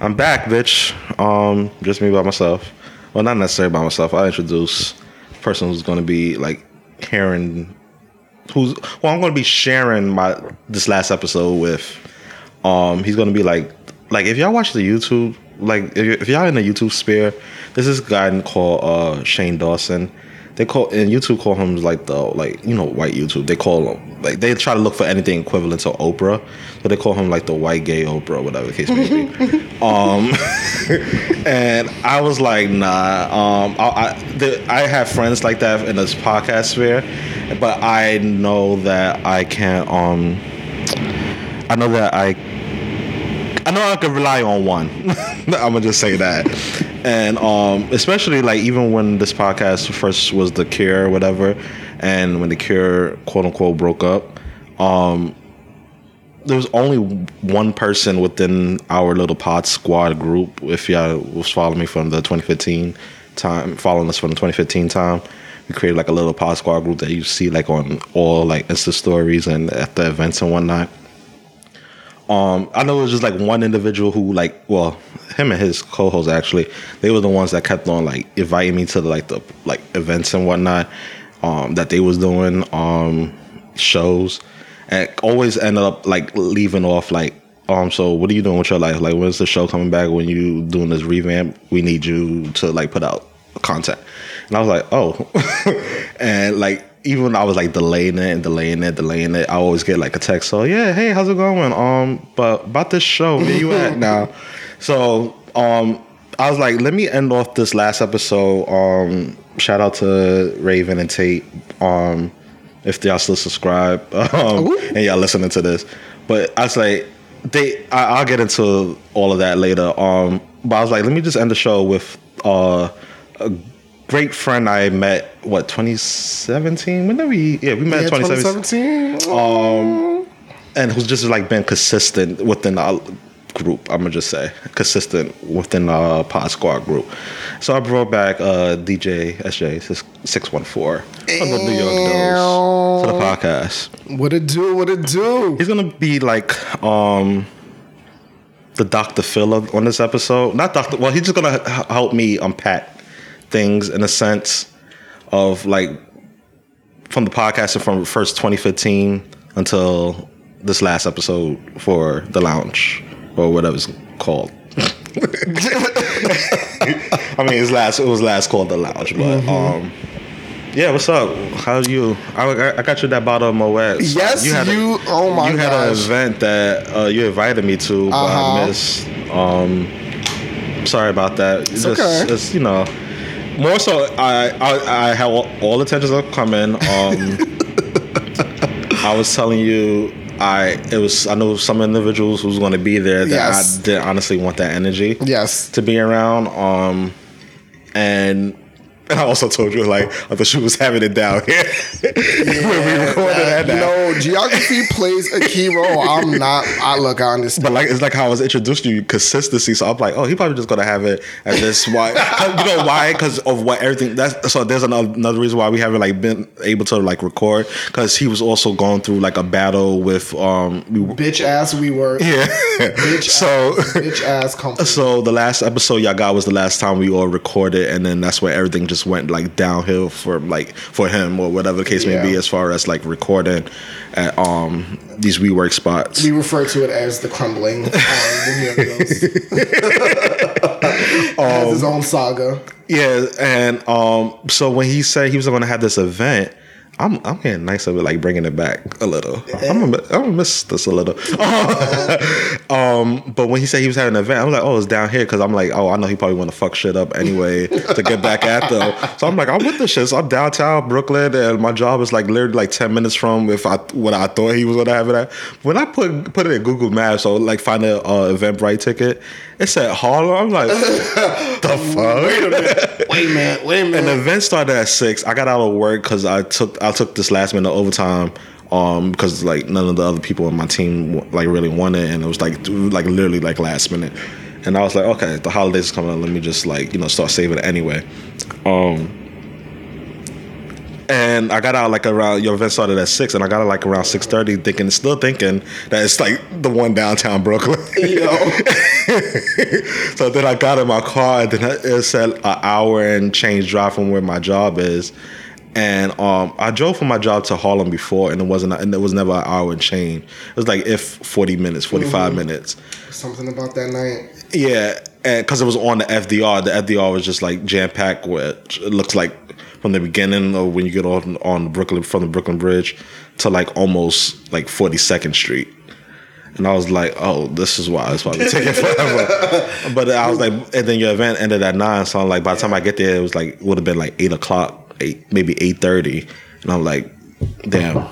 I'm back, bitch. Um, just me by myself. Well, not necessarily by myself. I introduce a person who's going to be like hearing, who's well, I'm going to be sharing my this last episode with. Um, he's going to be like, like if y'all watch the YouTube, like if, if y'all in the YouTube sphere, there's this guy called uh, Shane Dawson they call and YouTube call him like the like you know white YouTube. They call him like they try to look for anything equivalent to Oprah, but they call him like the white gay Oprah, whatever the case may be. um, and I was like, nah. Um, I I, the, I have friends like that in this podcast sphere, but I know that I can't. Um, I know that I I know I can rely on one. I'm gonna just say that, and um, especially like even when this podcast first was the Cure, or whatever, and when the Cure quote unquote broke up, um, there was only one person within our little pod squad group. If y'all was following me from the 2015 time, following us from the 2015 time, we created like a little pod squad group that you see like on all like Insta stories and at the events and whatnot um, I know it was just like one individual who like, well, him and his co-host actually, they were the ones that kept on like inviting me to the, like the like events and whatnot um, that they was doing um, shows, and always ended up like leaving off like, um, so what are you doing with your life? Like, when's the show coming back? When you doing this revamp? We need you to like put out content, and I was like, oh, and like even when I was like delaying it and delaying it, delaying it, I always get like a text. So yeah, hey, how's it going? Um, but about this show, where you at now? So um, I was like, let me end off this last episode. Um, shout out to Raven and Tate. Um, if y'all still subscribe, um, and y'all listening to this, but I was like, they, I, will get into all of that later. Um, but I was like, let me just end the show with uh. A, great friend I met what 2017 when did we yeah we met yeah, 2017, 2017. um and who's just like been consistent within our group I'm gonna just say. Consistent within our pod squad group. So I brought back uh, DJ SJ 614 from the New York Dolls to the podcast. What it do what it do? He's gonna be like um the Dr. Phil on this episode. Not Dr. well he's just gonna help me unpack things in a sense of like from the podcast from first 2015 until this last episode for the lounge or whatever it's called. I mean, it's last. It was last called the lounge, but mm-hmm. um, yeah. What's up? How are you? I, I got you that bottle of Moet. Yes, you. Had you a, oh my! God you had an event that uh, you invited me to, but uh-huh. I missed. Um, sorry about that. It's just, okay. It's you know more so, I I, I have all, all tensions of coming. Um, I was telling you, I it was I know some individuals who's going to be there that yes. I didn't honestly want that energy. Yes, to be around. Um, and and I also told you like I thought she was having it down here when we recorded that. You know, geography plays a key role. I'm not. I look, I understand. But like it's like how I was introduced to you consistency. So I'm like, oh, he probably just gonna have it at this. Why? you know why? Because of what everything. That's so. There's another, another reason why we haven't like been able to like record because he was also going through like a battle with um we, bitch ass we were yeah bitch so ass, bitch ass company. So the last episode y'all got was the last time we all recorded, and then that's where everything just just went like downhill for like for him or whatever the case yeah. may be as far as like recording at um these WeWork spots. We refer to it as the crumbling. Um, has his own saga. Yeah, and um, so when he said he was going to have this event, I'm I'm getting nice of it, like bringing it back a little. I'm gonna, I'm gonna miss this a little. um, but when he said he was having an event, I was like, oh, it's down here because I'm like, oh, I know he probably want to fuck shit up anyway to get back at them. So I'm like, I'm with the shit. So I'm downtown Brooklyn, and my job is like literally like ten minutes from if I what I thought he was gonna have it at. When I put put it in Google Maps, so like find a uh, Eventbrite ticket, it said Harlem. I'm like, the fuck? Wait a minute. Wait a minute. Wait a minute. And the event started at six. I got out of work because I took. I took this last minute overtime um because like none of the other people in my team like really wanted and it was like like literally like last minute and i was like okay the holidays is coming up let me just like you know start saving it anyway um And I got out like around your event started at six, and I got out like around six thirty, thinking, still thinking that it's like the one downtown Brooklyn. Yo. so then I got in my car, and then it said an hour and change drive from where my job is. And um, I drove from my job to Harlem before, and it wasn't, and it was never an hour and change. It was like if forty minutes, forty five Mm-hmm. minutes. Something about that night. Yeah, because it was on the FDR, the FDR was just like jam packed. Which it looks like from the beginning of when you get on on Brooklyn from the Brooklyn Bridge to like almost like Forty Second Street. And I was like, "Oh, this is why it's probably taking forever." but I was like, and then your event ended at nine, so I'm like, by the time I get there, it was like would have been like eight o'clock, eight maybe eight thirty, and I'm like, "Damn."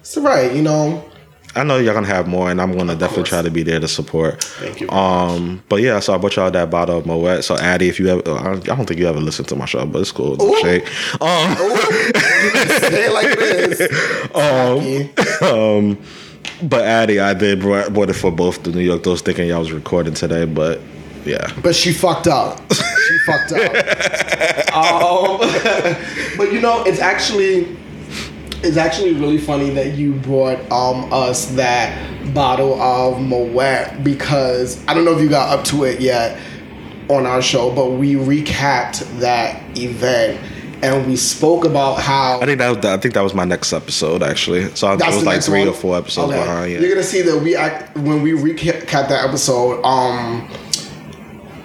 It's right, you know. I know y'all gonna have more, and I'm gonna definitely course. try to be there to support. Thank you Um, but yeah, so I bought y'all that bottle of Moet. So Addy, if you ever, I don't I don't think you ever listened to my show, but it's cool. Ooh. shade. Um, Say it like this. um, but Addy, I did brought, bought it for both the New York. Those thinking y'all was recording today, but yeah, But she fucked up. She fucked up. Um, but you know, it's actually it's actually really funny that you brought um, us that bottle of Moet because I don't know if you got up to it yet on our show, but we recapped that event and we spoke about how I think that was, I think that was my next episode actually. So I, it was like three one? or four episodes Okay. behind. Yeah, You're gonna see that we act when we recap that episode. Um,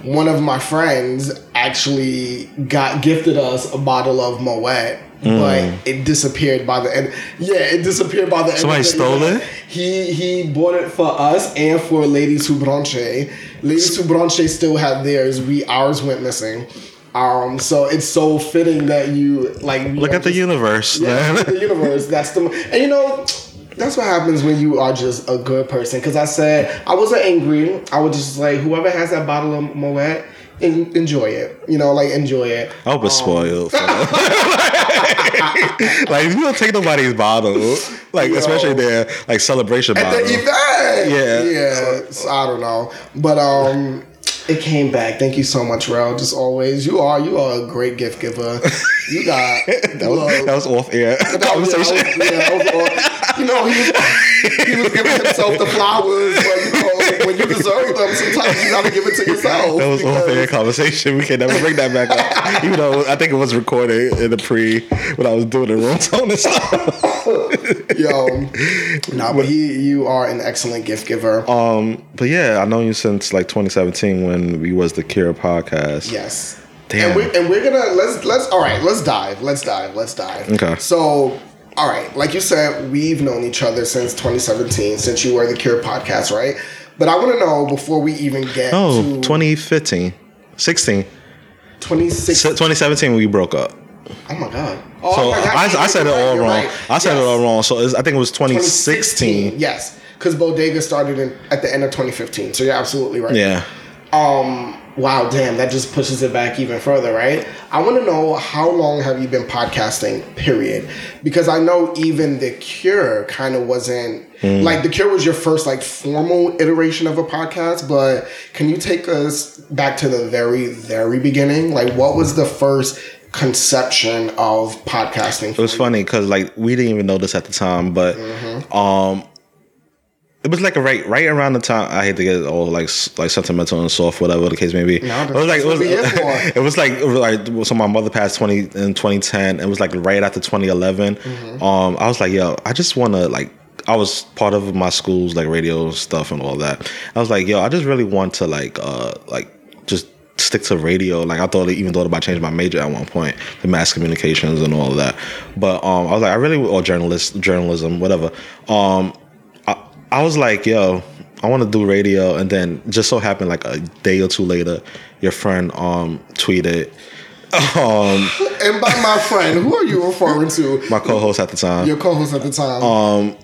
one of my friends actually got gifted us a bottle of Moet, Mm. but it disappeared by the end. Yeah, it disappeared by the end. Somebody stole it? He he bought it for us and for Ladies Who Brunch. Ladies Who still had theirs. We ours went missing. Um, so it's so fitting that you like look at the universe, yeah, man. the universe. That's the and you know that's what happens when you are just a good person. Because I said I wasn't angry. I was just like whoever has that bottle of Moet, enjoy it. You know, like enjoy it. I hope it's spoiled. like you don't take nobody's bottle, like Yo. especially their like celebration At bottle. the event, Yeah. yeah. So I don't know, but um. It came back. Thank you so much, Rel. Just always, you are you are a great gift giver. You got that, was, that was off air That was- conversation. was- yeah, was all- you know, he was, he was giving himself the flowers, but when you deserve them, sometimes you gotta give it to yourself. That was off because- air conversation. We can never bring that back up. Even though I think it was recorded in the pre when I was doing the room tone and stuff. Yo, nah, but he, you are an excellent gift giver. Um, but yeah, I've known you since like 2017 when we was the Cure podcast. yes. Damn. And we're, and we're gonna let's let's all right. Let's dive. Let's dive. Let's dive. Okay. So. All right, like you said, we've known each other since 2017, since you were the Cure podcast, right? But I want to know before we even get Oh, to 2015, 16, 2016. 2017 we broke up. Oh my god! Oh So my God. I, I said it all you're wrong. right. I said it all wrong. So it's, I think it was 2016. Yes, because Bodega started in, at the end of 2015. So you're absolutely right. Yeah. Um. Wow. Damn. That just pushes it back even further, right? I want to know how long have you been podcasting? Period. Because I know even the Cure kind of wasn't Hmm. like the Cure was your first like formal iteration of a podcast. But can you take us back to the very very beginning? Like, what was the first conception of podcasting? It was funny because like we didn't even know this at the time, but Mm-hmm. um, it was like a right right around the time. I hate to get all like like sentimental and soft, whatever the case may be. No, it was like it was, what we here for. it was like it was like so my mother passed twenty in twenty ten. It was like right after twenty Mm-hmm. Um, I was like, yo, I just want to like. I was part of my school's like radio stuff and all that. I was like, yo, I just really want to like uh like just stick to radio. Like I thought, even thought about changing my major at one point to mass communications and all of that. But um, I was like, I really or journalist, journalism, whatever. Um, I, was like, yo, I want to do radio, and then just so happened like a day or two later, your friend um tweeted. Um, And by my friend, who are you referring to? my co-host at the time. Your co-host at the time. Um,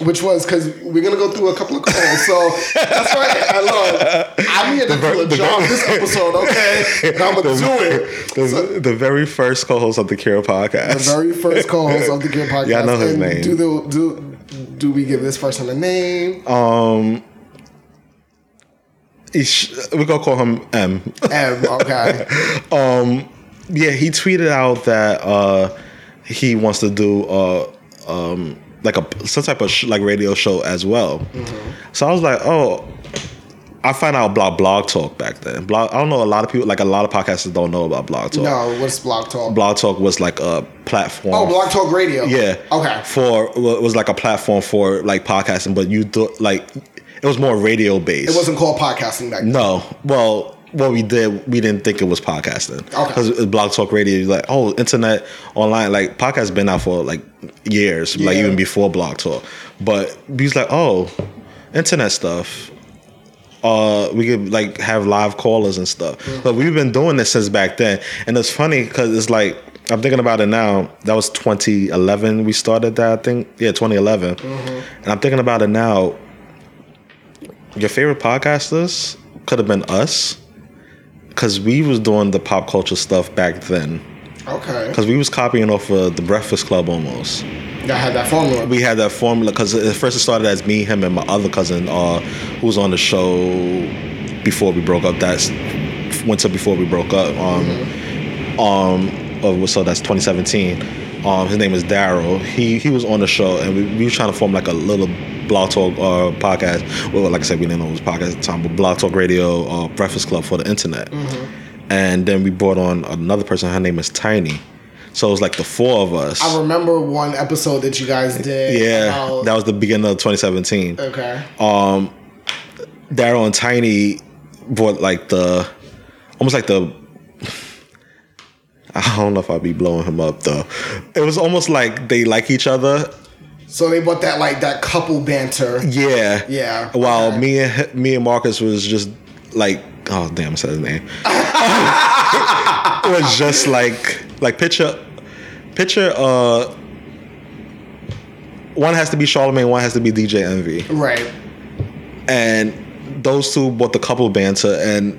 which was because we're gonna go through a couple of calls. So that's right. I love. I'm here to ver- do a job ver- this episode, okay? And I'm gonna do it. the, the very first co-host of the Cure podcast. The very first co-host of the Cure Podcast. Yeah, I know his name. Do the do do we give this person a name? um, he's- we gonna call him M. M. Okay. um, yeah, he tweeted out that uh, he wants to do uh um like a some type of sh- like radio show as well. Mm-hmm. So I was like, oh. I found out about Blog Talk back then. Blog, I don't know a lot of people, like a lot of podcasters don't know about Blog Talk. No, what's Blog Talk? Blog Talk was like a platform. oh, Blog Talk Radio. Yeah. Okay. For it was like a platform for like podcasting, but you do like it was more radio based. It wasn't called podcasting back then. No. Well, what we did, we didn't think it was podcasting. Okay. Because Blog Talk Radio, like, oh, internet, online, like podcasts been out for like years, like even before Blog Talk. But we was like, oh, internet stuff. Uh, we could like have live callers and stuff. But we've been doing this since back then, and it's funny because it's like I'm thinking about it now. That was 2011. We started that. I think yeah, 2011. And I'm thinking about it now. Your favorite podcasters could have been us, because we was doing the pop culture stuff back then. Okay. Because we was copying off of the Breakfast Club almost. That had that formula. We had that formula because at first it started as me, him, and my other cousin, uh, who was on the show before we broke up. That's winter before we broke up. Um, um, oh, so that's 2017. Um, his name is Daryl. He he was on the show, and we, we were trying to form like a little blog talk uh, podcast. Well, like I said, we didn't know it was a podcast at the time, but blog talk radio, uh, Breakfast Club for the internet. And then we brought on another person. Her name is Tiny. So it was like the four of us. I remember one episode that you guys did. yeah, about- that was the beginning of 2017. okay. um Daryl and Tiny brought like the almost like the I don't know if I'd be blowing him up though. It was almost like they like each other. So they bought that like that couple banter. Yeah. Yeah, While okay. me and me and Marcus was just like oh damn I said his name. it was just like like picture picture uh one has to be Charlemagne, one has to be DJ Envy. Right. and those two bought the couple banter and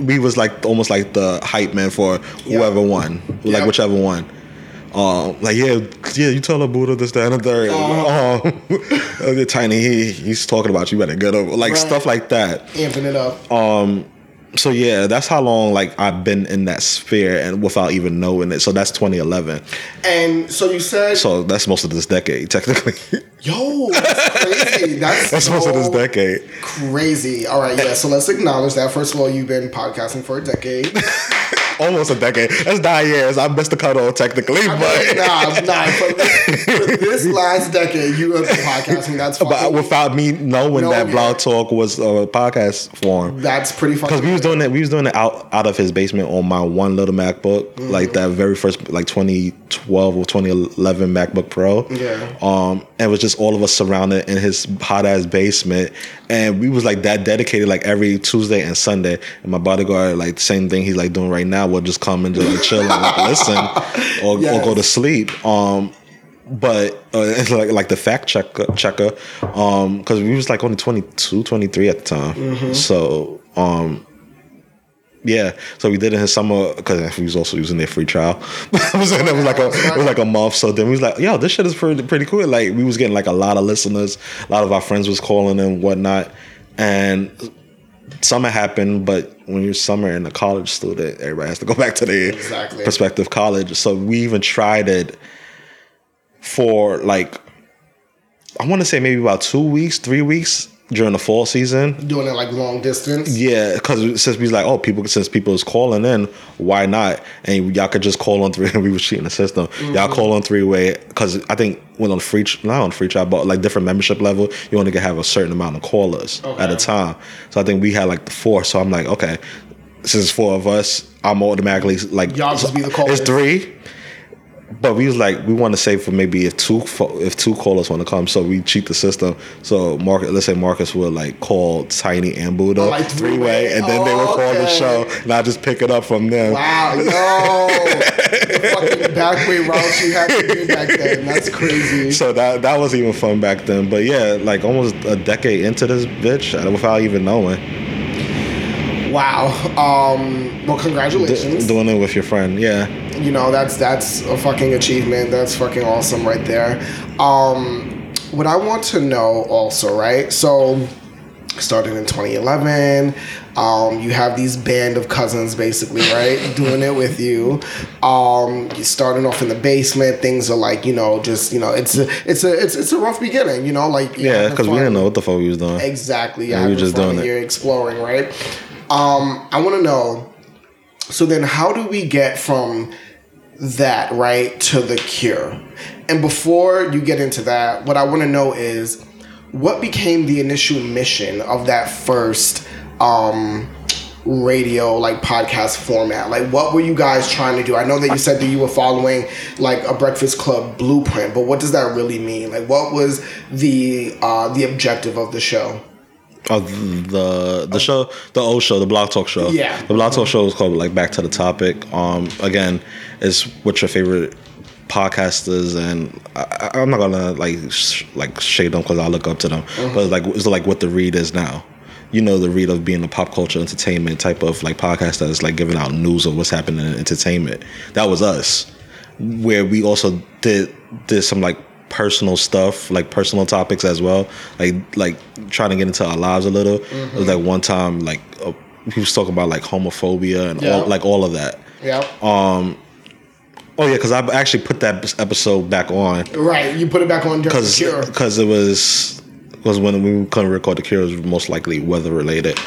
we was like almost like the hype man for whoever won like Yep. whichever one um like yeah yeah you tell a Buddha this that and the third Uh-huh. um the tiny he he's talking about you better get over like Right. stuff like that Amping it up. So yeah that's how long like I've been in that sphere and without even knowing it so that's 2011 And so you said, so that's most of this decade technically yo, that's crazy. That's, that's so most of this decade crazy. All right, yeah. So let's acknowledge that. First of all, you've been podcasting for a decade. almost a decade that's nine years I missed the cutoff technically but nah, nah. For this, for this last decade, you have been podcasting. That's But without me knowing that. Blog Talk was a podcast form, that's pretty fucking. because we was doing it, we was doing it out out of his basement on my one little MacBook, Mm-hmm. like that very first, like 2012 or 2011 MacBook Pro. Yeah. Um, and it was just all of us surrounded in his hot ass basement, and we was like that dedicated, like every Tuesday and Sunday. And my bodyguard, like the same thing he's like doing right now, would just come and just like chill and like listen, or, or go to sleep. Um, but uh, it's like like the fact checker checker um because we was like only 22 23 at the time. Mm-hmm. so um yeah. So we did it in summer because we was also using their free trial. It was, it was like a it was like a month. So then we was like yo this shit is pretty pretty cool. Like we was getting like a lot of listeners. A lot of our friends was calling and whatnot. And summer happened but when you're summer and a college student everybody has to go back to their Exactly. prospective college so we even tried it for like I want to say maybe about two weeks, three weeks during the fall season. doing it like long distance. Yeah, because since we was like, oh, people, since people is calling in, why not? And y'all could just call on three. and we was cheating the system. Y'all mm-hmm. call on three way because I think when on free, not on free trial, but like different membership level, you only can have a certain amount of callers at a time. So I think we had like the four. So I'm like, okay, since it's four of us, I'm automatically like, Y'all just be the It's three. But we was like, we want to save for maybe if two if two callers want to come, so we cheat the system. So Marcus, let's say Marcus would like call Tiny and Buddha Oh, like three three-way? and then they would call the show, and I just pick it up from them. Wow, yo, the fucking back way routes you had to do back then. That's crazy. So that that was even fun back then. But yeah, like almost a decade into this bitch, without even knowing, Wow. Um. Well, D- congratulations. doing it with your friend. Yeah, you know that's that's a fucking achievement that's fucking awesome right there um what i want to know also right so starting in 2011. Um, you have these band of cousins, basically, right, doing it with you. Um, you starting off in the basement. Things are like, you know, just you know, it's a, it's a, it's, it's a rough beginning. You know, like you're Yeah, because we didn't know what the fuck we was doing. Exactly. Yeah, we were just doing it. You're exploring, right? Um, I want to know. So then, how do we get from that right to the cure? And before you get into that, what I want to know is what became the initial mission of that first um, radio like podcast format? Like what were you guys trying to do? I know that you said that you were following like a breakfast club blueprint but what does that really mean? Like what was the uh the objective of the show Oh, the the show, the old show, the Blog Talk show. Yeah. the Blog Talk show is called like Back to the Topic. Um, again, it's what your favorite podcasters and I, I'm not gonna like sh- like shade them because I look up to them, but like it's like what the read is now. You know, the read of being a pop culture entertainment type of like podcast that is like giving out news of what's happening in entertainment. That was us, where we also did did some like personal stuff, like personal topics as well, like like trying to get into our lives a little. It was like one time like uh, he was talking about like homophobia and Yeah. all like all of that. yeah Um. Oh yeah, because I actually put that episode back on right you put it back on because because it was because when we couldn't record the cure it was most likely weather related.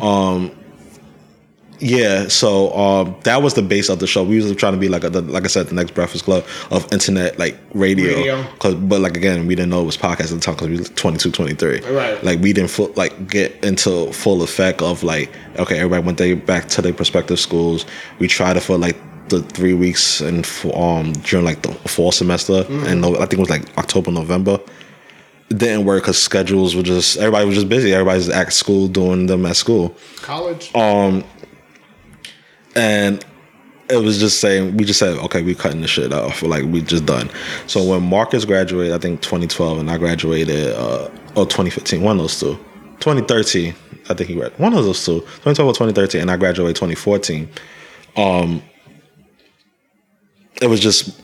Um, yeah, so um, that was the base of the show. We was trying to be like a, the, like I said, the next Breakfast Club of internet like radio. Radio. 'Cause- but like again, we didn't know it was podcast at the time because we was 22, 23. Right. Like we didn't full, like get into full effect of like okay, everybody went they back to their prospective schools. We tried it for like the three weeks and um during like the fall semester and no, I think it was like October November. Didn't work because schedules were just everybody was just busy. Everybody's at school doing them at school college and it was just saying we just said okay we're cutting the shit off. Like we just done. So when marcus graduated i think 2012 and i graduated uh or 2015 one of those two. 2013 i think he read one of those two. 2012 or 2013 and i graduated 2014 um it was just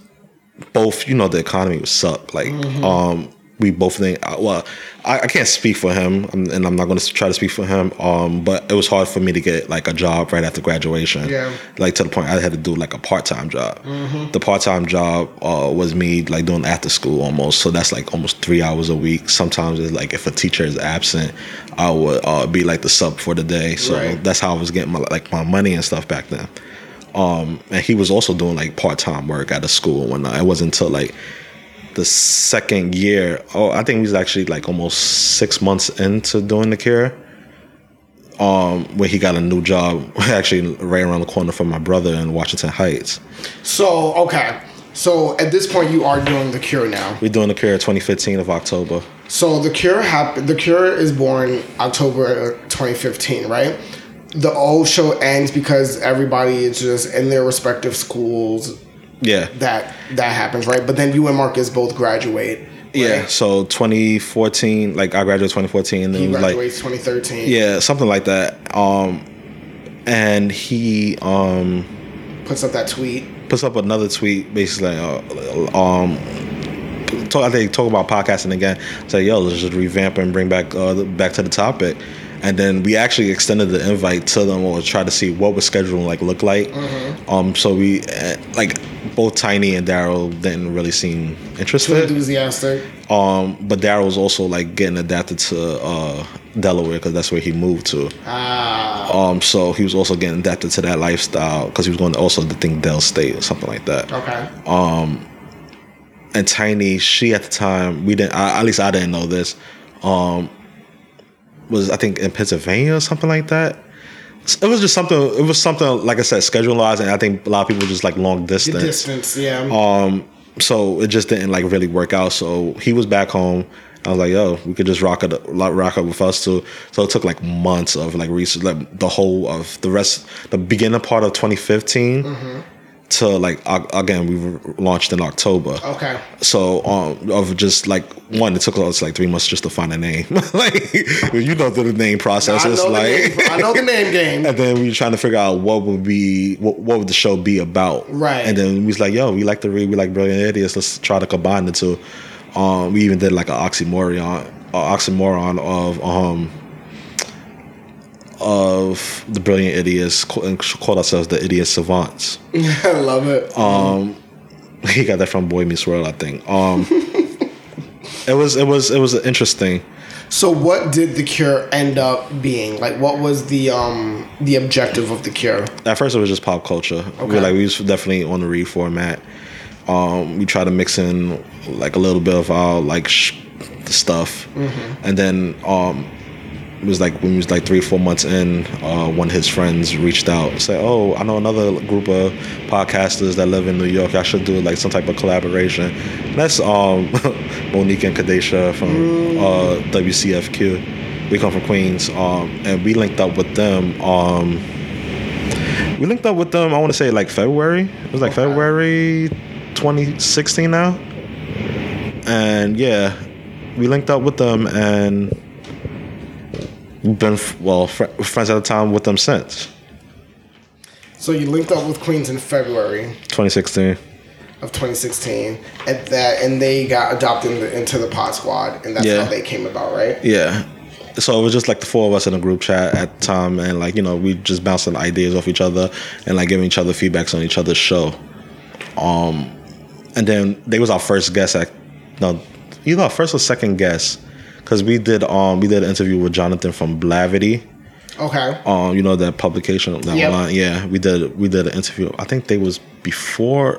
both you know the economy was suck. Like um we both think uh, well I, I can't speak for him um, and i'm not going to try to speak for him um but it was hard for me to get like a job right after graduation Yeah. like to the point i had to do like a part-time job Mm-hmm. the part-time job uh, was me like doing after school almost so that's like almost three hours a week sometimes it's like if a teacher is absent i would uh, be like the sub for the day so Right. that's how i was getting my like my money and stuff back then um, and he was also doing like part time work at a school and whatnot. It wasn't until like the second year. Oh, I think he was actually like almost six months into doing the cure. Um, where he got a new job, actually right around the corner from my brother in Washington Heights. so okay so at this point you are doing the cure now We're doing the cure 2015 of October. So the cure happened. The cure is born October 2015, right? The old show ends because everybody is just in their respective schools. Yeah, That that happens, right? But then you and Marcus both graduate. yeah. So 2014, like I graduated 2014, and then He was like graduates 2013. yeah, something like that. Um, and he um Puts up that tweet. puts up another tweet basically uh, um talk, I think talk about podcasting again say yo let's just revamp and bring back uh, the- back to the topic and then we actually extended the invite to them or try to see what would scheduling like look like um so we uh, like both tiny and daryl didn't really seem Too interested enthusiastic. um but daryl's also like getting adapted to uh delaware because that's where he moved to Ah, um so he was also getting adapted to that lifestyle because he was going to also the thing dell state or something like that okay. Um, and Tiny, she at the time we didn't. I, at least I didn't know this. Um, was I think in Pennsylvania or something like that. It was just something. It was something like I said, schedule wise, and I think a lot of people just like long distance. distance, yeah. Um, so it just didn't like really work out. So he was back home. I was like, yo, we could just rock it, rock it with us too. So it took like months of like research, like the whole of the rest, the beginning part of 2015 to like again we were launched in October. okay. So um, of just like one, it took us like three months just to find a name. like you know the name process. I It's like name, I know the name game. and then we were trying to figure out what would be what, what would the show be about. Right. And then we was like, yo, we like to read, we like brilliant idiots. Let's try to combine the two. Um, we even did like an oxymoron, uh, oxymoron of um, of the brilliant idiots called ourselves the idiot savants. I love it. Um, he got that from Boy Meets World, I think. Um, it was it was it was interesting. so, what did the cure end up being? Like, what was the um the objective of the cure? At first, it was just pop culture. We Okay. were like we was definitely on the read format. Um, we tried to mix in like a little bit of our like sh- stuff, and then um, it was like when we was like three four months in, uh, one of his friends reached out and said, "Oh, I know another group of podcasters that live in New York. I should do like some type of collaboration." And that's um, Monique and Kadesha from uh, WCFQ. We come from Queens, um, and we linked up with them. Um, we linked up with them. I want to say like February. It was like Okay. February 2016 now. And yeah, we linked up with them and been well fr- friends at the time with them since So, you linked up with Queens in February 2016. of 2016, and that and they got adopted into- into the Pod Squad, and that's Yeah. how they came about, right? Yeah. So it was just like the four of us in a group chat at the time, and like you know we just bouncing ideas off each other and like giving each other feedbacks on each other's show. Um, and then they was our first guest at no, either our first or second guest because we did um we did an interview with Jonathan from Blavity. Okay. Um, you know that publication that Yep. Yeah, we did we did an interview. I think they was before,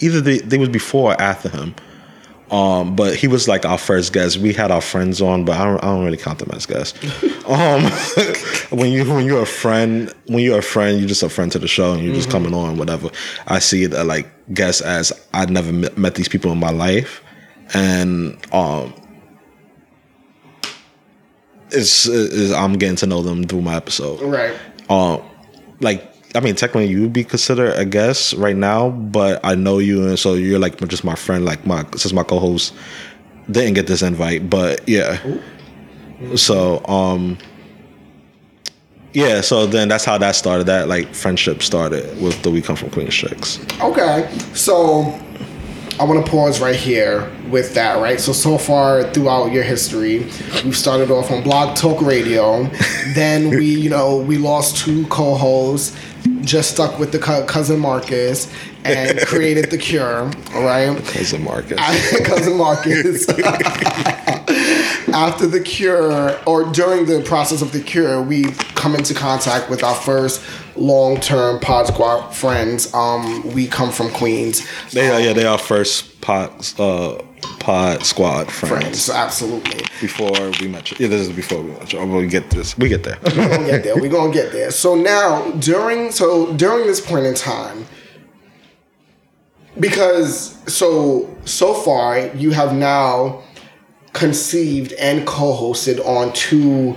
either they they was before or after him. Um, but he was like our first guest. We had our friends on, but I don't, I don't really count them as guests. um, when you when you're a friend, when you're a friend, you're just a friend to the show, and you're just coming on, whatever. I see it uh, like guests as I'd never met, met these people in my life, and um, it's, it's I'm getting to know them through my episode Right. um like I mean technically you would be considered a guest right now, but I know you and so you're like just my friend, like my since my co-host didn't get this invite, but yeah. So um yeah, so then that's how that started. That like friendship started with the We Come From Queens chicks. Okay, so I want to pause right here with that, right? So, so far throughout your history, we've started off on Blog Talk Radio. then we, you know, we lost two co hosts, just stuck with the cou- cousin Marcus, and created The Cure, all right? Cousin Marcus. cousin Marcus. After the cure, or during the process of the cure, we come into contact with our first long-term Pod Squad friends. Um, we come from Queens. they are yeah, they are first pod uh pod squad friends. Friends, absolutely. Before we met you. Yeah, this is before we met you. Oh, we get this. We get there. We're gonna get there. We're gonna get there. So now, during so during this point in time, because so so far you have now conceived and co-hosted on two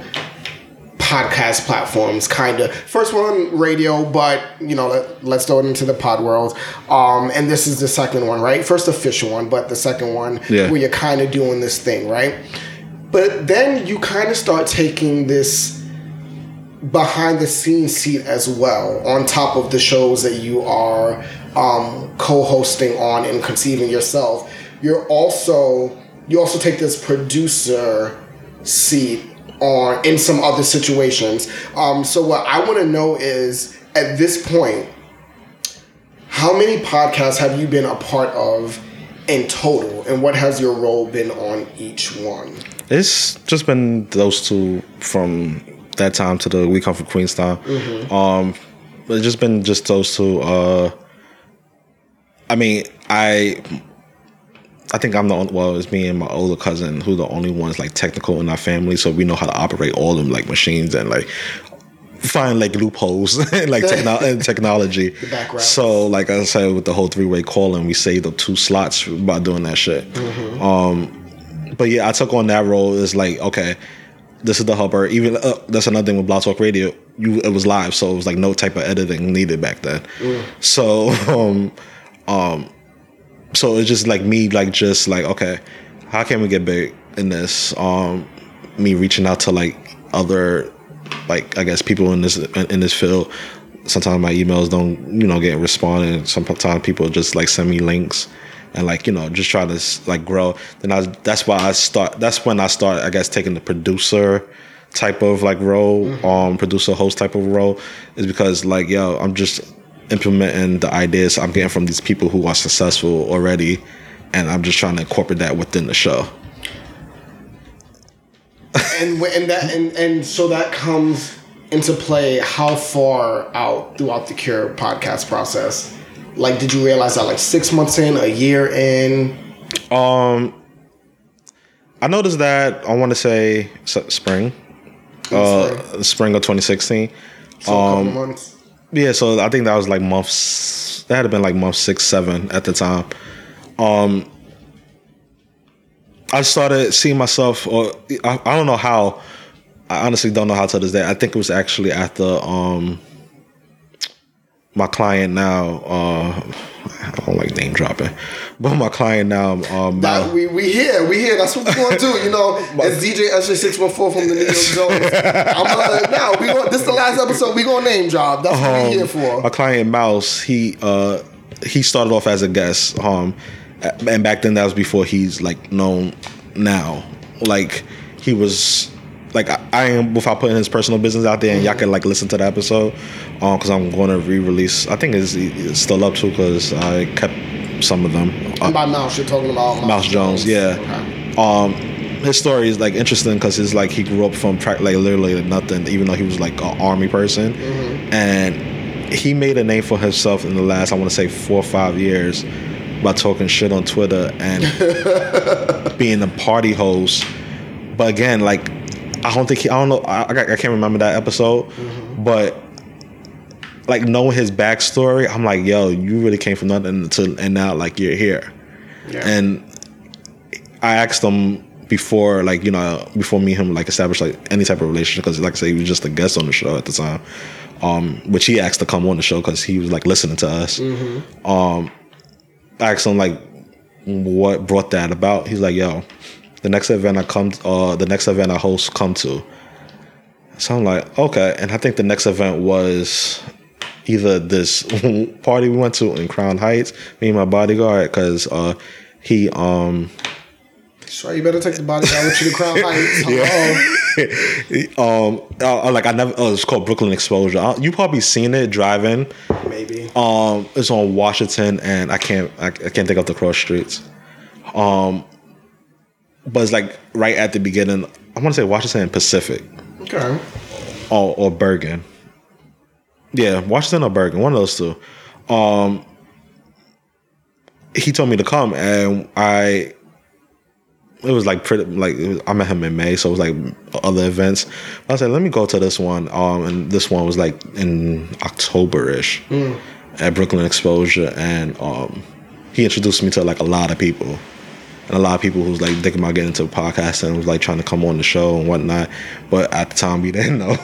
podcast platforms kind of first one radio but you know let, let's throw it into the pod world. Um and this is the second one right? First official one but the second one Yeah. where you're kind of doing this thing right? But then you kind of start taking this behind the scenes seat as well on top of the shows that you are um, co-hosting on and conceiving yourself. You're also you also take this producer seat on in some other situations um, so what i want to know is at this point how many podcasts have you been a part of in total and what has your role been on each one It's just been those two from that time to the We Come from Queenstown. Um, it's just been just those two. Uh, I mean, I I think I'm the only, well, it's me and my older cousin who the only ones like technical in our family, so we know how to operate all them like machines and like find like loopholes in like techno- in technology. So like I said with the whole three way calling, we saved up two slots by doing that shit. Um, but yeah, I took on that role. It's like okay, this is the hubber. Even uh, that's another thing with Blog Talk Radio. You it was live, so it was like no type of editing needed back then. So um, um, so it's just like me, like just like okay, how can we get big in this? Um, me reaching out to like other, like I guess people in this in this field. Sometimes my emails don't, you know, get responded. Sometimes people just like send me links and like you know just try to like grow. Then I that's why I start. That's when I start. I guess taking the producer type of like role, um, producer host type of role, is because like yo, I'm just implementing the ideas I'm getting from these people who are successful already, and I'm just trying to incorporate that within the show. and and that and and so that comes into play how far out throughout the cure podcast process. Like did you realize that like six months in a year in? Um, I noticed that I want to say spring, uh, spring. of 2016. so a couple months Yeah, so I think that was like months. That had been like month six, seven at the time. Um, I started seeing myself, or I, I don't know how. I honestly don't know how to this day. I think it was actually after um, my client now. Uh, I don't like name dropping, but my client now. Um, Mal- we, we here we here that's what we're gonna do you know it's DJ Usher 614 from the New York Jones I'm gonna now we going this is the last episode we gonna name drop that's what we here for my client Mouse, he uh he started off as a guest, um, and back then that was before he's like known now. Like he was like I, I am without putting his personal business out there, and y'all can like listen to the episode, um, because I'm going to re-release. I think it's, it's still up too, because I kept some of them. Uh, by Mouse you're talking about Mouse, Mouse Jones, yeah. Okay. Um, his story is like interesting because it's like he grew up from like literally nothing, even though he was like an army person, and he made a name for himself in the last I want to say four or five years by talking shit on Twitter and being a party host. But again, like I don't think he, I don't know I, I can't remember that episode, but like knowing his backstory, I'm like, yo, you really came from nothing to and now like you're here. Yeah. And I asked him before, like you know, before me and him like established like any type of relationship, because like I say, he was just a guest on the show at the time, um, which he asked to come on the show because he was like listening to us. Um, I asked him like what brought that about. He's like, yo, the next event I come, uh, the next event I host come to. So I'm like, okay, and I think the next event was either this party we went to in Crown Heights, me and my bodyguard, because uh, he um Sure, you better take the bodyguard with you to Crown Heights. yeah. um uh, like I never oh it's called Brooklyn Exposure. Uh, you probably seen it driving. Maybe. Um, it's on Washington and I can't I, I can't think of the cross streets. Um, but it's like right at the beginning. I want to say Washington and Pacific Okay. or or Bergen. Yeah, Washington or Bergen, one of those two. Um, he told me to come, and I. It was like pretty like was, I met him in May, so it was like other events. I said, let me go to this one, um, and this one was like in October ish at Brooklyn Exposure, and um, he introduced me to like a lot of people and a lot of people who's like thinking about getting into podcasting and was like trying to come on the show and whatnot. But at the time we didn't know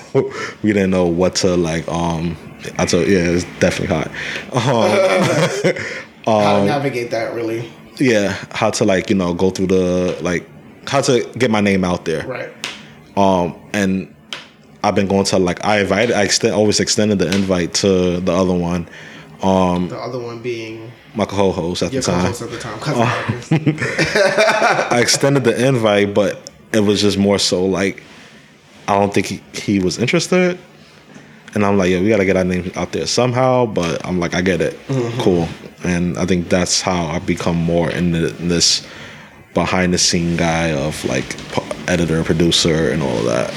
we didn't know what to like um I told yeah, it's definitely hot. Um, How to navigate that, really. yeah, how to like, you know, go through the like how to get my name out there. Right. Um and I've been going to like I invited I extend, always extended the invite to the other one, Um, the other one being my co-host at the time. co-host at the time, uh, Marcus. I extended the invite, but it was just more so like I don't think he, he was interested. And I'm like, yeah, we gotta get our name out there somehow. But I'm like, I get it, mm-hmm. cool. And I think that's how I become more in, the, in this behind the scene guy of like p- editor, producer, and all of that.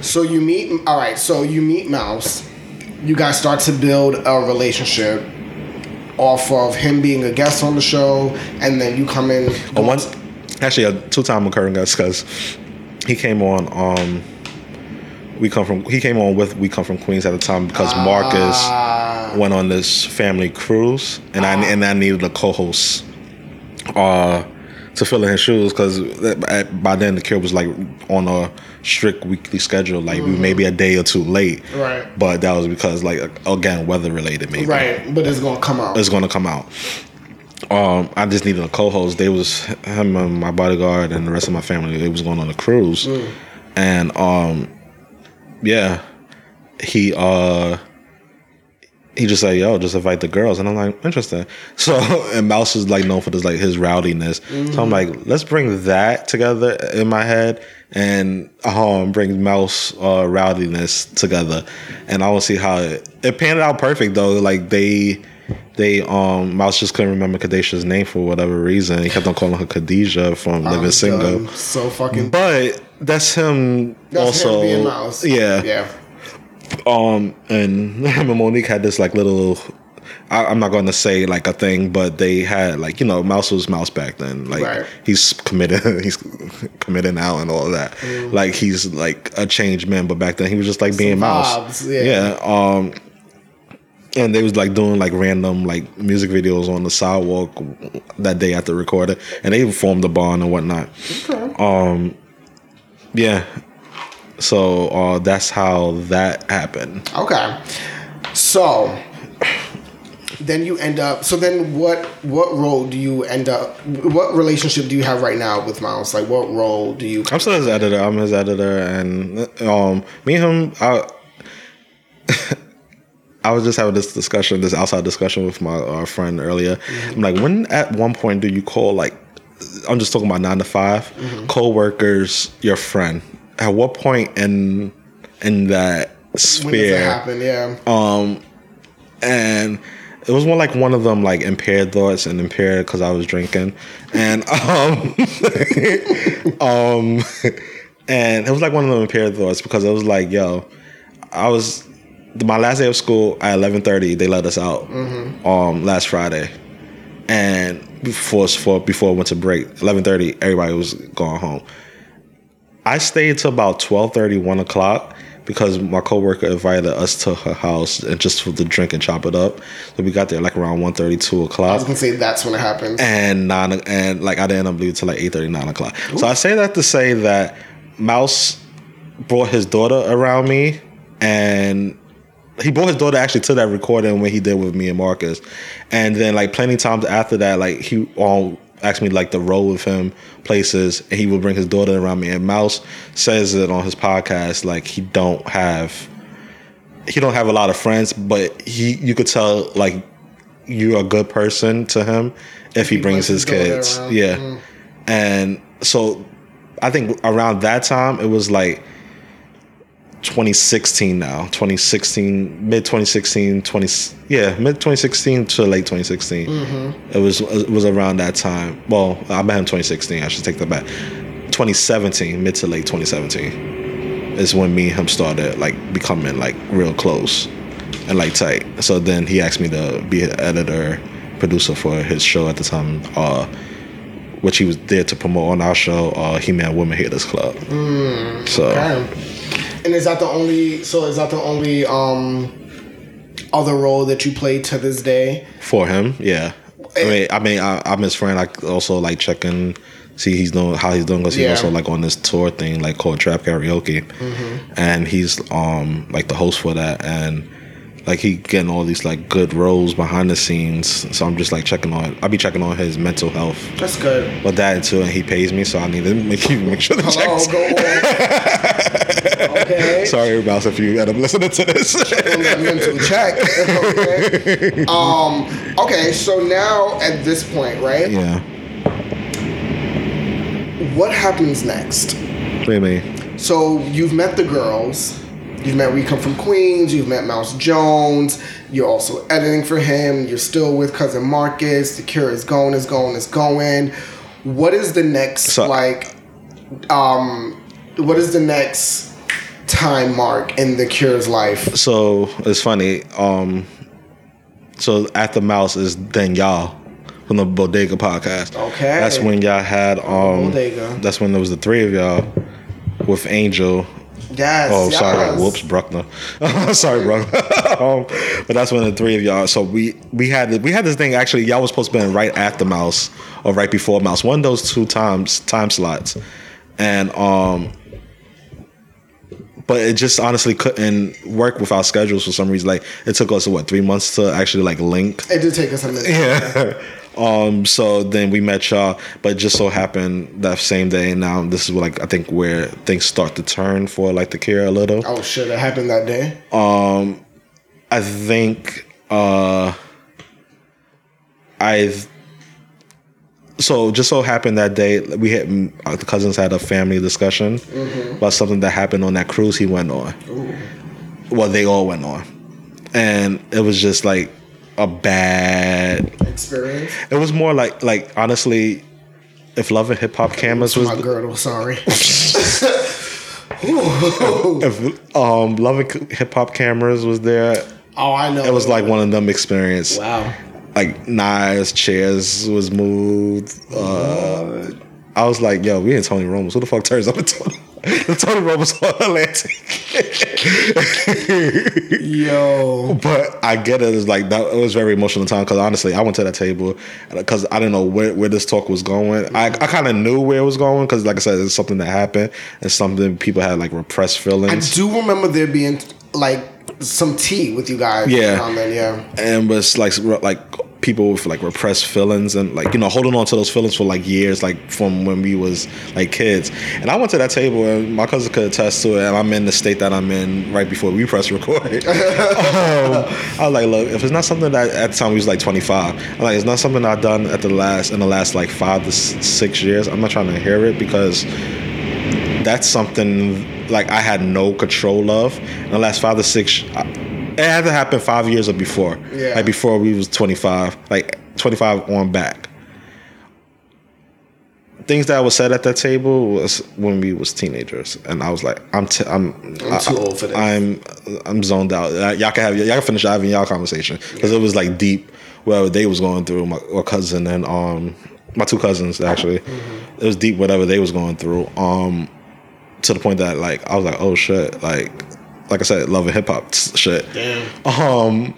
So you meet. All right. So you meet Mouse. You guys start to build a relationship off of him being a guest on the show, and then you come in. But one, actually, a two time occurring guest because he came on. Um, we come from. He came on with. We come from Queens at the time because Marcus. Ah, went on this family cruise, and I and I needed a co-host uh, to fill in his shoes because by then the kid was like on a strict weekly schedule, like we maybe a day or two late. Right. But that was because like again weather related maybe. right. But it's gonna come out. It's gonna come out. Um, I just needed a co-host. They was him and my bodyguard and the rest of my family. They was going on a cruise, and um, yeah, he uh he just said, "Yo, just invite the girls," and I'm like, "Interesting." So, and Mouse is like known for this like his rowdiness. So I'm like, let's bring that together in my head, and um, bring Mouse uh, rowdiness together, and I will see how it, it panned out perfect though. Like they. They um Mouse just couldn't remember Kadesha's name for whatever reason. He kept on calling her Khadijah from Living Single. So fucking. But that's him That's him also. being Mouse. Yeah. Yeah. Um, and him and Monique had this like little. I, I'm not going to say like a thing, but they had like you know Mouse was Mouse back then. Like Right. he's committed, he's committed now and all that. Like he's like a changed man, but back then he was just like being Mouse. vibes, yeah. Um, and they was like doing like random like music videos on the sidewalk that day after recording, and they formed a bond and whatnot. Um, yeah. So uh, that's how that happened. Okay. So then you end up so then what what role do you end up what relationship do you have right now with Miles? Like what role do you I'm still his editor. I'm his editor, and um, me and him, I, I was just having this discussion, this outside discussion with my uh, friend earlier. I'm like, when at one point do you call like, I'm just talking about nine to 5 co-workers your friend? At what point in in that when does it sphere? happen? Yeah. Um, and it was more like one of them like impaired thoughts and impaired because I was drinking, and um, um, and it was like one of them impaired thoughts because it was like, yo, I was my last day of school at eleven thirty. They let us out um last Friday, and before for before I went to break eleven thirty, everybody was going home. I stayed till about 12:30, 1 o'clock because my coworker invited us to her house and just for the drink and chop it up. So we got there like around 1:30, 2 I o'clock. was gonna say that's when it happened. And nine and like I didn't end up leaving till like 8:30, 9 o'clock. So I say that to say that Mouse brought his daughter around me and he brought his daughter actually to that recording when he did with me and Marcus. And then like plenty times after that, like he um asked me like to roll with him places and he would bring his daughter around me. And Mouse says it on his podcast, like he don't have he don't have a lot of friends, but he you could tell like you're a good person to him if he, brings his, kids. Yeah. Mm. And so I think around that time it was like 2016 now. 2016 mid 2016 20 yeah mid 2016 to late 2016 it was it was around that time. Well i met him 2016 i should take that back. 2017 mid to late 2017 is when me and him started like becoming like real close and like tight. So then he asked me to be an editor producer for his show at the time uh which he was there to promote on our show uh he-man women haters club. So Okay. And is that the only so is that the only um other role that you play to this day? For him, yeah. I mean, I mean, I, I'm his friend. I also like checking, see he's doing how he's doing because he's Yeah. also like on this tour thing like called Trap Karaoke, and he's um like the host for that, and like he getting all these like good roles behind the scenes. So I'm just like checking on. I'll be checking on his mental health That's good. with that too, and he pays me, so I need to make make sure the Hello, checks. go on. okay. Sorry, Mouse, if you end up listening to this. mental check. okay. Um. Okay. So now at this point, right? yeah. What happens next? What? So you've met the girls. You've met We Come From Queens. You've met Mouse Jones. You're also editing for him. You're still with cousin Marcus. The cure is going, is going, is going. What is the next So- like? Um, what is the next time mark in the cure's life? So it's funny. Um, so at the Mouse is then y'all from the Bodega podcast. Okay. That's when y'all had um. Bodega. That's when there was the three of y'all with Angel. Yes. Oh, sorry. yes. Whoops, Bruckner. sorry, Bruckner. um, but that's when the three of y'all. So we we had we had this thing actually. Y'all was supposed to be in right after Mouse or right before Mouse. One of those two times time slots, and um. But it just honestly couldn't work with our schedules for some reason. Like it took us what three months to actually like link. It did take us a minute. Yeah. Um, so then we met y'all, but it just so happened that same day. And now this is like I think where things start to turn for like the cure a little. Oh shit! It happened that day. Um, I think I so just so happened that day we had uh, the cousins had a family discussion about something that happened on that cruise he went on. Well, they all went on, and it was just like a bad. Experience. It was more like like honestly, if Love and Hip Hop cameras was My girdle, sorry. if um Love and Hip Hop cameras was there, Oh, I know. it was like one of them experience. wow. Like knives, chairs was moved. Uh, I was like, yo, we in Tony Roma's. Who the fuck turns up at Tony? the Tony Roma's on Atlantic. Yo. But I get it. It's like that. It was very emotional time because honestly, I went to that table because I didn't know where, where this talk was going. I, I kind of knew where it was going because, like I said, it's something that happened and something people had like repressed feelings. I do remember there being like some tea with you guys. Yeah. then, yeah. and was like like people with like repressed feelings and like you know holding on to those feelings for like years like from when we was like kids and i went to that table and my cousin could attest to it and i'm in the state that i'm in right before we press record um, i was like look if it's not something that at the time we was like 25 I'm like it's not something i've done at the last in the last like five to six years i'm not trying to hear it because that's something like I had no control of in the last five to six. It had to happen five years or before, Yeah. like before we was twenty five, like twenty five on back. Things that was said at that table was when we was teenagers, and I was like, I'm, t- I'm, I'm too old for this. I'm, I'm zoned out. Uh, Y'all can have, y'all can finish having y'all conversation because it was like deep. Whatever they was going through, my, my cousin and um, my two cousins actually, Mm-hmm. it was deep. Whatever they was going through, um, to the point that like I was like, oh shit, like, like I said, love and hip hop shit. Damn. Um,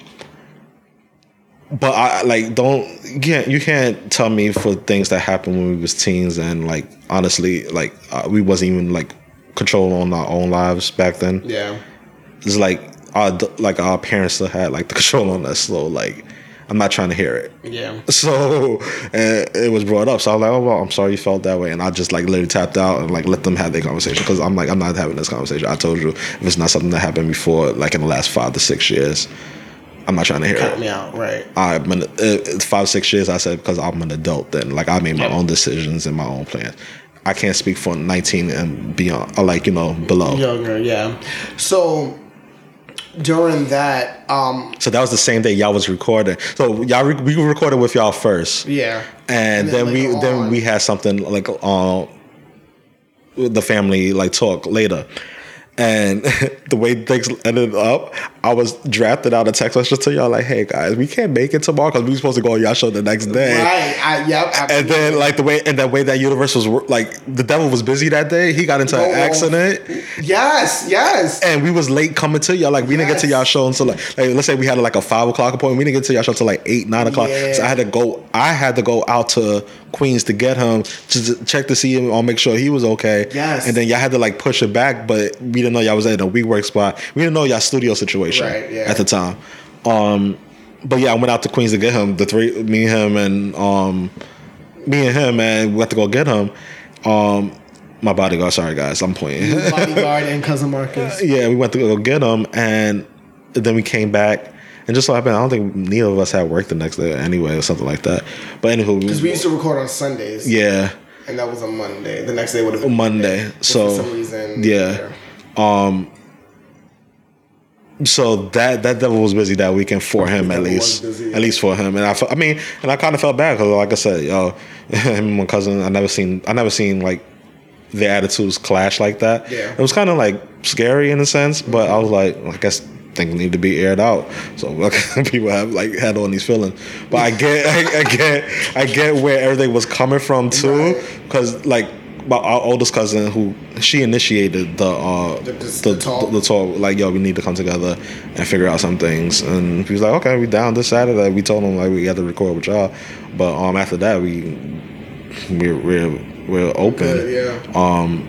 but I like don't you can't you can't tell me for things that happened when we was teens and like honestly like uh, we wasn't even like controlling our own lives back then. Yeah. It's like our like our parents still had like the control on us. So like I'm not trying to hear it. Yeah. So and it was brought up. So I was like, oh well, I'm sorry you felt that way, and I just like literally tapped out and like let them have their conversation because I'm like I'm not having this conversation. I told you if it's not something that happened before, like in the last five to six years, I'm not trying to hear Cut it. me out. Right. I'm an, uh, five six years. I said because I'm an adult. Then like I made my Yep. own decisions and my own plans. I can't speak for 19 and beyond, or like you know below. Younger. Yeah. So during that, um, So that was the same day y'all was recording. So y'all re- we recorded with y'all first. yeah. and, And then, then we later then we had something like uh the family like talk later and the way things ended up i was drafted out a text message to y'all like hey guys we can't make it tomorrow because we were supposed to go on y'all show the next day Right. I, yep. and then like the way and that way that universe was like the devil was busy that day he got into an Oh, accident yes. Yes. and we was late coming to y'all. Like we didn't get to y'all show until like, like let's say we had like a five o'clock appointment. We didn't get to y'all show until like eight, nine o'clock. Yeah. So I had to go. I had to go out to Queens to get him to check to see him or make sure he was okay. Yes. And then y'all had to like push it back, but we didn't know y'all was at a WeWork spot. We didn't know y'all studio situation Right, yeah. at the time. Um, but yeah, I went out to Queens to get him. The three, me, him, and um, me and him, and we had to go get him. Um, my bodyguard. Sorry guys, I'm pointing. Bodyguard and cousin Marcus. yeah, we went to go get him, and then we came back. And just so happened, I don't think neither of us had work the next day anyway, or something like that. But anywho, Because we used to record on Sundays. yeah, And that was a Monday. The next day would have been Monday. But So for some reason, yeah. Um. So that that devil was busy that weekend for him at least, at least for him. And I, fe- I mean, and I kind of felt bad because, like I said, yo, him and my cousin, I never seen, I never seen like their attitudes clash like that. Yeah. It was kind of like scary in a sense, but I was like, I guess things need to be aired out. So like, people have like had all these feelings, but I get, I, I get, I get where everything was coming from too, because like our oldest cousin who she initiated the uh The- the, the- talk. the talk like yo we need to come together and figure out some things. And he was like okay we down this Saturday we told him like we had to record with y'all. But um after that we we're we're, we're open. Good, yeah. um,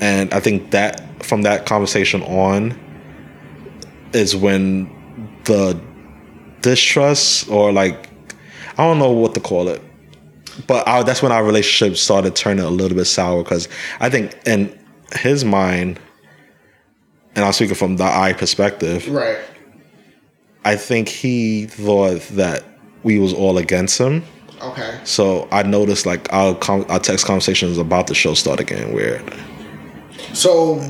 and I think that from that conversation on is when the distrust or like I don't know what to call it, but our, that's when our relationship started turning a little bit sour because I think in his mind, and I'm speaking from the I perspective, Right. I think he thought that we was all against him. Okay. So I noticed like our com- our text conversations about the show started getting weird. So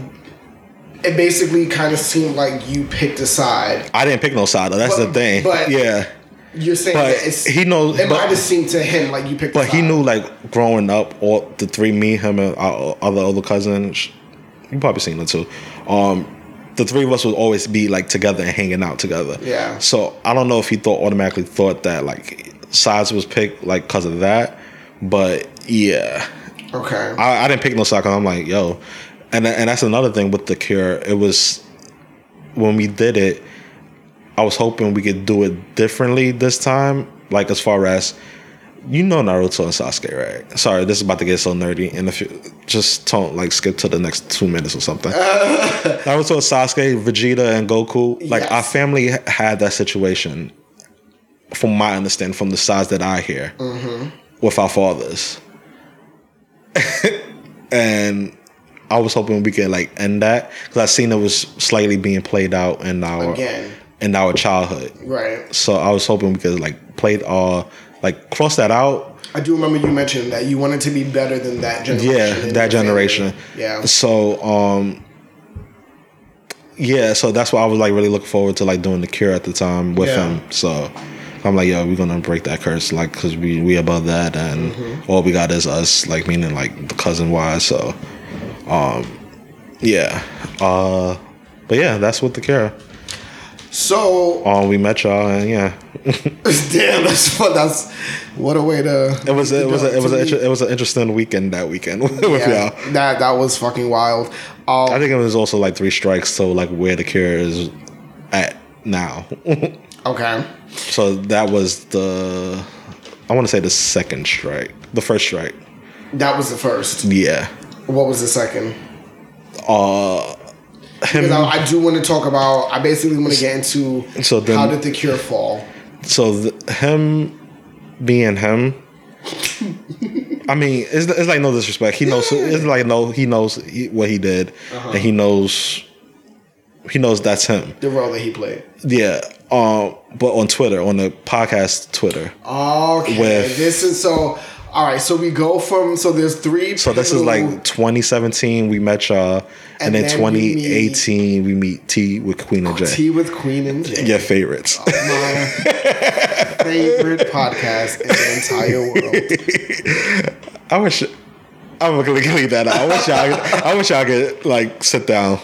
it basically kind of seemed like you picked a side. I didn't pick no side though. That's But- the thing. but- yeah, You're saying But that it's, he knows- It but- might have seemed to him like you picked. but he knew like growing up, all the three, me, him, and our other older cousin. sh- You probably seen it too. Um, the three of us would always be like together and hanging out together. Yeah. So I don't know if he thought automatically thought that like sides was picked like because of that, but yeah. Okay. I, I didn't pick no side 'cause I'm like, yo, and and that's another thing with the cure. It was when we did it, I was hoping we could do it differently this time. Like as far as you know Naruto and Sasuke, right? Sorry, this is about to get so nerdy. And if you just don't like skip to the next two minutes or something. Naruto and Sasuke, Vegeta and Goku, like Yes. our family had that situation. From my understanding, from the sides that I hear, mm-hmm. with our fathers and I was hoping we could like end that because I seen it was slightly being played out in our Again. In our childhood. right. So I was hoping we could like play it all like cross that out. I do remember you mentioned that you wanted to be better than that generation. Yeah, that generation. family. Yeah. So um yeah, so that's why I was like really looking forward to like doing the cure at the time with Yeah. him. So I'm like, yo, we're gonna break that curse, like, cause we we above that, and Mm-hmm. all we got is us, like, meaning like the cousin wise. So, um, yeah, uh, but yeah, that's what the cure. So Um, we met y'all, and yeah, damn, that's fun. That's what a way to. it was it was a, it was a, it was an interesting weekend that weekend with Yeah, y'all. that that was fucking wild. Um, I think it was also like three strikes so like where the cure is at now. okay. so that was the I want to say the second strike, the first strike. That was the first. Yeah. What was the second? Uh. Because I, I do want to talk about. I basically want to get into So then- how did the cure fall? So th- him being him. I mean, it's, it's like no disrespect. He knows. It's like no. He knows what he did, and he knows. He knows that's him. The role that he played. Yeah. Um. But on Twitter, on the podcast Twitter. Okay. With- this is so. All right. So we go from. So there's three. So this is like 2017. We met y'all, and, And then, then we 2018 we meet Tea with Queen and J. Tea with Queen and Jay. Your favorites. My favorite podcast in the entire world. I wish. I'm gonna leave that out. I wish y'all. I wish y'all could like sit down.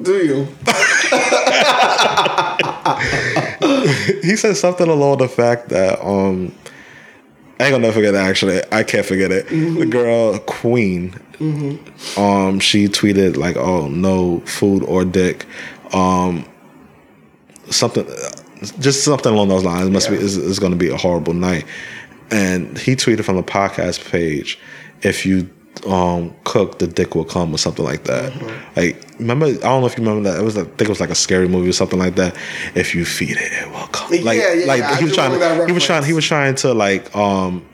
Do you? He said something along the fact that um, I ain't gonna never forget it. Actually, I can't forget it. The girl Queen, um, she tweeted like, "Oh, no food or dick," um, something, just something along those lines. It must be. Yeah. It's, it's gonna be a horrible night. And he tweeted from the podcast page, "If you." Um, cook the dick will come or something like that. Like, remember? I don't know if you remember that. It was, I think it was like a scary movie or something like that. If you feed it, it will come. Like, Yeah, yeah, like yeah, I he was trying. that He was trying. He was trying to like um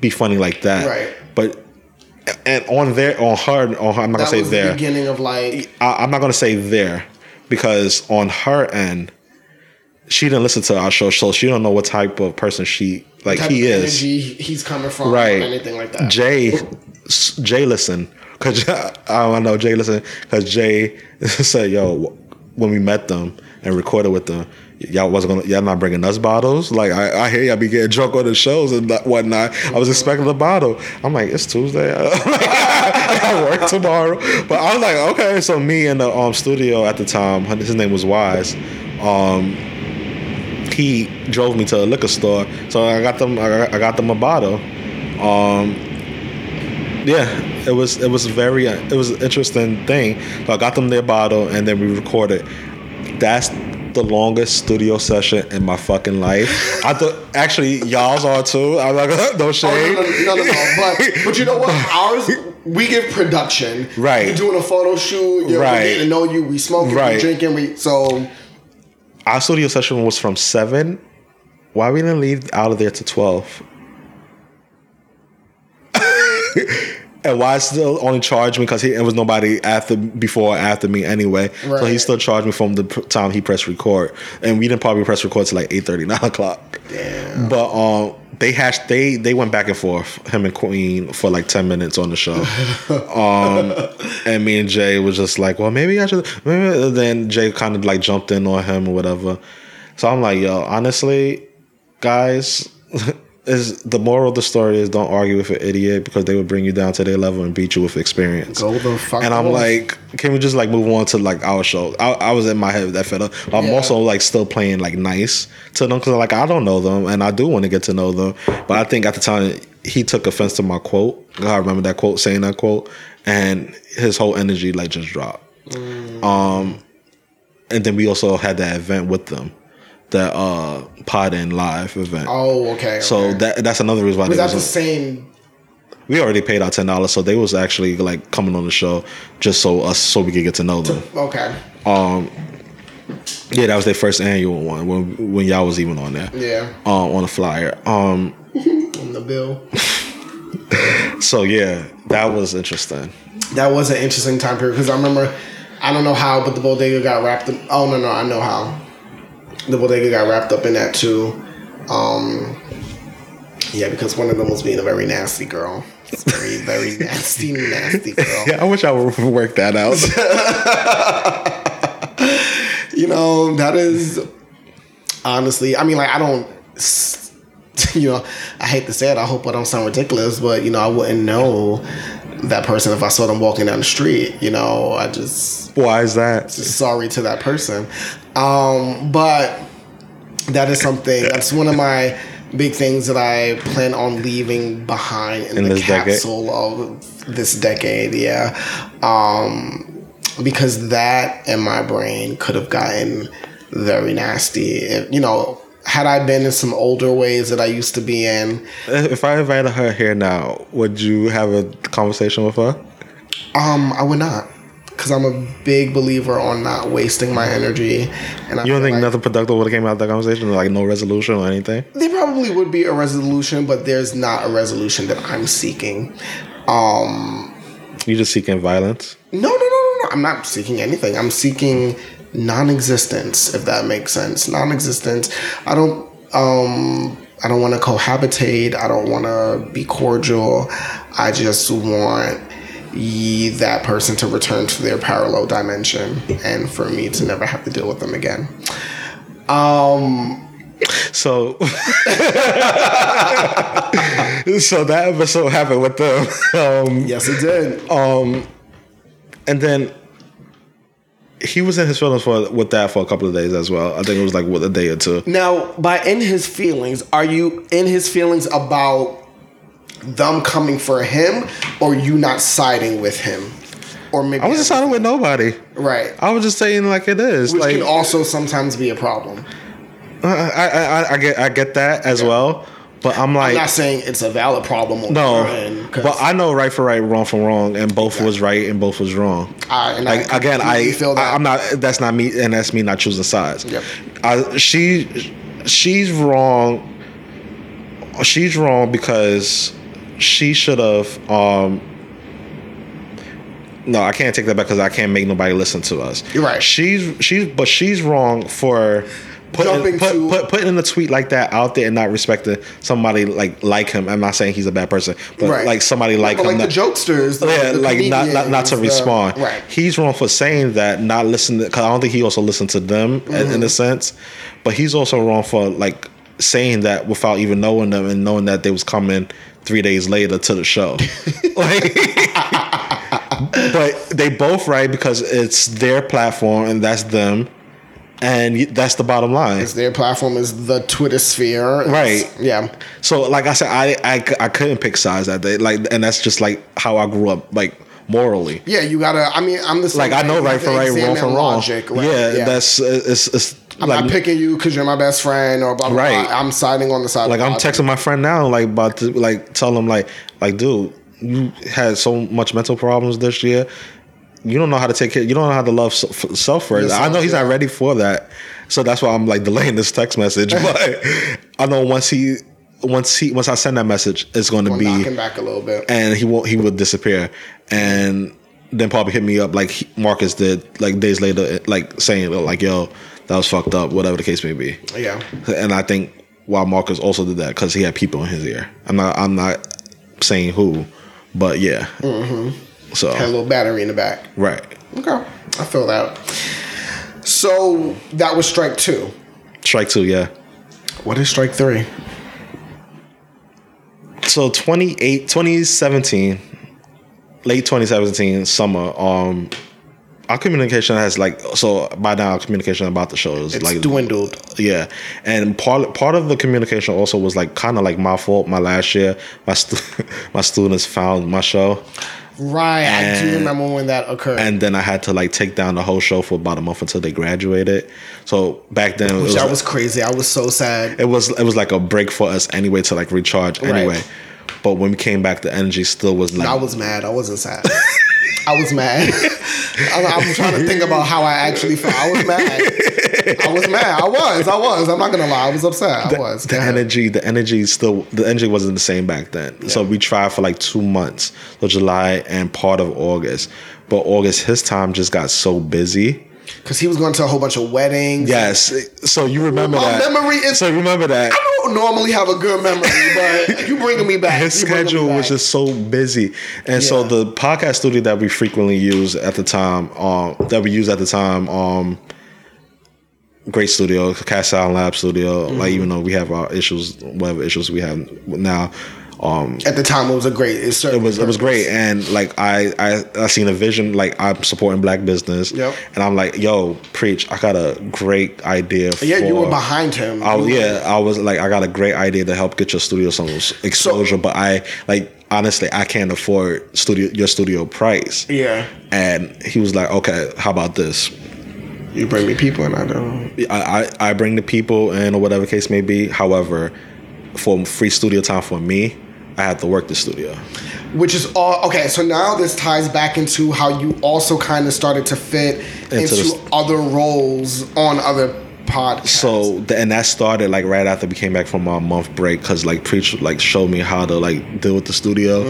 be funny like that. Right. But and on there, on her, on her, I'm not That gonna say was the there. beginning of like. I, I'm not gonna say there because on her end, she didn't listen to our show, so she don't know what type of person she like he is. he's coming from Right. anything like that. Jay, Jay, listen, cause I don't know Jay listen, cause Jay said, "Yo, when we met them and recorded with them, y'all wasn't gonna, y'all not bringing us bottles. Like I, I hear y'all be getting drunk on the shows and whatnot. I was expecting a bottle. I'm like, it's Tuesday. I work tomorrow, but I was like, okay. So me in the um studio at the time, his name was Wise. Um, he drove me to a liquor store, so I got them. I got, them a bottle. Um, yeah, it was it was very it was an interesting thing. So I got them their bottle, and then we recorded. That's the longest studio session in my fucking life. I thought actually y'all's are too. I'm like no Oh, shade. no, no, no, no, no. But but you know what? Ours we give production. Right. We're doing a photo shoot. You're Right. getting to know you. We smoking. Right. We drinking. We so Our studio session was from seven. Why we didn't leave out of there to twelve? And why still only charged me because it was nobody after before or after me anyway. So he still charged me from the time he pressed record, and we didn't probably press record till like 8 9 o'clock. Damn. But um, they hashed they they went back and forth him and Queen for like ten minutes on the show. um, and me and Jay was just like, well, maybe I should. Maybe then Jay kind of like jumped in on him or whatever. So I'm like, yo, honestly, guys. Is the moral of the story is don't argue with an idiot because they would bring you down to their level and beat you with experience. Go the fuck And I'm off. like, can we just like move on to like our show? I, I was in my head with that fed up. I'm Yeah. also like still playing like nice to them because like I don't know them and I do want to get to know them. But I think at the time he took offense to my quote. I remember that quote, saying that quote, and his whole energy like just dropped. Um, and then we also had that event with them, that uh pod in live event. Oh, okay. So okay. that that's another reason why was they that the same? we already paid our ten dollars, so they was actually like coming on the show just so us so we could get to know them. Okay. Um. Yeah, that was their first annual one when when y'all was even on there. Yeah. Um, on the flyer. Um, On the bill. so yeah, that was interesting. That was an interesting time period because I remember, I don't know how, but the bodega got wrapped up. Oh no, no, I know how. The bodega got wrapped up in that too. Um, yeah, because one of them was being a very nasty girl. Very, very nasty, nasty girl. Yeah, I wish I would work that out. You know, that is honestly, I mean, like, I don't, you know, I hate to say it, I hope I don't sound ridiculous, but, you know, I wouldn't know that person if I saw them walking down the street. You know, I just, Why is that? sorry to that person. Um, but that is something, that's one of my big things that I plan on leaving behind in, In the this decade? capsule of this decade. Yeah. Um, because that in my brain could have gotten very nasty. If, you know, had I been in some older ways that I used to be in, If I invited her here now, would you have a conversation with her? um, I would not. Because I'm a big believer on not wasting my energy. And I You don't think like nothing productive would have came out of that conversation? Like no resolution or anything? there probably would be a resolution, but there's not a resolution that I'm seeking. Um, You just seeking violence? no, no, no, no, no. I'm not seeking anything. I'm seeking non-existence, if that makes sense. Non-existence. I don't. Um, I don't want to cohabitate. I don't want to be cordial. I just want that person to return to their parallel dimension, and for me to never have to deal with them again. Um, So, so that episode happened with them, um, yes, it did. and then he was in his feelings for with that for a couple of days as well. I think it was like what a day or two. Now, by in his feelings, are you in his feelings about them coming for him or you not siding with him? Or maybe I wasn't siding with nobody. right. I was just saying like it is. Which like can also sometimes be a problem. Uh, I, I, I, I get I get that as well, but I'm like I'm not saying it's a valid problem on no. end, But I know right for right, wrong for wrong, and both was right and both was wrong. I- and I again, I, feel that. I I'm not. That's not me, and that's me not choosing sides. Yep. I, she she's wrong. She's wrong because she should have. um no, I can't take that back because I can't make nobody listen to us. You're right. She's she's but she's wrong for putting put, to- put, putting in a tweet like that out there and not respecting somebody like like him. I'm not saying he's a bad person, but Right. like somebody like him. like the jokesters, the, yeah, the like not, not not to the- respond. right. He's wrong for saying that, not listening. Because I don't think he also listened to them in- in Mm-hmm. a sense. But he's also wrong for like saying that without even knowing them and knowing that they was coming three days later to the show. like, but they both right because it's their platform and that's them, and that's the bottom line. Their platform is the Twitter sphere. It's- Right. Yeah. So, like I said, I, I I couldn't pick sides that day. Like, and that's just like how I grew up, like morally. Yeah, you gotta. I mean, I'm the same Like I know right for right, wrong for wrong. Logic, right? Yeah, that's uh, it's it's I'm like not picking you because you're my best friend or blah blah. Right. blah. I'm siding on the side. like I'm logic. texting my friend now, like about to like tell him like like dude, you had so much mental problems this year. You don't know how to take care. You don't know how to love self first. I know he's not ready for that, so that's why I'm like delaying this text message. But I know once he once he once I send that message, it's going to be knock him back a little bit. and he won't he will disappear and then probably hit me up like Marcus did like days later like saying like yo that was fucked up whatever the case may be yeah. and I think why Marcus also did that because he had people in his ear I'm not I'm not saying who but yeah Mm-hmm. so Had a little battery in the back. right Okay. I feel that. So that was strike two. strike two yeah What is strike three? so 28 2017 late 2017 summer um our communication has like so by now our communication about the show is It's like dwindled. yeah and part part of the communication also was like kind of like my fault my last year my stu- my students found my show Right. I do And- remember when that occurred. and then i had to like take down the whole show for about a month until they graduated so back then it Which was, that was crazy. I was so sad. it was it was like a break for us anyway to like recharge anyway but when we came back the energy still was like I was mad. I wasn't sad. I was mad. I'm, I'm trying to think about how I actually felt. I was mad. I was mad. I was. I was. I'm not gonna lie. I was upset. I was. the energy the energy still the energy wasn't the same back then so we tried for like two months so july and part of august but august his time just got so busy Because he was going to a whole bunch of weddings. yes so you remember My that memory is- so remember that I don't normally have a good memory, but you bringing me back. his You bringing me schedule was just so busy and so the podcast studio that we frequently used at the time um that we used at the time um great studio cast sound lab studio Mm-hmm. like even though we have our issues whatever issues we have now um At the time, it was a great. It, it was it was great and like I, I i seen a vision like i'm supporting black business Yep. and i'm like yo preach i got a great idea for, Yeah, you were behind him. I, You yeah i was like i got a great idea to help get your studio some exposure but i like honestly i can't afford studio your studio price Yeah. and he was like okay how about this You bring me people, and I don't. I, I, I bring the people and or whatever case may be however for free studio time for me i had to work the studio Which is all okay. So now this ties back into how you also kind of started to fit into, Into the- other roles on other podcasts. So and that started like right after we came back from our month break because like preach like showed me how to like deal with the studio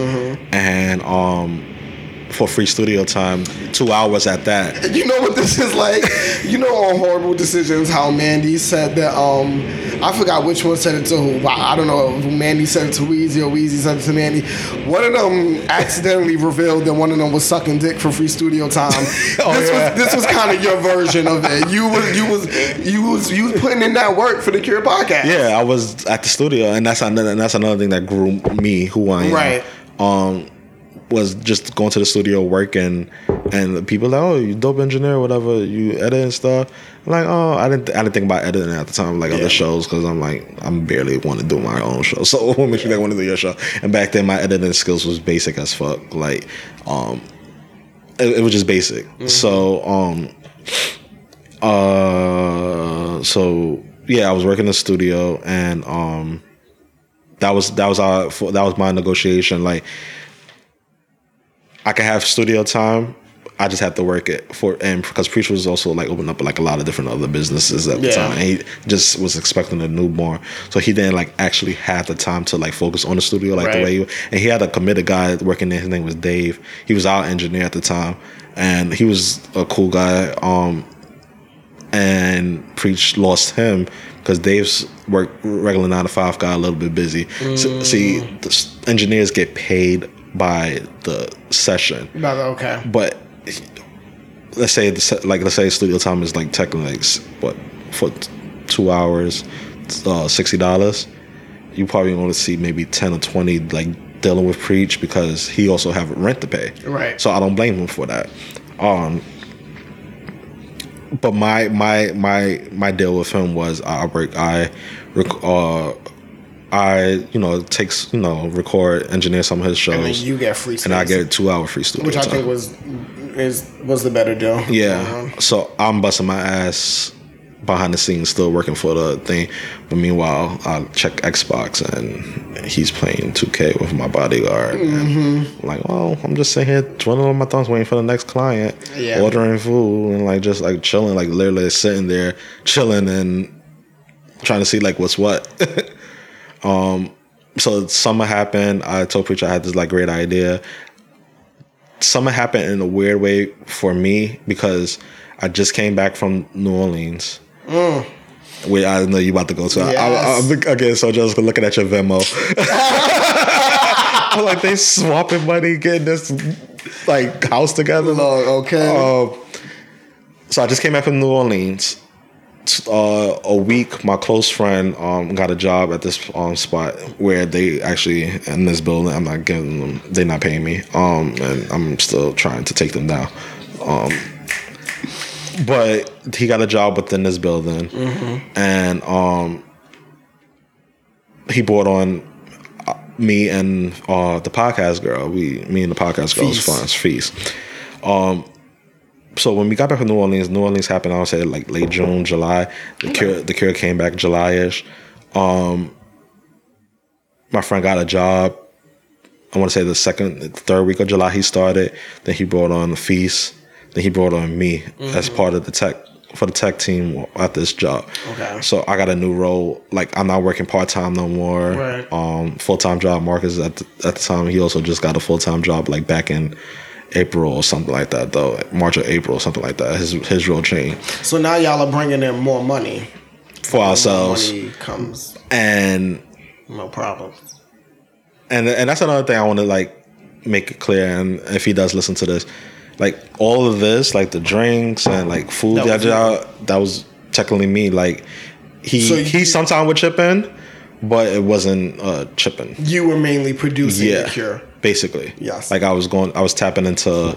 and um for free studio time two hours at that You know what this is like? You know on horrible decisions how Mandii said that um I forgot which one said it to who. I don't know if Mandii said it to Weezy or Weezy said it to Mandii. One of them accidentally revealed that one of them was sucking dick for free studio time. Oh, this yeah. was this was kind of your version of it. You was you was you was you was putting in that work for the Cure podcast. yeah I was at the studio and that's another and that's another thing that grew me who I am Right. um was just going to the studio working and people like oh you dope engineer whatever you edit and stuff. I'm like oh I didn't I didn't think about editing at the time like Yeah. other shows because I'm like I'm barely want to do my own show. So what makes you think I want to do your show? And back then my editing skills was basic as fuck like um it, it was just basic. So um uh so yeah I was working in the studio and um that was that was our that was my negotiation like I could have studio time. I just have to work it for and because Preach was also like opening up like a lot of different other businesses at the Yeah. time. And he just was expecting a newborn. So he didn't like actually have the time to like focus on the studio like the Right. way you and he had a committed guy working there. His name was Dave. He was our engineer at the time. And he was a cool guy. Um and Preach lost him because Dave's work regular nine to five got a little bit busy. So, see, the engineers get paid by the session, But okay. but let's say the like let's say studio time is like technically like what for t- two hours, uh, sixty dollars. You probably want to see maybe ten or twenty like dealing with Preach because he also have rent to pay. Right. So I don't blame him for that. Um, but my my my my deal with him was I work I rec- uh I you know takes you know record engineer some of his shows. And then you get free and I get two hour free studio which I time. think was is was the better deal. yeah. Uh-huh. So I'm busting my ass behind the scenes, still working for the thing. But meanwhile, I check Xbox and he's playing 2K with my bodyguard. And I'm like, well, I'm just sitting here twiddling on my thumbs, waiting for the next client, Yeah. ordering food, and like just like chilling, like literally sitting there chilling and trying to see like what's what. um, so summer happened. I told preacher I had this like great idea. Summer happened in a weird way for me because I just came back from New Orleans. Wait, I know you about to go to. I, I, Yes. I'm, again, so just looking at your Venmo. I'm like they swapping money, getting this like house together. Lord, okay. Um, so I just came back from New Orleans. Uh, a week, my close friend um, got a job at this um, spot where they actually in this building. I'm not giving them; they're not paying me, um, and I'm still trying to take them down. Um, but he got a job within this building, and um, he brought on uh, me and uh, the podcast girl. We, me and the podcast girl was Feast. friends. Feast. Um, so when we got back from New Orleans, New Orleans happened. I would say like late June, July. The cure, the cure came back July-ish. Um, my friend got a job. I want to say the second, third week of July he started. Then he brought on the feast. Then he brought on me as part of the tech for the tech team at this job. Okay. So I got a new role. Like I'm not working part time no more. Right. Um, full time job. Marcus at the, at the time he also just got a full time job like back in April or something like that though. March or April something like that. His his role changed So now y'all are bringing in more money. for ourselves Money comes, and no problem. and and that's another thing I want to like make it clear. And if he does listen to this, like all of this, like the drinks and like food, That that was that, that was technically me. Like he So you- he sometime would chip in, but it wasn't uh chipping. You were mainly producing Yeah, the cure. Basically. Yes. Like I was going, I was tapping into.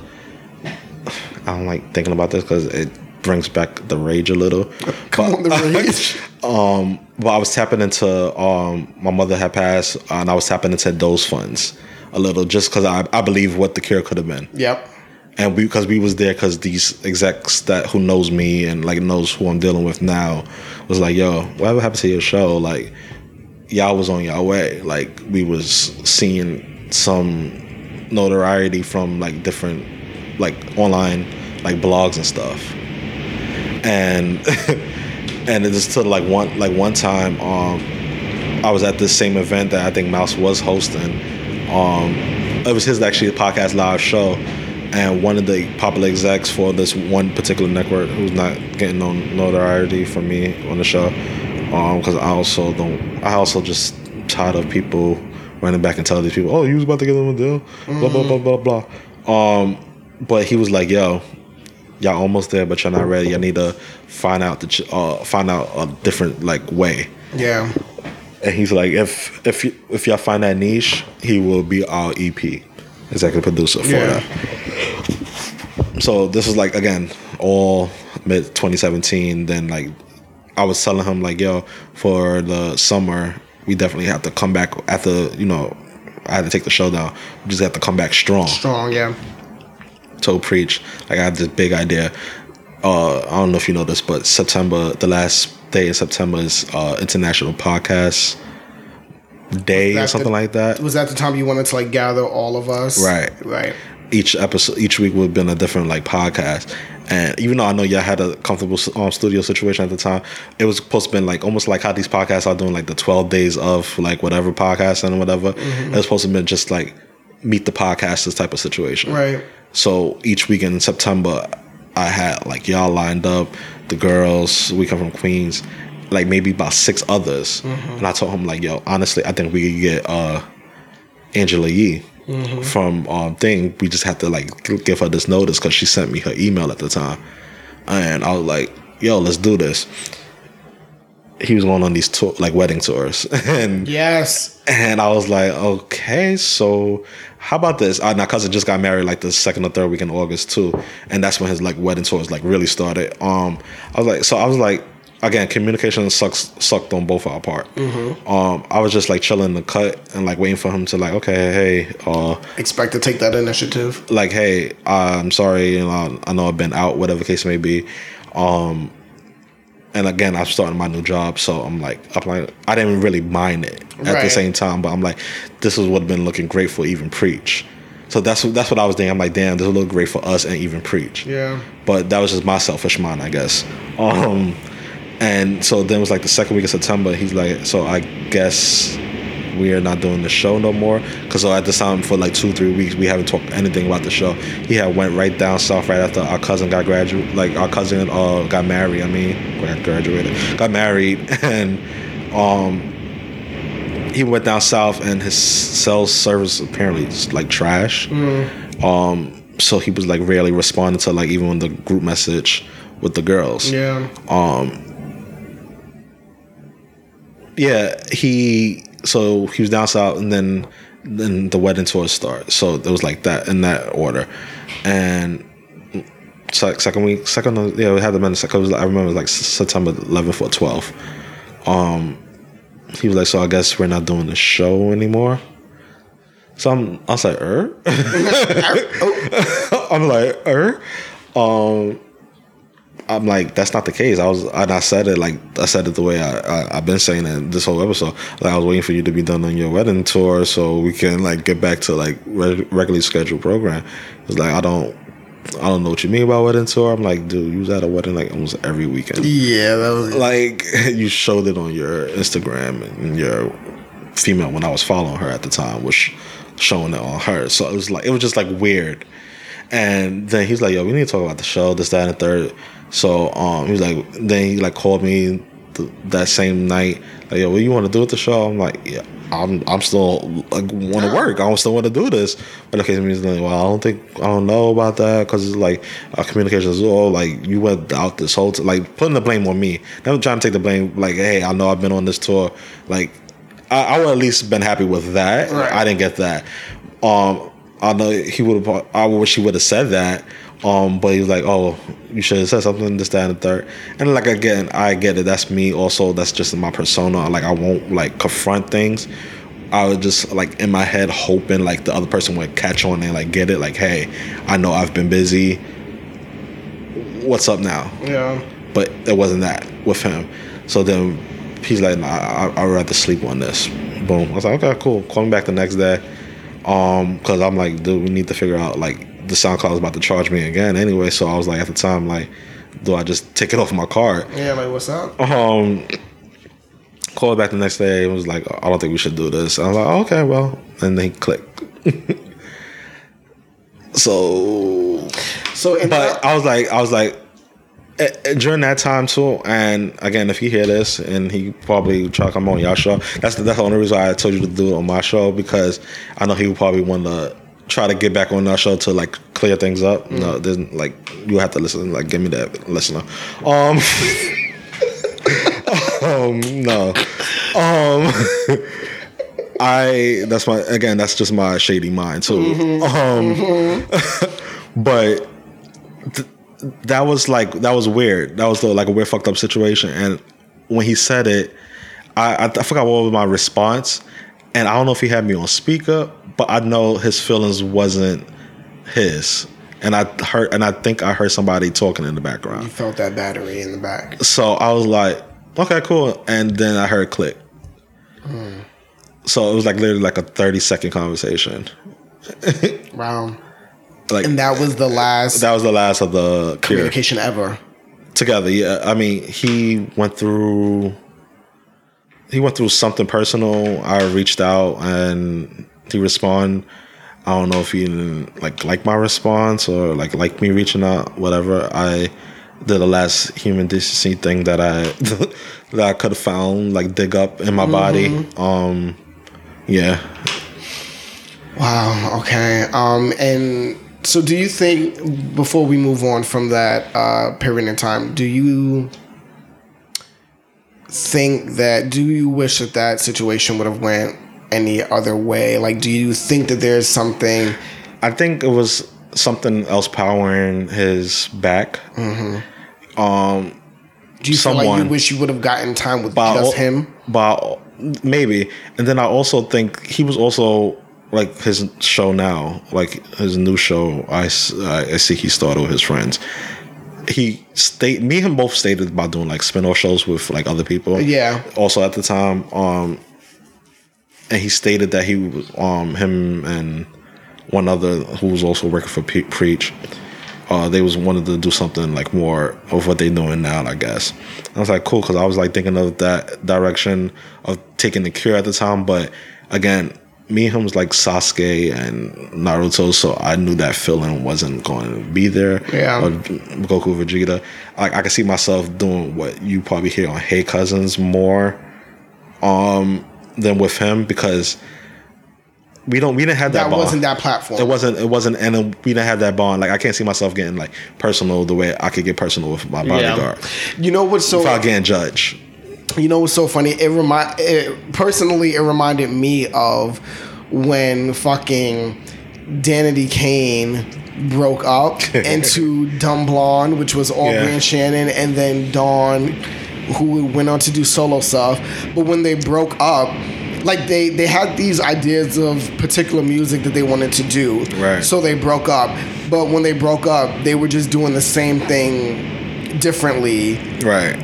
I don't like thinking about this because it brings back the rage a little. Come But- on, the rage. um, but I was tapping into um, my mother had passed, and I was tapping into those funds a little, just because I, I believe what the cure could have been, Yep. and we because we was there because these execs that who knows me and like knows who I'm dealing with now was like, yo, whatever happened to your show? Like, y'all was on y'all way. Like, we was seeing some notoriety from like different like online like blogs and stuff. And and it just to like one like one time um I was at this same event that I think Mouse was hosting. Um it was his actually podcast live show. And one of the popular execs for this one particular network who's not getting no notoriety from me on the show um because I also don't I also just tired of people running back and telling these people oh you was about to get them a deal blah blah blah blah blah um but he was like yo y'all almost there, but you're not ready. You need to find out the ch- uh, find out a different like way. Yeah. And he's like, if if you, if y'all find that niche, he will be our EP, executive producer for Yeah. that. So this is like again all mid 2017. Then like I was telling him like, yo, for the summer, we definitely have to come back after you know. I had to take the show down. We just have to come back strong Strong, yeah. told preach like i had this big idea uh i don't know if you know this but september the last day in september is uh international podcast day or something the- like that Was that the time you wanted to like gather all of us? Right. Right. each episode each week would have been a different like podcast and even though i know y'all had a comfortable um, studio situation at the time it was supposed to be like almost like how these podcasts are doing like the 12 days of like whatever podcast and whatever Mm-hmm. it was supposed to be just like meet the podcasters type of situation Right. So each weekend in September, I had like y'all lined up, the girls. We come from Queens, like maybe about six others, and I told him like, yo, honestly, I think we could get uh, Angela Yee from um, thing. We just have to like give her this notice because she sent me her email at the time, and I was like, yo, let's do this. He was going on these tour, like wedding tours, and Yes. and I was like, okay, so how about this? Uh, my cousin just got married like the second or third week in August too, and that's when his like wedding tours like really started. Um, I was like, so I was like, again, communication sucks sucked on both our part. Um, I was just like chilling the cut and like waiting for him to like, okay, hey, uh, Expect to take that initiative. like, hey, uh, I'm sorry, you know, I know I've been out, whatever case may be. Um, and again, I'm starting my new job, so I'm like, like, I didn't really mind it at the same time, but I'm like, this is what been looking great for even preach. So that's what that's what I was thinking. I'm like, damn, this will look great for us and even preach. Yeah. But that was just my selfish mind, I guess. Um, and so then it was like the second week of September. He's like, so I guess we are not doing the show no more. Because so at the time for like two three weeks we haven't talked anything about the show. He had went right down south right after our cousin got graduated. Like our cousin uh, got married. I mean, graduated, got married, and um, he went down south and his cell service apparently is like trash. Um, so he was like rarely responding to like even the group message with the girls. Yeah. Yeah, he so he was down south, and then then the wedding tour started. So it was like that in that order, and second week, second yeah, we had the second. It was, I remember it was like September 11th or 12th. Um, he was like, so I guess we're not doing the show anymore. So I'm, I was like, er. I'm like, er. Um, I'm like, that's not the case. I was, and I said it like I said it the way I, I I've been saying it this whole episode. Like I was waiting for you to be done on your wedding tour so we can like get back to like re- regularly scheduled program. It's like I don't, I don't know what you mean by wedding tour. I'm like, dude, you was at a wedding like almost every weekend. Yeah, that was Like you showed it on your Instagram and your female when I was following her at the time was sh- showing it on her. So it was like it was just like weird. And then he's like, "Yo, we need to talk about the show, this, that, and the third. So um, he was like, then he like called me th- that same night, like, "Yo, what you want to do with the show?" I'm like, "Yeah, I'm I'm still like want to work. I still want to do this." But okay, he's like, "Well, I don't think I don't know about that because it's like uh, communication is all like you went out this whole t- like putting the blame on me. Never trying to take the blame. Like, hey, I know I've been on this tour. Like, I, I would at least been happy with that. Right. I didn't get that. Um, I know he would have. I wish he would have said that. Um, but he was like, "Oh, you should have said something, this, that, and the third. And like again, I get it. That's me. Also, that's just my persona. Like I won't like confront things. I was just like in my head hoping like the other person would catch on and like get it. Like, hey, I know I've been busy. What's up now? yeah. but it wasn't that with him. So then he's like, nah, I, I'd rather sleep on this. Boom. I was like, okay, cool. Call me back the next day. Um, cause I'm like, dude, we need to figure out like the SoundCloud was about to charge me again anyway. So I was like, at the time, like, do I just take it off my card? Yeah, like what's up? Um, called back the next day. and was like, I don't think we should do this. I was like, okay, well, and then he clicked. so So but I was like, I was like, eh, eh, during that time too. And again, if you hear this, and he probably try to come on your show, that's the, that's the only reason why I told you to do it on my show because I know he would probably want to try to get back on our show to like clear things up. No, there's like you have to listen. Like, give me that listener. Um. um no. Um. I that's my again that's just my shady mind too. Um but th- that was like that was weird. That was the, like a weird fucked up situation. And when he said it, I, I I forgot what was my response, and I don't know if he had me on speaker, but I know his feelings wasn't his, and I heard and I think I heard somebody talking in the background. you felt that battery in the back. So I was like, okay, cool, and then I heard click. So it was like literally like a thirty second conversation. Wow. Like And that was the last that was the last of the cure. communication ever. together yeah i mean he went through he went through something personal i reached out and he responded i don't know if he didn't like like my response or like like me reaching out whatever i did the last human decency thing that i that i could have found like dig up in my body um yeah Wow. Okay. Um. And so, do you think before we move on from that uh, period in time, do you think that? Do you wish that that situation would have went any other way? Like, do you think that there's something? I think it was something else powering his back. Um, Do you feel like you wish you would have gotten time with But just him? But maybe, and then I also think he was also like his show now, like his new show. I, I see he started with his friends. He state me and him both stated about doing like spin-off shows with like other people. Yeah. Also at the time, um, and he stated that he was um him and one other who was also working for Preach. Uh, they was wanted to do something like more of what they doing now, I guess. I was like, cool, because I was like thinking of that direction of taking the cure at the time, but again, me and him was like Sasuke and Naruto, so I knew that feeling wasn't going to be there. Yeah. Or Goku Vegeta. Like I can see myself doing what you probably hear on Hey Cousins more um than with him because we don't we didn't have that, That bond. wasn't that platform. It wasn't. It wasn't, and we didn't have that bond. Like I can't see myself getting like personal the way I could get personal with my bodyguard You know what's so without getting judged. You know what's so funny? It remind it, personally it reminded me of when fucking Danity Kane broke up into Dumblonde, which was Aubrey Yeah. and Shannon, and then Dawn, who went on to do solo stuff. But when they broke up, like they they had these ideas of particular music that they wanted to do. Right. So they broke up. But when they broke up, they were just doing the same thing differently. Right.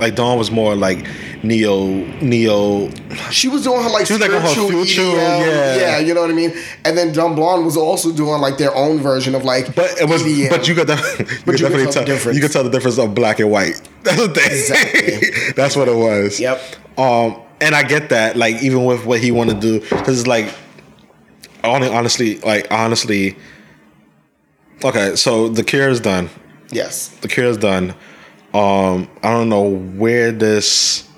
Like Dawn was more like neo neo. She was doing her like She was, like, on her spiritual future, EDM, yeah. yeah, you know what I mean. And then Dumblonde was also doing like their own version of like, But it was. EDM. But you could, def- you could you could definitely tell the tell. difference. You could tell the difference of black and white. That's the thing. Exactly. That's what it was. Yep. Um, and I get that. Like even with what he wanted to do, because it's like, hon- honestly, like honestly. Okay, so the cure is done. yes, the cure is done. Um, I don't know where this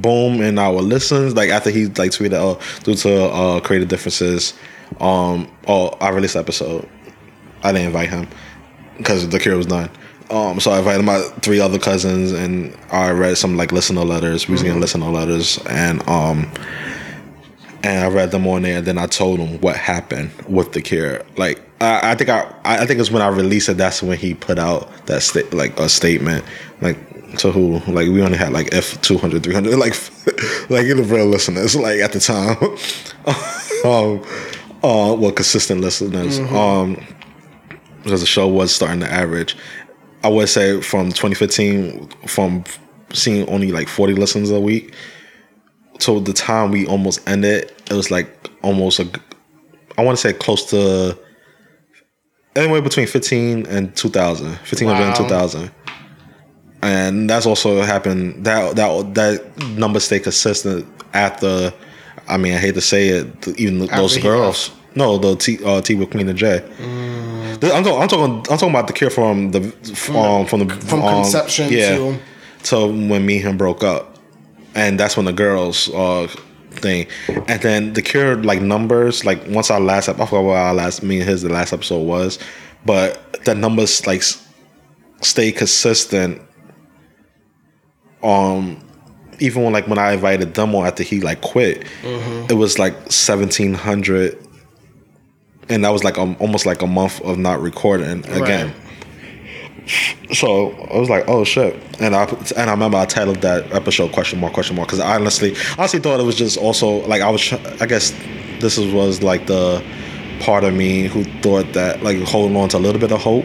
boom in our listens. Like after he like tweeted, oh, due to uh creative differences, um, oh, I released the episode. I didn't invite him because the cure was done. Um, so I invited my three other cousins, and I read some like listener letters. We was getting listener letters, and um, and I read them on there. And then I told him what happened with the cure. Like I, I think I, I think it's when I released it. That's when he put out that sta- like a statement. Like to who? Like we only had like F 200, 300, like like the real listeners. Like at the time, um, uh, well, consistent listeners. Um, because the show was starting to average. I would say from 2015, from seeing only like 40 listens a week to the time we almost ended, it was like almost a, I want to say close to anywhere between 15 and 2000, 1500 and 2000. And that's also happened. That that that number stayed consistent after. I mean, I hate to say it, even those he girls. No, the Tea uh, Tea with Queen and J. The- I'm, talking, I'm talking. I'm talking about the cure from the um, from the from um, conception yeah, to to when me and him broke up, and that's when the girls uh thing, and then the cure like numbers like once our last I forgot what our last me and his the last episode was, but the numbers like stay consistent. Um, even when like when I invited them on after he like quit, it was like seventeen hundred, and that was like um, almost like a month of not recording again. So I was like, oh shit, and I and I remember I titled that episode question mark question mark because I honestly honestly thought it was just also like I was I guess this was like the part of me who thought that like holding on to a little bit of hope.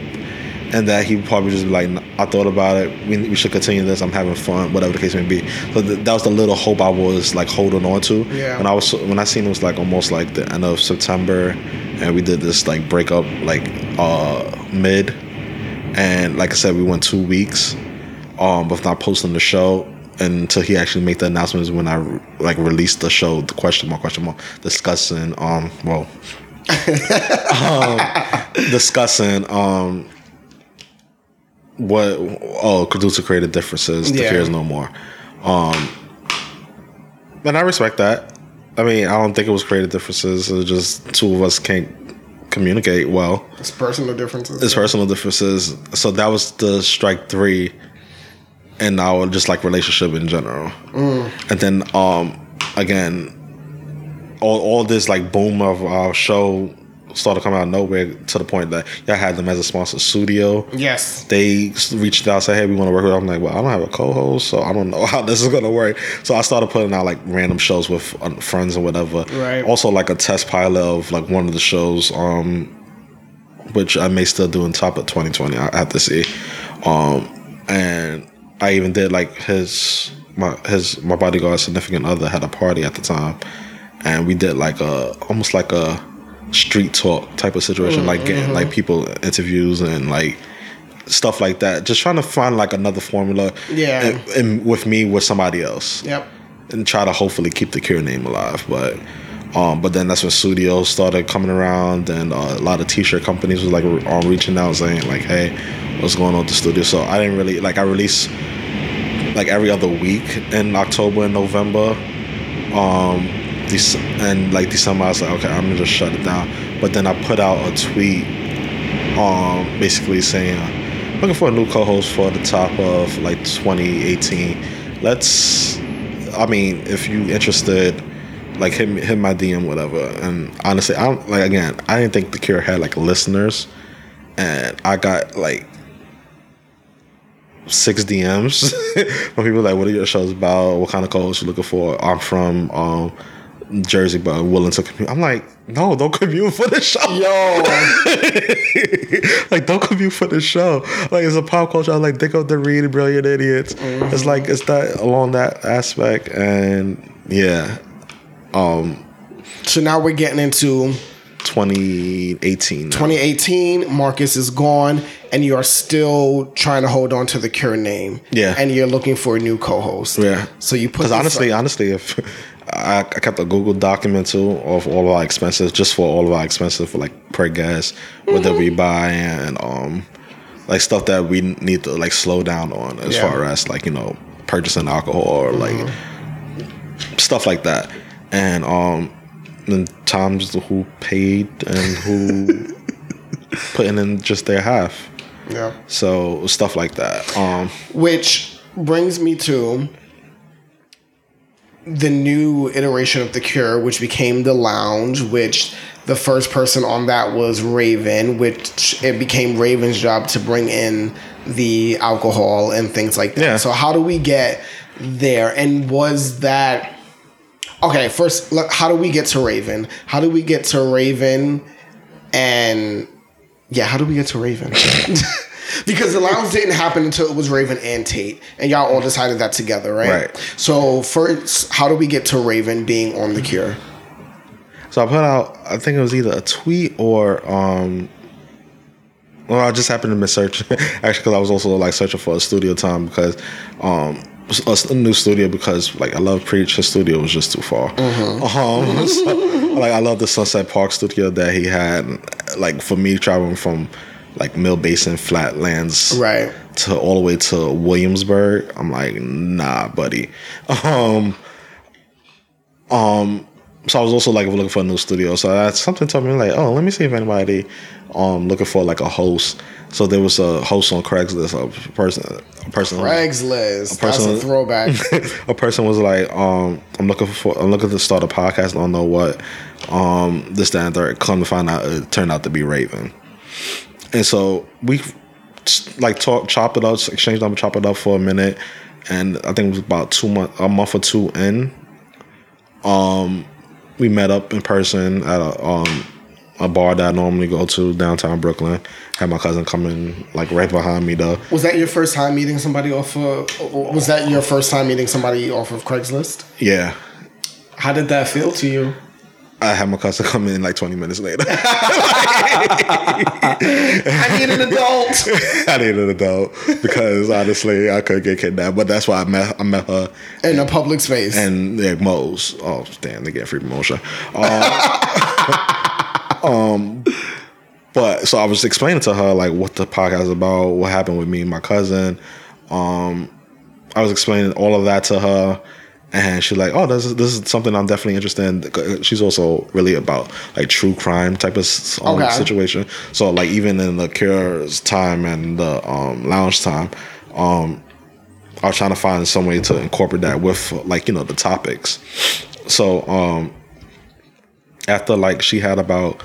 And that he would probably just be like, I thought about it. We, we should continue this. I'm having fun, whatever the case may be. So th- that was the little hope I was like holding on to. Yeah. When I was when I seen it was like almost like the end of September, and we did this like breakup like uh mid, and like I said, we went two weeks, um, with not posting the show until he actually made the announcements when I like released the show, the question mark question mark discussing um well, um, discussing um what oh due to creative differences, the Yeah. cure is no more, um, and I respect that. I mean, I don't think it was creative differences. It was just two of us can't communicate well it's personal differences. it's personal differences. So that was the strike three and our just like relationship in general. And then um again, all all this like boom of our show started coming out of nowhere to the point that y'all had them as a sponsor studio. yes, They reached out, and said, "Hey, we want to work with." You. I'm like, "Well, I don't have a co-host, so I don't know how this is gonna work." So I started putting out like random shows with uh, friends and whatever. Right. Also, like a test pilot of like one of the shows, um, which I may still do in top of 2020. I have to see. Um, and I even did like his my his my bodyguard significant other had a party at the time, and we did like a almost like a street talk type of situation, like getting like people interviews and like stuff like that. Just trying to find like another formula. Yeah. and, and with me with somebody else. yep. and try to hopefully keep the Cure name alive. But um, but then that's when studios started coming around, and uh, a lot of T-shirt companies was like um, reaching out saying like, "Hey, what's going on with the studio?" So I didn't really like I release like every other week in October and November. Um, And like December, I was like, okay, I'm gonna just shut it down. But then I put out a tweet, um, basically saying, uh, looking for a new co-host for the top of like 2018. Let's, I mean, if you interested, like hit hit my DM, whatever. And honestly, I don't like again. I didn't think the Cure had like listeners, and I got like six DMs from people like, "What are your shows about? What kind of co-host you looking for?" I'm from um, Jersey, but willing to commute. I'm like, no, don't commute for the show. Yo, like, don't commute for the show. Like, it's a pop culture. I like think of the really brilliant idiots. It's like it's that along that aspect, and yeah, um, so now we're getting into 2018. now. 2018. Marcus is gone, and you are still trying to hold on to the Cure name. Yeah. and you're looking for a new co-host. Yeah. So you put Because honestly, up- honestly, if I, I kept a Google document too of all of our expenses, just for all of our expenses for like per guest, what that we buy and um like stuff that we need to like slow down on as Yeah. far as like you know purchasing alcohol or like stuff like that, and um then times who paid and who putting in just their half, yeah. so stuff like that. Um Which brings me to the new iteration of the Cure, which became the Lounge. Which the first person on that was Raven, which it became Raven's job to bring in the alcohol and things like that. Yeah. So how do we get there? And was that okay? First, look, how do we get to Raven? How do we get to Raven? And yeah, how do we get to Raven? because the lounge didn't happen until it was Raven and Tate, and y'all all decided that together, right? Right. So first, how do we get to Raven being on the Cure? So I put out, I think it was either a tweet or, um, well, I just happened to miss search actually because I was also like searching for a studio time because, um, a, a new studio because like I love Preach. His studio was just too far. Um, so, like I love the Sunset Park studio that he had. Like for me, traveling from like Mill Basin Flatlands, Right. to all the way to Williamsburg. I'm like, nah, buddy. Um, um, so I was also like looking for a new studio. So that's something told me like, oh, let me see if anybody um looking for like a host. So there was a host on Craigslist, a person, a person, Craigslist. That's person- a throwback. a person was like, um, I'm looking for, I'm looking to start a podcast. I don't know what, um, this, that, and third. Come to find out, it turned out to be Raven. And so we like talk, chopped it up, exchanged number, chopped it up for a minute, and I think it was about two month, a month or two in. Um, we met up in person at a um a bar that I normally go to downtown Brooklyn. Had my cousin come in like right behind me though. was that your first time meeting somebody off of? Was that your first time meeting somebody off of Craigslist? Yeah, How did that feel to you? I had my cousin come in like 20 minutes later. I need an adult. I need an adult because honestly, I could get kidnapped. But that's why I met I met her in a public space. and yeah, Mo's. Oh damn, they get free promotion. Um, um, but so I was explaining to her like what the podcast is about, what happened with me and my cousin. Um, I was explaining all of that to her. And she's like, "Oh, this is this is something I'm definitely interested in." She's also really about like true crime type of um, Okay. situation. So like even in the Cure's time and the um, lounge time, um, I was trying to find some way to incorporate that with like you know the topics. So um, after like she had about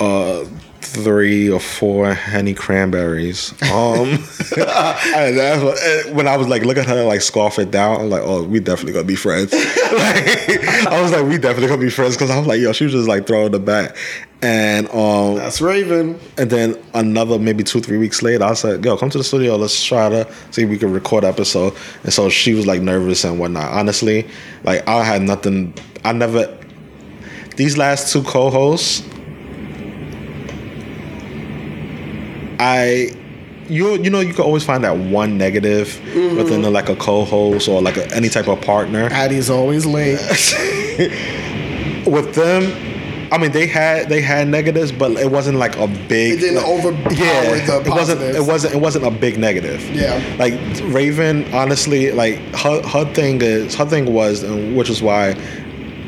uh three or four henny cranberries. Um, and that's what, and when I was like, look at her like scarf it down. I'm like, oh, we definitely gonna be friends. like, I was like, we definitely gonna be friends because I was like, yo, she was just like throwing the back, and um, That's Raven. and then another maybe two three weeks later, I said, "Yo, come to the studio. Let's try to see if we can record episode." And so she was like nervous and whatnot. Honestly, like I had nothing. I never. These last two co-hosts, I you you know you can always find that one negative Mm-hmm. within like a co-host or like a, any type of partner. Addie's always late. With them, I mean they had they had negatives, but it wasn't like a big. It didn't overpower yeah, the it wasn't. It wasn't. It wasn't a big negative. Yeah. Like Raven, honestly, like her her thing is her thing was, which is why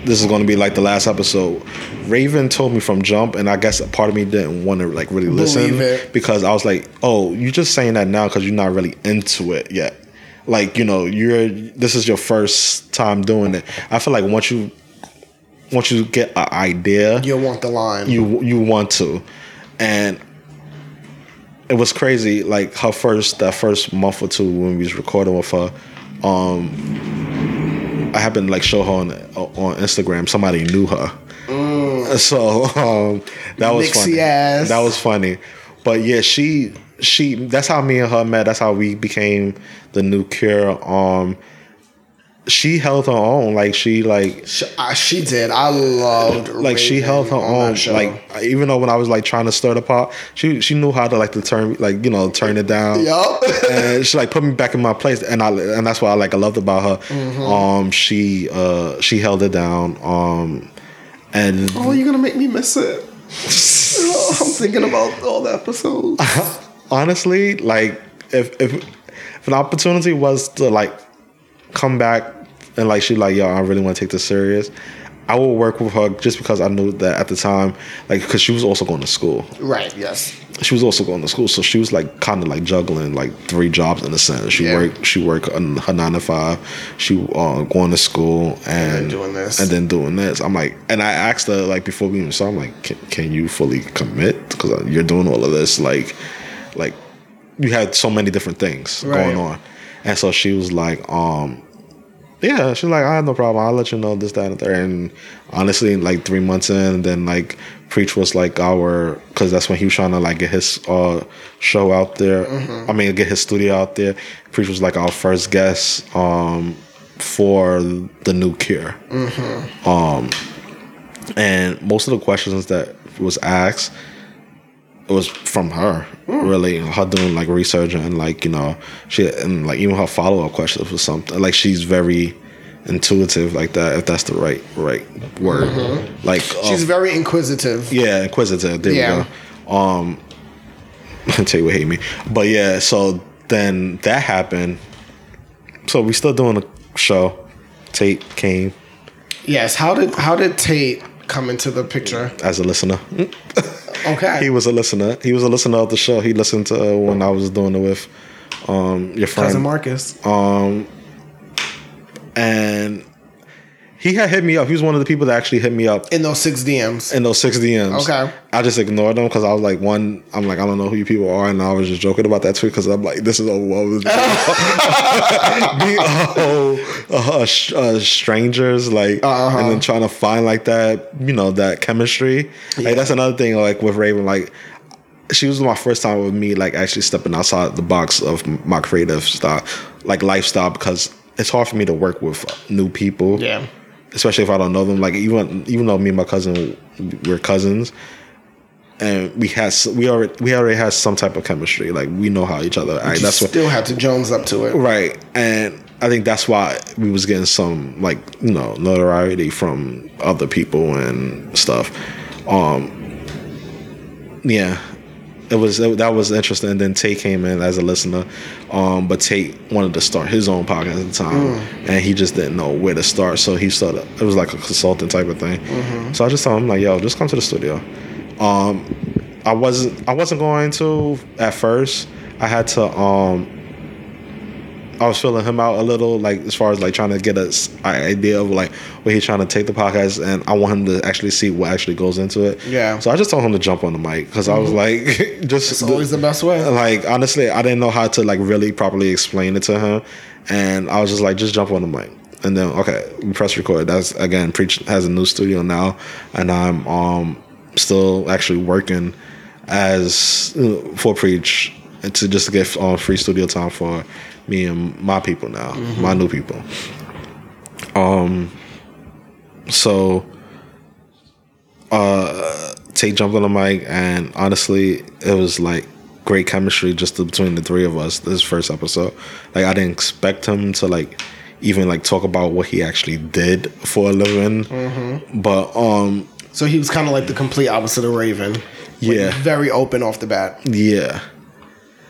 this is going to be like the last episode. Raven told me from jump, and I guess a part of me didn't want to like really listen because I was like, "Oh, you're just saying that now because you're not really into it yet." Like you know, you're this is your first time doing it. I feel like once you once you get an idea, You'll want the line. you you want to, and it was crazy. Like her first that first month or two when we was recording with her, um, I happened to like show her on on Instagram. Somebody knew her, so um, that was funny. ass. That was funny, but yeah, she she that's how me and her met. That's how we became the new cure. Um, she held her own. Like she like She, she did. I loved. like she held her own like even though when i was like trying to stir the pot she she knew how to like to turn like you know turn it down Yup. and she like put me back in my place and i and that's what i like i loved about her Mm-hmm. um she uh she held it down um and Oh, you're gonna make me miss it. Oh, I'm thinking about all the episodes. honestly like if if if an opportunity was to like come back and like she like yo i really want to take this serious i will work with her just because i knew that at the time like because she was also going to school right. Yes. she was also going to school, so she was like kind of like juggling like three jobs in a sense. She Yeah. worked, she worked on her nine to five. She uh, going to school and, then doing this. and then doing this. I'm like, and I asked her like before we even saw. I'm like, can, can you fully commit because you're doing all of this? Like, like you had so many different things Right. going on, and so she was like, um. Yeah, she's like, I have no problem. I'll let you know this, that, and the third. And honestly, like three months in, then like Preach was like our, because that's when he was trying to like get his uh show out there. I mean, get his studio out there. Preach was like our first guest um for the new Cure. Um, and most of the questions that was asked it was from her really her doing like research and like you know she and like even her follow-up questions was something. Like she's very intuitive like that if that's the right right word. Like uh, She's very inquisitive. yeah inquisitive. There Yeah. we go. Um I'll tell you what hate me. But yeah so then that happened. So we still doing a show. Tate came. Yes. How did how did Tate come into the picture? as a listener Okay. he was a listener he was a listener of the show he listened to uh, when i was doing it with um your friend cousin Marcus. Um, and he had hit me up. He was one of the people that actually hit me up in those six DMs. in those six DMs. Okay. I just ignored them because I was like, one, I'm like, I don't know who you people are, and I was just joking about that tweet because I'm like, this is overwhelming. Be oh, uh, sh- uh, strangers, like, Uh-huh. and then trying to find like that, you know, that chemistry. Like that's another thing, like with Raven, like. She was my first time with me, like actually stepping outside the box of my creative style, like lifestyle, because it's hard for me to work with new people Yeah. Especially if I don't know them. Like even even though me and my cousin we're cousins, and we had we already we already had some type of chemistry. Like we know how each other act. That's what still had to Jones up to it. right, and I think that's why we was getting some like you know notoriety from other people and stuff. Um, yeah. It was it, that was interesting. And then Tate came in as a listener, um, but Tate wanted to start his own podcast at the time, and he just didn't know where to start. So he started. It was like a consultant type of thing. So I just told him like, "Yo, just come to the studio." Um, I wasn't I wasn't going to at first. I had to um I was filling him out a little, like as far as like trying to get a s- idea of like where he's trying to take the podcast, and I want him to actually see what actually goes into it. Yeah. So I just told him to jump on the mic because I was like, just It's always the best way. like honestly, I didn't know how to like really properly explain it to him, and I was just like, just jump on the mic. And then okay, press record. That's again, preach has a new studio now, and I'm um still actually working as uh, for preach to just get um, free studio time for me and my people now, my new people. Um, so uh, Tate jumped on the mic, and honestly, it was like great chemistry just between the three of us. This first episode, like I didn't expect him to like even like talk about what he actually did for a living, Mm-hmm. but um, So he was kind of like the complete opposite of Raven. Like, Yeah. very open off the bat. Yeah.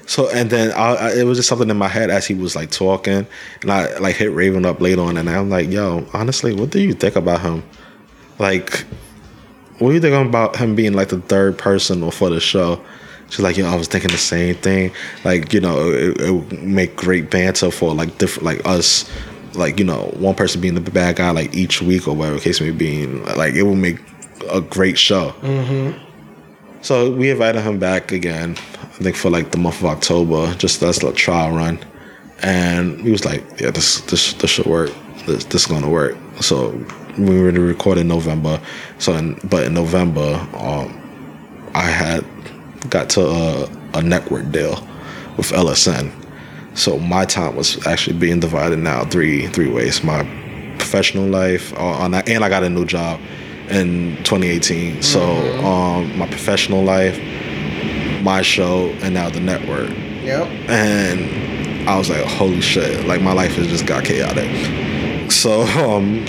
So and then I, I, it was just something in my head as he was like talking, and I like hit Raven up late on, and I'm like, "Yo, honestly, what do you think about him? Like, what do you think about him being like the third person for the show?" She's like, "Yo, I was thinking the same thing. Like, you know, it, it would make great banter for like different, like us, like you know, one person being the bad guy like each week or whatever case may be. Like, it would make a great show." Mm-hmm. So we invited him back again, I think for like the month of October, just as a trial run. And he was like, Yeah, this this this should work. This this is gonna work. So we were to record in November. So in, but in November, um, I had got to a, a network deal with LSN. So my time was actually being divided now three three ways. My professional life, uh, and I got a new job in 2018. So um, my professional life, my show, and now the network. Yep. And I was like, holy shit! Like my life has just got chaotic. So um,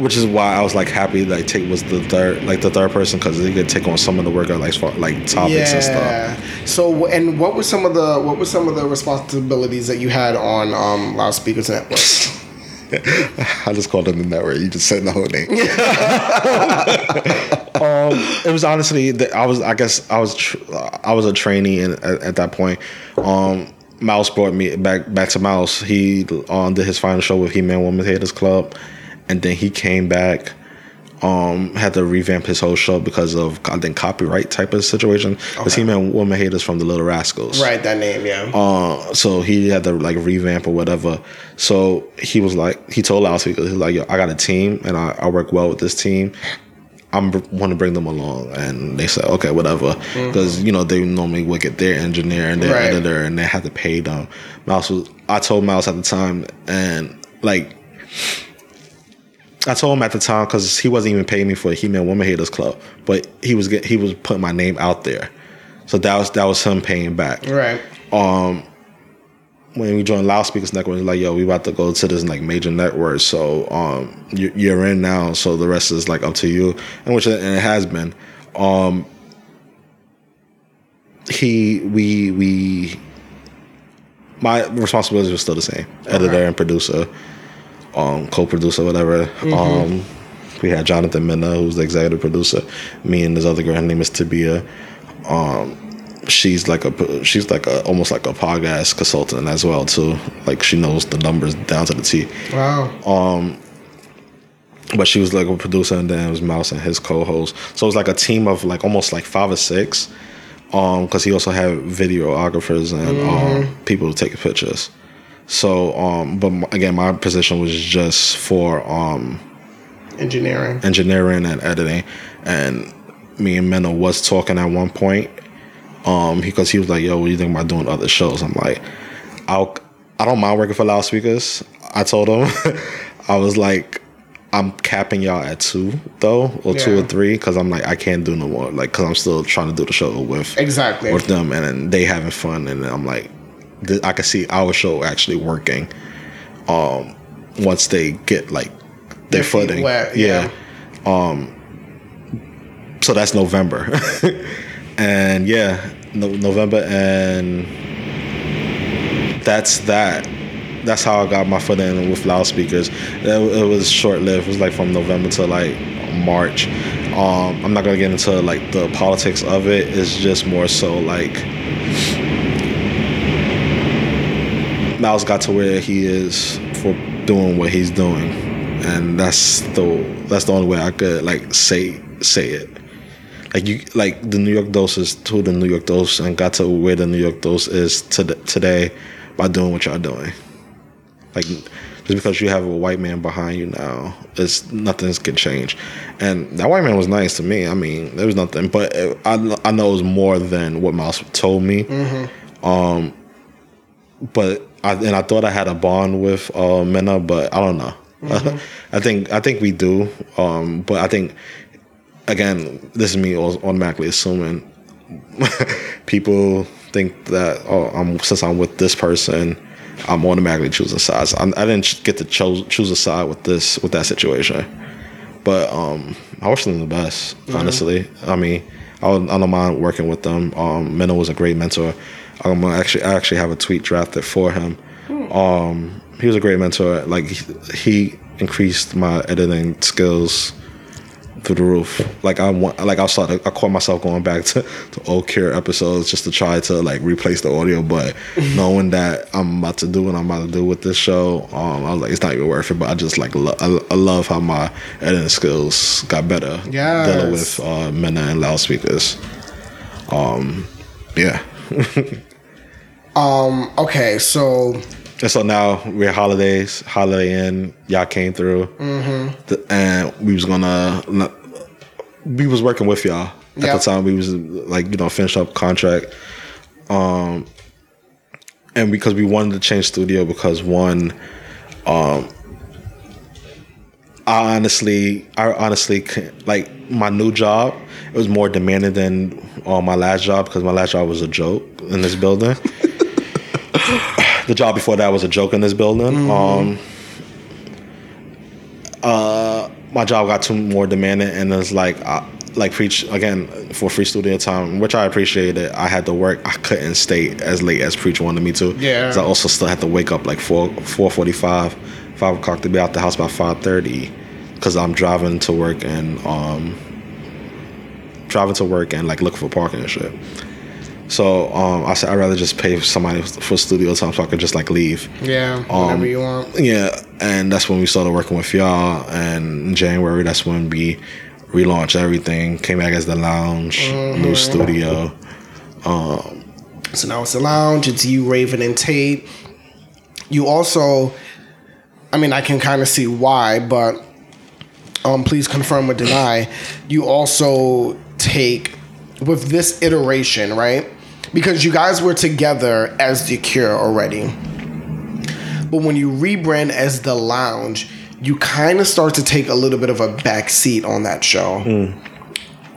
which is why I was like happy like Tate was the third like the third person because he could take on some of the work on like far- like topics and stuff. Yeah. So, and what were some of the what were some of the responsibilities that you had on um, Loudspeakers Network? I just called him the network. You just said the whole name. um, it was honestly, I was, I guess, I was, tr- I was a trainee in, at, at that point. Um, Mouse brought me back, back to Mouse. He um, did his final show with He Man Woman Haters Club, and then he came back. Um, had to revamp his whole show because of I think copyright type of situation. Because He Man Woman Haters from the Little Rascals. right, that name, yeah. Uh, so he had to like revamp or whatever. So he was like, he told us, he was like, Yo, I got a team and I, I work well with this team. I'm want to bring them along, and they said, okay, whatever, because you know they normally would get their engineer and their Right. editor, and they had to pay them. Mouse was, I told Mouse at the time, and like. I told him at the time because he wasn't even paying me for He Man Woman Haters Club, but he was get, he was putting my name out there, so that was that was him paying back. Right. um when we joined loudspeakers network it's like yo we about to go to this like major network. So um you- you're in now. So the rest is like up to you. And which and it has been. Um he we we my responsibilities were still the same. Editor and producer um co-producer whatever um we had jonathan minna who's the executive producer me and this other girl her name is tabia she's like a she's like a almost like a podcast consultant as well too. Like she knows the numbers down to the T. Wow. Um, But she was like a producer, and then it was Mouse and his co-host. So it was like a team of like almost like five or six. Um, because he also had videographers and um people to take pictures. So um, but again, my position was just for um Engineering. engineering and editing and me and Menno was talking at one point um because he was like yo what do you think about doing other shows i'm like i'll i don't mind working for loudspeakers i told him i was like i'm capping y'all at two though or two or three because i'm like i can't do no more like because i'm still trying to do the show with Exactly. with them and they having fun and I'm like th- I can see our show actually working um once they get like their, footing wet, yeah. um so that's November and yeah no- November and that's that that's how I got my foot in with loudspeakers. It, it was short lived. It was like from November to like March. Um, I'm not gonna get into like the politics of it. It's just more so like Miles got to where he is for doing what he's doing, and that's the that's the only way I could like say say it. Like you, like the New York Dose is to the New York Dose, and got to where the New York Dose is to today by doing what y'all doing. Like just because you have a white man behind you now, it's nothing's can change. And that white man was nice to me. I mean, there was nothing, but it, I I know it was more than what Miles told me. Um, but I and I thought I had a bond with uh, Mena, but I don't know. I think I think we do. Um, but I think again, this is me automatically assuming people think that oh, I'm since I'm with this person, I'm automatically choosing sides. I, I didn't get to choose choose a side with this with that situation, but um, I wish them the best. Honestly, I mean, I, don't- I don't mind working with them. Um, was a great mentor. I'm actually I actually have a tweet drafted for him. Um, he was a great mentor. Like he, he increased my editing skills through the roof. Like I want, like I started, I caught myself going back to, to old Cure episodes just to try to like replace the audio, but knowing that I'm about to do what I'm about to do with this show, um, I was like, it's not even worth it. But I just like, lo- I, I love how my editing skills got better. Yes. dealing with uh, Mena and loudspeakers. Um, yeah. Um, okay, so And so now we're holidays, Holiday Inn. Y'all came through, mm-hmm. and we was gonna. We was working with y'all at Yeah. the time. We was like you know finish up contract, um, and because we wanted to change studio because one, um, I honestly, I honestly like my new job. It was more demanding than uh, my last job because my last job was a joke in this building. the job before that was a joke in this building. Um, uh, my job got too more demanding, and it's like, uh, like preach again for free studio time, which I appreciated. I had to work. I couldn't stay as late as preach wanted me to. Yeah. 'Cause I also still had to wake up like four four forty five, five o'clock to be out the house by five thirty, because I'm driving to work and um, driving to work and like looking for parking and shit. So um, I said I'd rather just pay somebody for studio time so I could just like leave. yeah, whatever you want. Yeah, and that's when we started working with y'all. And in January, that's when we relaunched everything. Came back as the lounge, new studio. So now it's the lounge. It's you, Raven, and Tate. You also, I mean, I can kind of see why, but um, please confirm or deny. You also take with this iteration, right? Because you guys were together as the Cure already, but when you rebrand as the Lounge, you kind of start to take a little bit of a back seat on that show.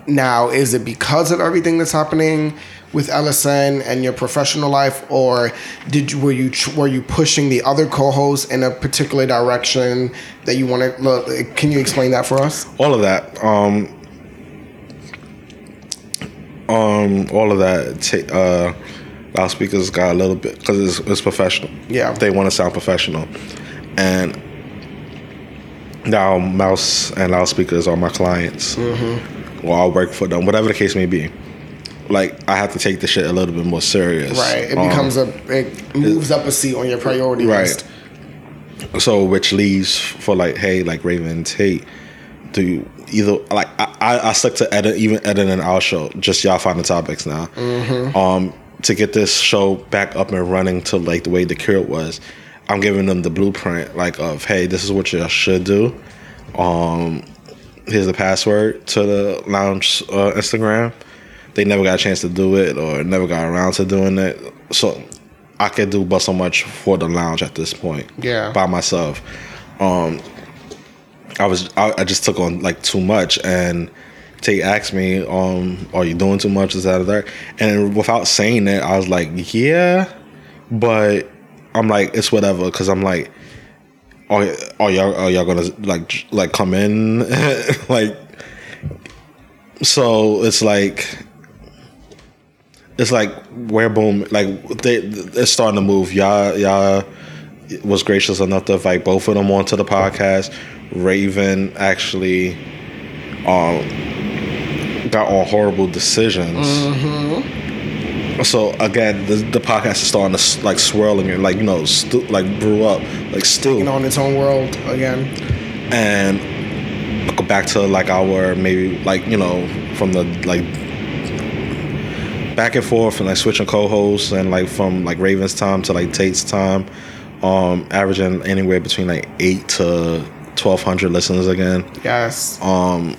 Now, is it because of everything that's happening with LSN and your professional life, or did you, were you were you pushing the other co-hosts in a particular direction that you want to? Can you explain that for us? All of that. Um, um, all of that. Ta- uh, loudspeakers got a little bit because it's, it's professional. Yeah. they want to sound professional, and now mouse and loudspeakers are my clients. Mm-hmm. Or I work for them, whatever the case may be. Like I have to take the shit a little bit more serious. Right. It Um, becomes a. It moves up a seat on your priority Right. list. so which leaves for like hey like raven tate do you either like I, I I stuck to edit even editing our show. Just y'all find the topics now. Um to get this show back up and running to like the way the cure was i'm giving them the blueprint like of hey this is what you should do. Um here's the password to the lounge uh, instagram. They never got a chance to do it or never got around to doing it. So i could do but so much for the lounge at this point Yeah. by myself. Um i was i, I just took on like too much and Tate asked me, um, are you doing too much? Is that or that? And without saying it, I was like, yeah, but I'm like, it's whatever, because I'm like, are, are y'all are y'all gonna like like come in like so it's like it's like where boom like they it's starting to move y'all y'all was gracious enough to invite both of them onto the podcast. Raven actually um got on horrible decisions. So again the, the podcast is starting to like swirling and like you know stu- like brew up like You know, in its own world again. and go back to like our maybe like you know from the like back and forth and like switching co-hosts and like from like Raven's time to like Tate's time, um, averaging anywhere between like eight to twelve hundred listeners again. Yes. Um,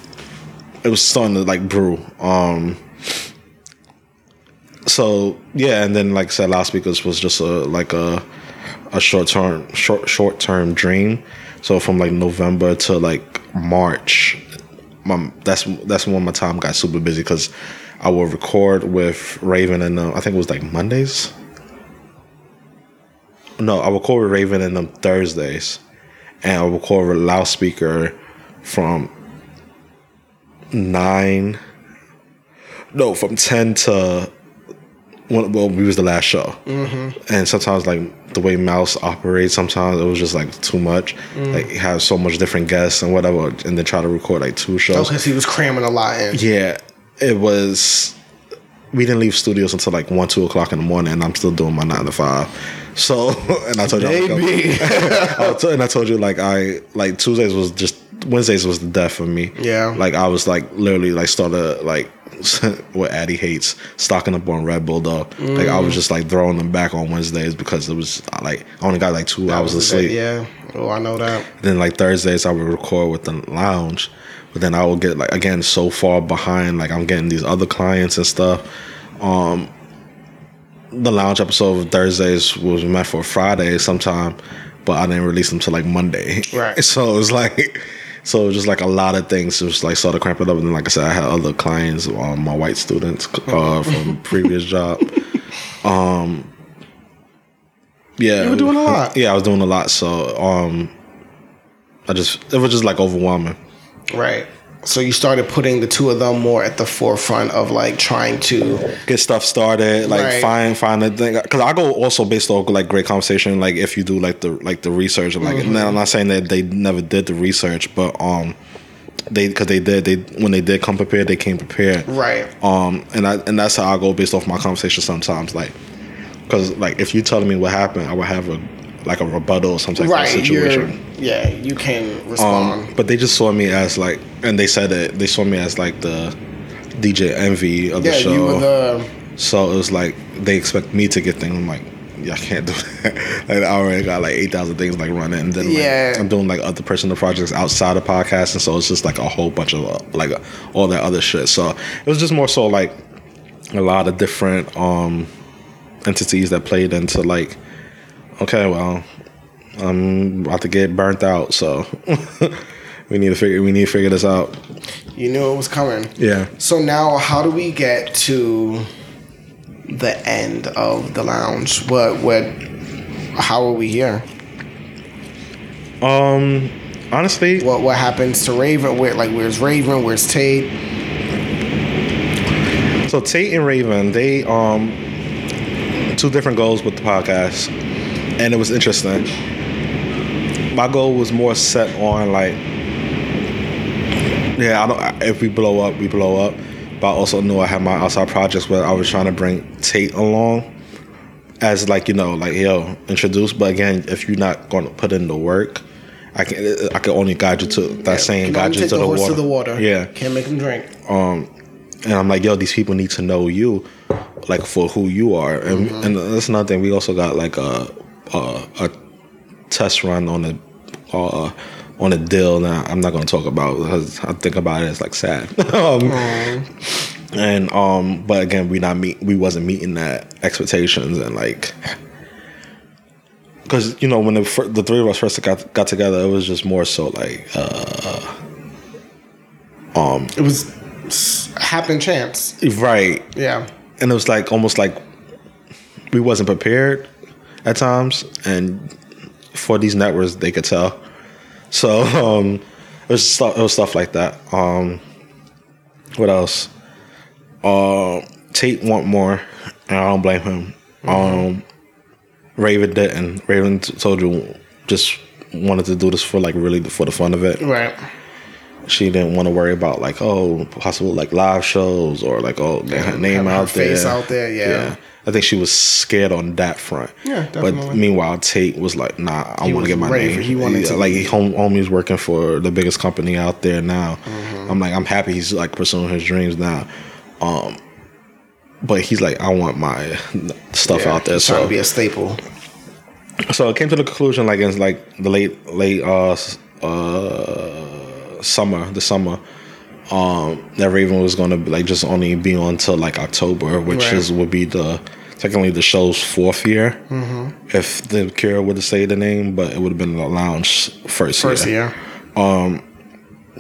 it was starting to like brew. Um, so yeah, and then like I said, last loudspeakers was just a like a a short term short short term dream. So from like November to like March, my that's that's when my time got super busy because I will record with Raven and uh, I think it was like Mondays. No, I record with Raven and them Thursdays, and I record with loudspeaker from nine. No, from ten to when well we was the last show, mm-hmm. and sometimes like the way Mouse operates, sometimes it was just like too much. Like he has so much different guests and whatever, and then try to record like two shows. Because he was cramming a lot in. Yeah, it was. We didn't leave studios until like one, two o'clock in the morning, and I'm still doing my nine to five. So, and I told you, I Baby. I was- and I told you, like I like Tuesdays was just Wednesdays was the death for me. Yeah. like I was like literally like started like what Addie hates stocking up on Red Bull though. Like I was Mm. just like throwing them back on Wednesdays because it was like I only got like two hours of sleep. Yeah. Oh, I know that. Then like Thursdays I would record with the lounge, but then I will get like again so far behind. Like I'm getting these other clients and stuff. Um, the lounge episode of Thursdays was meant for Friday sometime, but I didn't release them till like Monday. Right. So it was like. So it was just like a lot of things just like started cramping up, and then like I said, I had other clients, um, my white students uh, from previous job. Um, yeah, You were doing a lot. Yeah, I was doing a lot. So um, I just it was just like overwhelming. Right. So you started putting the two of them more at the forefront of like trying to. Get stuff started, like Right. find find the thing. Because I go also based off like great conversation. Like if you do like the like the research, and like and I'm not saying that they never did the research, but um, they because they did they when they did come prepared, they came prepared. Right. Um, and I and that's how I go based off my conversation sometimes. Like, because like if you telling me what happened, I would have a like a rebuttal or some type of Right. You're, situation. yeah. You can respond. Um, but they just saw me as like, and they said that they saw me as like the DJ Envy of the yeah. show. You were the. so it was like they expect me to get things. I'm like, yeah, I can't do that. like, I already got like eight thousand things like running, and then like, Yeah. I'm doing like other personal projects outside of podcasting. So it's just like a whole bunch of like all that other shit. So it was just more so like a lot of different um entities that played into like, okay, well, I'm about to get burnt out, so we need to figure we need to figure this out. You knew it was coming. Yeah. So now, how do we get to the end of the lounge? What? What? How are we here? Um. Honestly, What? What happens to Raven? Where? Like, where's Raven? Where's Tate? So Tate and Raven, they um two different goals with the podcast, and it was interesting. My goal was more set on like, yeah, I don't. If we blow up, we blow up. But I also knew I had my outside projects where I was trying to bring Tate along as like you know like yo introduce. But again, if you're not going to put in the work, I can I can only guide you to that same Can guide you to the, the, water. to the water. Yeah, Can't make them drink. Um, and I'm like, yo, these people need to know you, like for who you are, and Mm-hmm. and that's another thing. We also got like a a, a test run on a uh, on a deal that I'm not going to talk about because I think about it, it's like sad. um, and um, but again, we not meet, we wasn't meeting that expectations, and like. Because you know when the, fir- the three of us first got got together, it was just more so like uh, It was happen chance. right, Yeah. and it was like almost like we wasn't prepared at times and for these networks they could tell. So um it was stuff it was stuff like that. Um what else? Uh tate want more and i don't blame him. Um raven didn't. Raven t- told you just wanted to do this for like really for the fun of it. Right. she didn't want to worry about like oh possible like live shows or like oh her name her out there face out there, yeah. I think she was scared on that front Yeah, definitely. but meanwhile tate was like nah i want to get my ready name for- he wanted Yeah, to- like home, homie's working for the biggest company out there now Mm-hmm. i'm like i'm happy he's like pursuing his dreams now um but he's like i want my stuff Yeah, out there he's trying so to be a staple. so it came to the conclusion like in like the late late uh uh summer the summer um that raven was gonna be, like just only be on till like october which Right. is would be the technically the show's fourth year mm-hmm. if the cure would have stayed the name but it would have been the lounge first, First year year.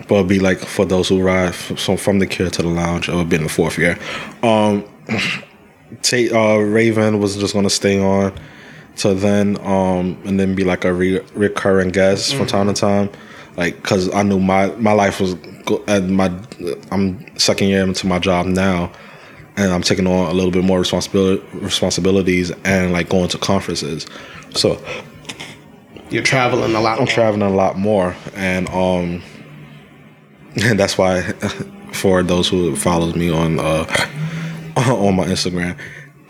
but it'd be like for those who ride f- so from the cure to the lounge. It would be in the fourth year. Um, Tate uh, Raven was just gonna stay on to then, um, and then be like a re- recurring guest from time to time, like because I knew my my life was go- at my I'm second year into my job now, and I'm taking on a little bit more responsibility responsibilities and like going to conferences, so You're traveling a lot. I'm traveling a lot more, and um, and that's why for those who follows me on uh on my Instagram,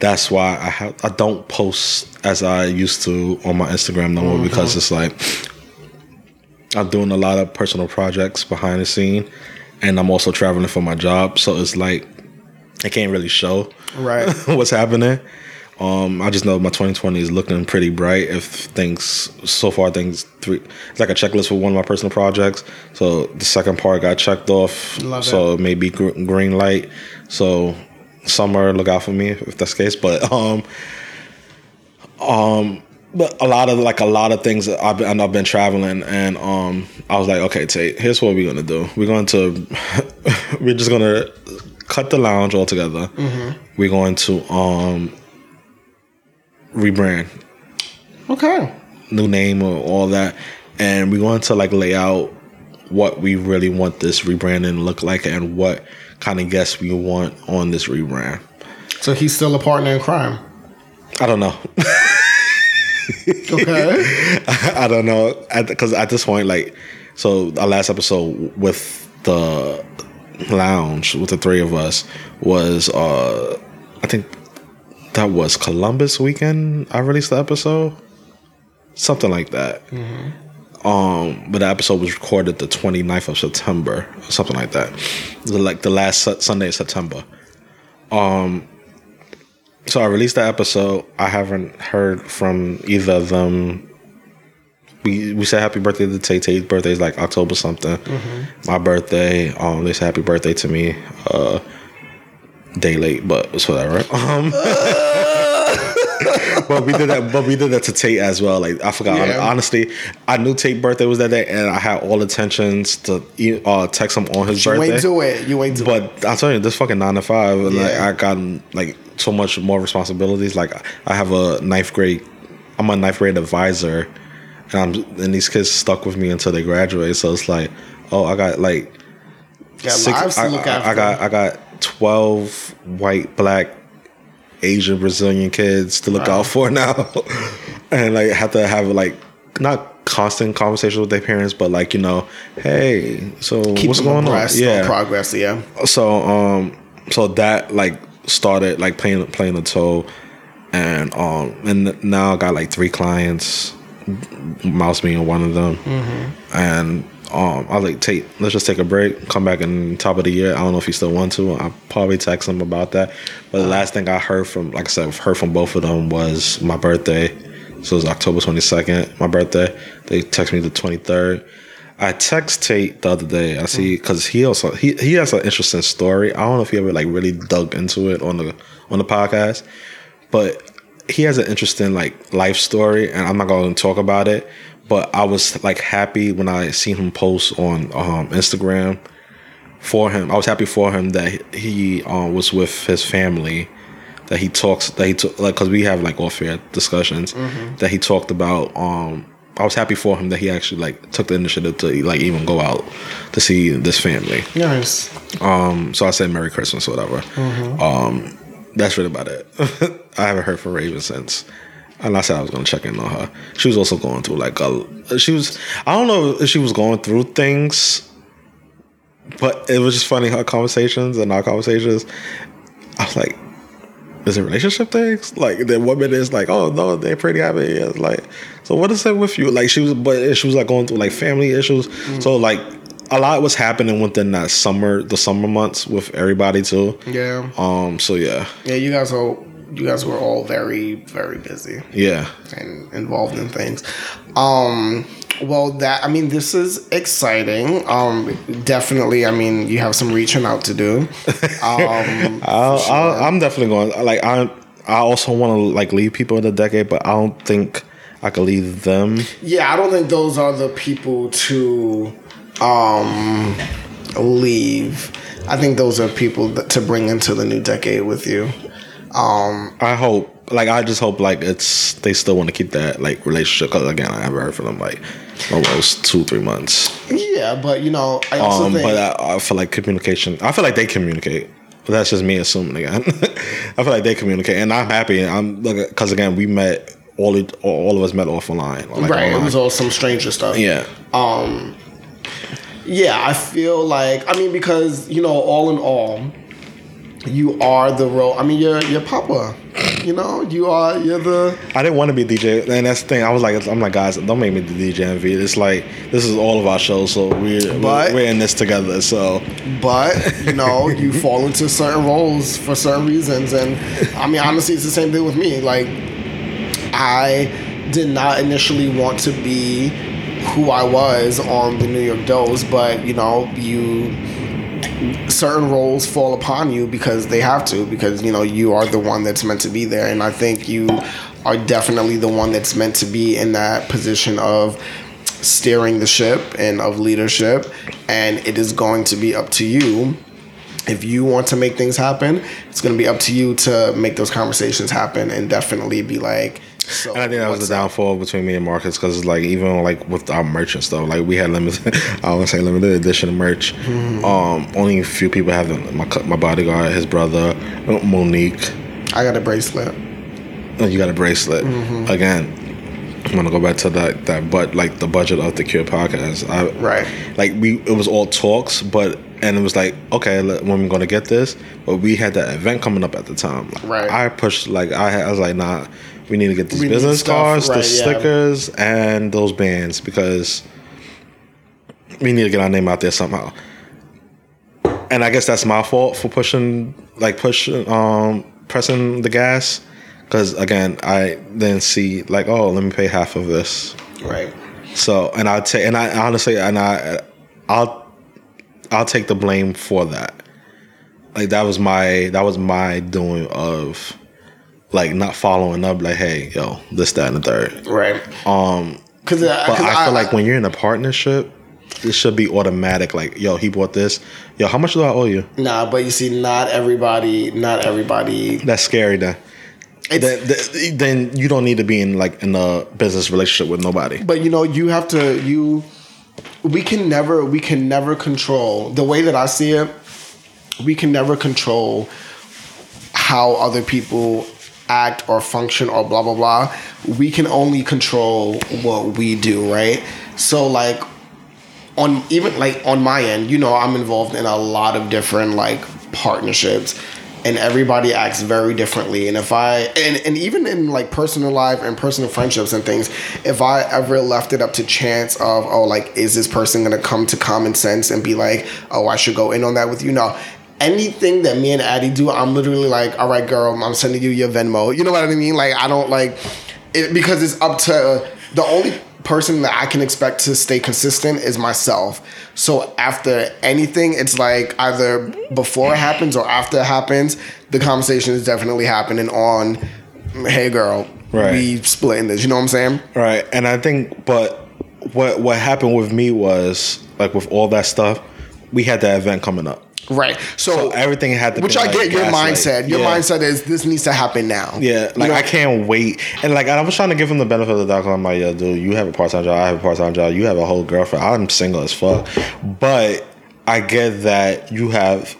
that's why I have I don't post as I used to on my Instagram no more because it's like I'm doing a lot of personal projects behind the scene, and I'm also traveling for my job, so it's like I can't really show Right. what's happening. Um, I just know my 2020 is looking pretty bright. If things so far, things three, it's like a checklist for one of my personal projects. So the second part got checked off. Love so it. it may gr- green light. So summer, look out for me if that's the case. But um, um, but a lot of like a lot of things I've been, I've been traveling and um, I was like, okay, Tate, here's what we're gonna do. We're going to we're just gonna cut the lounge altogether. We're going to um rebrand, Okay. new name or all that, and we're going to like lay out what we really want this rebranding to look like and what kind of guests we want on this rebrand. So he's still a partner in crime. I don't know. Okay. I don't know because at, this point, like, so our last episode with the lounge with the three of us was, uh I think that was Columbus weekend. I released the episode, something like that. Um, but the episode was recorded the 29th of September, something like that. Like the last Su- Sunday of September. Um, so I released the episode. I haven't heard from either of them. We we said happy birthday to Tay. Tay's birthday is like October something. My birthday, um, they said happy birthday to me. Uh, day late, but it's whatever. Um, but we did that. But we did that to Tate as well. Like I forgot. Yeah. Honestly, I knew Tate's birthday was that day, and I had all intentions to uh, text him on his You birthday. You ain't do it. You ain't do it. But I'll tell you, this fucking nine to five, and like I got like so much more responsibilities. Like I have a ninth grade, I'm a ninth grade advisor, and I'm and these kids stuck with me until they graduate. So it's like, oh, I got like Got lives to I, look I-. I got I got twelve white, black, Asian, Brazilian kids to look out for now, and like have to have like not constant conversations with their parents, but like you know, hey, so Keep what's going on? Yeah, progress. Yeah. so um so that like started like playing playing a toll. And um and now I got like three clients mouse being one of them. And um I was like take let's just take a break come back in top of the year. I don't know if he still want to. I'll probably text him about that. But the last thing I heard from like I said heard from both of them was my birthday. So it was October 22nd my birthday. They text me the 23rd I text Tate the other day. I see because he also he he has an interesting story. I don't know if he ever like really dug into it on the on the podcast, but he has an interesting like life story, and I'm not going to talk about it. But I was like happy when I seen him post on um, Instagram for him. I was happy for him that he um, was with his family. That he talks that he took like because we have like off air discussions that he talked about. Um, I was happy for him that he actually like took the initiative to like even go out to see this family. Nice. Um, so I said Merry Christmas or whatever. Mm-hmm. Um, that's really about it. I haven't heard from Raven since. And I said I was gonna check in on her. She was also going through like a. She was. I don't know if she was going through things, but it was just funny her conversations and our conversations. I was like, is it relationship things? Like the woman is like, oh no, they're pretty happy. It's like, so what is it with you? Like she was, but she was like going through like family issues. So like a lot was happening within that summer, the summer months with everybody too. Yeah. Um. So yeah, Yeah. You guys are. You guys were all very, very busy yeah, and involved in things. Um. Well, that I mean, this is exciting. Um. Definitely. I mean, you have some reaching out to do. Um. I'll, I'll, I'm definitely going. Like I, I also want to like leave people in the decade, but I don't think I could leave them. Yeah, I don't think those are the people to um, leave. I think those are people that, to bring into the new decade with you. Um, I hope, like, I just hope, like, it's they still want to keep that like relationship. Because again, I haven't heard from them like almost two, three months. yeah, but you know, I also Um, think. but I, I feel like communication. I feel like they communicate. But that's just me assuming again. I feel like they communicate, and I'm happy. I'm because again, we met all it, all of us met offline. Like, right, it was all some stranger stuff. yeah. Um, yeah, I feel like I mean because you know, all in all, you are the role. I mean, you're you're Papa. You know, you are you're the I didn't want to be DJ, and that's the thing. I was like, I'm like, guys, don't make me the DJ Envy. It's like this is all of our shows, so we're But- we're, in this together. So but you know you fall into certain roles for certain reasons and i mean honestly it's the same thing with me like i did not initially want to be who i was on the New York Dose but you know you certain roles fall upon you because they have to because you know you are the one that's meant to be there. And i think you are definitely the one that's meant to be in that position of steering the ship and of leadership. And it is going to be up to you. If you want to make things happen it's going to be up to you to make those conversations happen and definitely be like so And I think that was the downfall between me and Marcus because it's like even like with our merch and stuff, like we had limited. I to say limited edition of merch. Mm-hmm. Um, only a few people have them. My my bodyguard, his brother, Monique. i got a bracelet Oh, You got a bracelet Mm-hmm. again. I'm gonna go back to that that but like the budget of the Cure podcast. I, Right. Like we, it was all talks, but and it was like okay, when we're gonna get this, but we had that event coming up at the time. Right. I pushed like I, I was like nah, we need to get these We business cards, right, the yeah. stickers, and those bands because we need to get our name out there somehow. And I guess that's my fault for pushing, like pushing, um, pressing the gas, because again, I then see like, oh, let me pay half of this. right So, and I'll take, and I honestly, and I, I'll, I'll take the blame for that. Like that was my, that was my doing of, like not following up. Like, hey, yo, this, that, and the third. right Um, because but I, feel like when you're in a partnership, it should be automatic. Like, yo, he bought this. Yo, how much do I owe you? Nah, but you see, not everybody, not everybody. That's scary. Then, then, then you don't need to be in like in a business relationship with nobody. but you know, you have to. You, we can never, we can never control the way that I see it. We can never control how other people act or function or blah blah blah. We can only control what we do, right? So like on even like on my end, you know, I'm involved in a lot of different like partnerships and everybody acts very differently. And if I and, and even in like personal life and personal friendships and things, if I ever left it up to chance of, oh, like, is this person gonna come to common sense and be like, oh, I should go in on that with you? No. Anything that me and Addie do, I'm literally like, all right, girl, I'm sending you your Venmo. You know what I mean? Like, I don't like it because it's up to the only person that I can expect to stay consistent is myself. So after anything, it's like either before it happens or after it happens, the conversation is definitely happening on, hey girl, Right. we splitting this. You know what I'm saying? Right. And I think, but what what happened with me was like with all that stuff, we had that event coming up. Right. So, So everything had to which I like get your mindset. Your Yeah. mindset is this needs to happen now. Yeah, You like know? I can't wait. And like I was trying to give him the benefit of the doubt I'm like, yo, dude, you have a part time job. I have a part time job. You have a whole girlfriend. I'm single as fuck. But I get that you have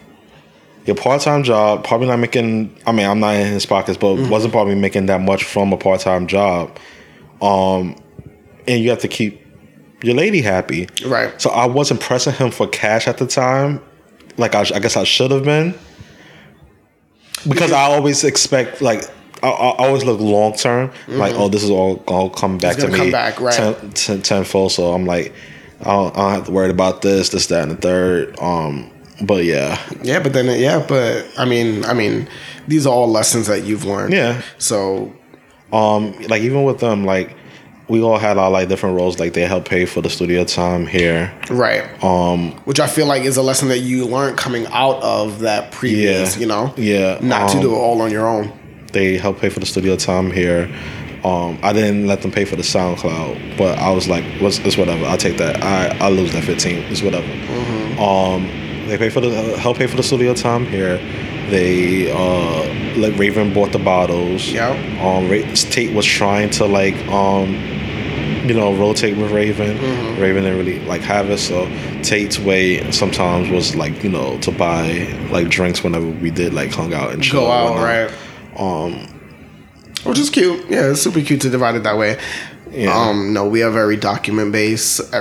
your part time job. Probably not making. I mean, I'm not in his pockets, but Mm-hmm. wasn't probably making that much from a part time job. Um, and you have to keep your lady happy. Right. So I wasn't pressing him for cash at the time, like I, I guess I should have been, because I always expect like I, I always look long term, like oh this is all all come back to me, come back, right. ten, ten, tenfold. So I'm like I don't, I don't have to worry about this, this, that, and the third. Um, but yeah, Yeah, but then yeah, but I mean, I mean, these are all lessons that you've learned. Yeah. So um, like even with them, like we all had our like different roles. Like they helped pay for the studio time here. right. Um, which I feel like is a lesson that you learned coming out of that previous, Yeah. you know, yeah, not to um, do it all on your own. they help pay for the studio time here. Um, I didn't let them pay for the SoundCloud, but I was like, "What's it's whatever? I'll take that. I I'll lose that fifteen. It's whatever." Um, they pay for the help pay for the studio time here. They uh, like Raven bought the bottles. Yeah. Um, Tate was trying to like um, you know, rotate with Raven. Raven didn't really like have it, so Tate's way sometimes was like you know to buy like drinks whenever we did like hung out and chill Go out, right? Um, Which is cute. Yeah, it's super cute to divide it that way. Yeah. Um, no, we are very document based.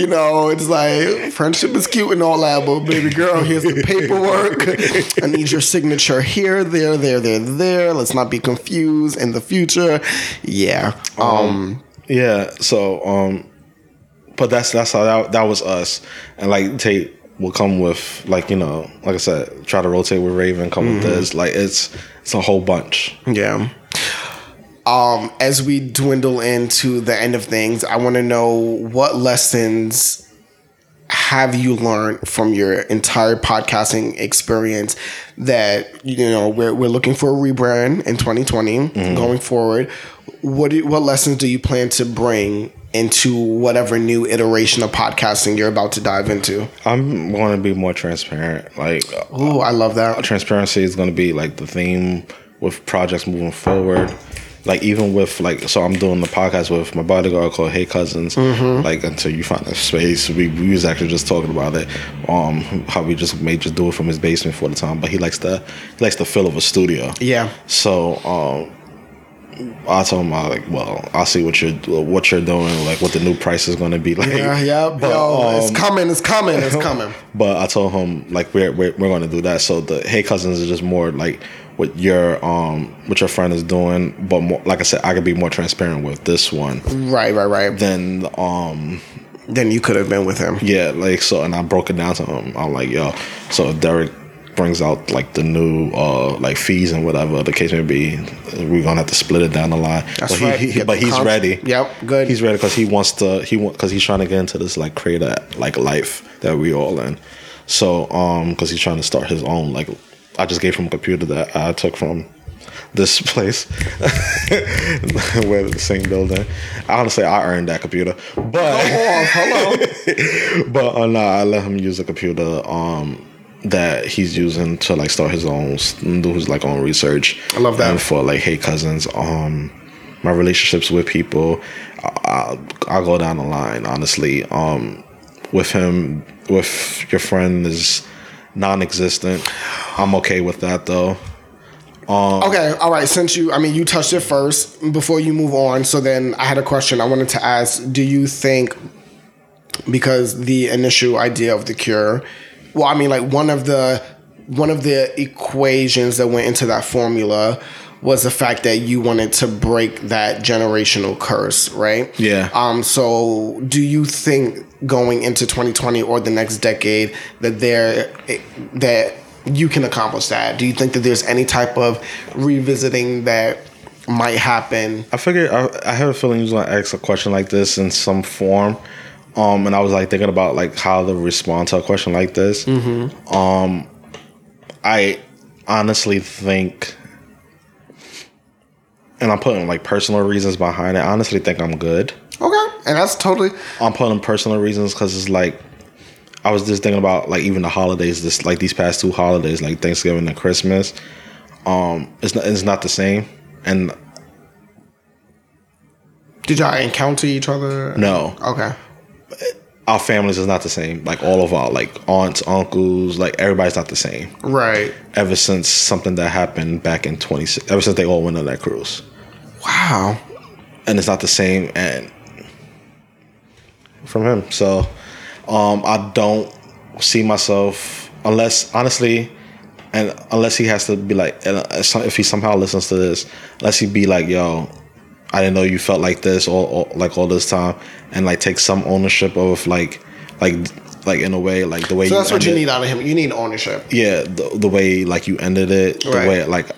you know, it's like friendship is cute and all that, but baby girl, here's the paperwork. I need your signature here, there, there, there, there. Let's not be confused in the future. Yeah. Um, Yeah, so um but that's that's how that, that was us. And like Tate will come with like, you know, like I said, try to rotate with Raven, come with this. Like it's it's a whole bunch. Yeah. Um, as we dwindle into the end of things, I want to know what lessons have you learned from your entire podcasting experience that you know we're, we're looking for a rebrand in 2020 going forward what do, what lessons do you plan to bring into whatever new iteration of podcasting you're about to dive into I'm going to be more transparent. Like oh i love that transparency is going to be like the theme with projects moving forward. Like even with like, so I'm doing the podcast with my bodyguard called Hey Cousins. Like until you find a space, we, we was actually just talking about it. Um, how we just may just do it from his basement for the time, but he likes the he likes the feel of a studio. yeah So um, I told him I like, well, I'll see what you're what you're doing, like what the new price is going to be like. yeah yeah But, yo it's um, coming it's coming it's coming but I told him like we're we're, we're going to do that. So the hey cousins is just more like what your um what your friend is doing, but more like I said, I could be more transparent with this one right right right than um then you could have been with him yeah like so. And I broke it down to him. I'm like yo, so if Derek brings out like the new uh like fees and whatever the case may be, we're gonna have to split it down the line. That's but right. He, he, but he's con- ready. Yep, good. He's ready because he wants to. He want because he's trying to get into this like creator like life that we all in. So um, because he's trying to start his own like, I just gave him a computer that I took from this place. We're the same building. Honestly, I earned that computer, but oh hello but uh, nah, I let him use a computer um that he's using to like start his own do his like own research. I love that. And for like hey cousins, um my relationships with people, I, I'll go down the line honestly. Um with him with your friend is non-existent. I'm okay with that though. Um, okay, all right. Since you, I mean, you touched it first before you move on. So then I had a question I wanted to ask. Do you think, because the initial idea of the cure, well, I mean, like one of the one of the equations that went into that formula was the fact that you wanted to break that generational curse, right? Yeah. Um. So, do you think going into 2020 or the next decade that there that you can accomplish that? Do you think that there's any type of revisiting that might happen? I figured I, I had a feeling you was gonna ask a question like this in some form, um, and I was like thinking about like how to respond to a question like this. Mm-hmm. Um, I honestly think, and I'm putting like personal reasons behind it. I honestly think I'm good. Okay, and that's totally I'm putting personal reasons because it's like I was just thinking about like even the holidays. This like these past two holidays, like Thanksgiving and Christmas. Um, it's not it's not the same, and Did y'all encounter each other? no, Okay. our families is not the same. Like all of our like aunts, uncles, like everybody's not the same. Right. Ever since something that happened back in twenty ever since they all went on that cruise. Wow. And it's not the same and from him. So um I don't see myself unless honestly and unless he has to be like if he somehow listens to this, unless he be like, yo, I didn't know you felt like this all, all like all this time and like take some ownership of like like like in a way like the way So that's what you need out of him. You need ownership. yeah the, the way like you ended it the Right. way like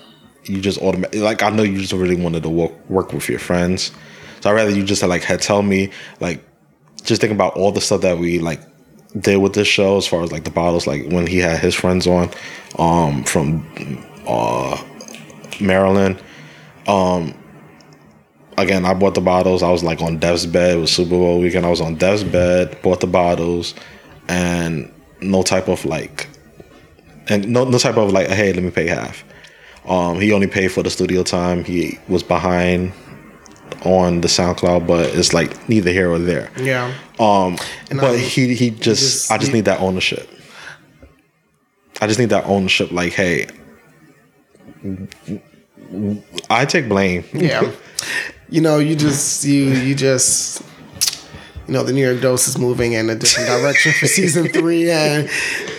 you just automatically like i know you just really wanted to work work with your friends so i'd rather you just like had tell me like just think about all the stuff that we like did with this show as far as like the bottles like when he had his friends on um from uh Maryland. Um, again, I bought the bottles. I was like on Dev's bed. It was Super Bowl weekend. I was on Dev's bed, bought the bottles, and no type of like, and no no type of like, hey, let me pay half. Um, he only paid for the studio time. He was behind on the SoundCloud, but it's like neither here or there. Yeah. Um, And but I- he he just, just- I just he- need that ownership. I just need that ownership. Like, hey, I take blame. Yeah. you know, you just you you just you know the New York Dose is moving in a different direction for season three, and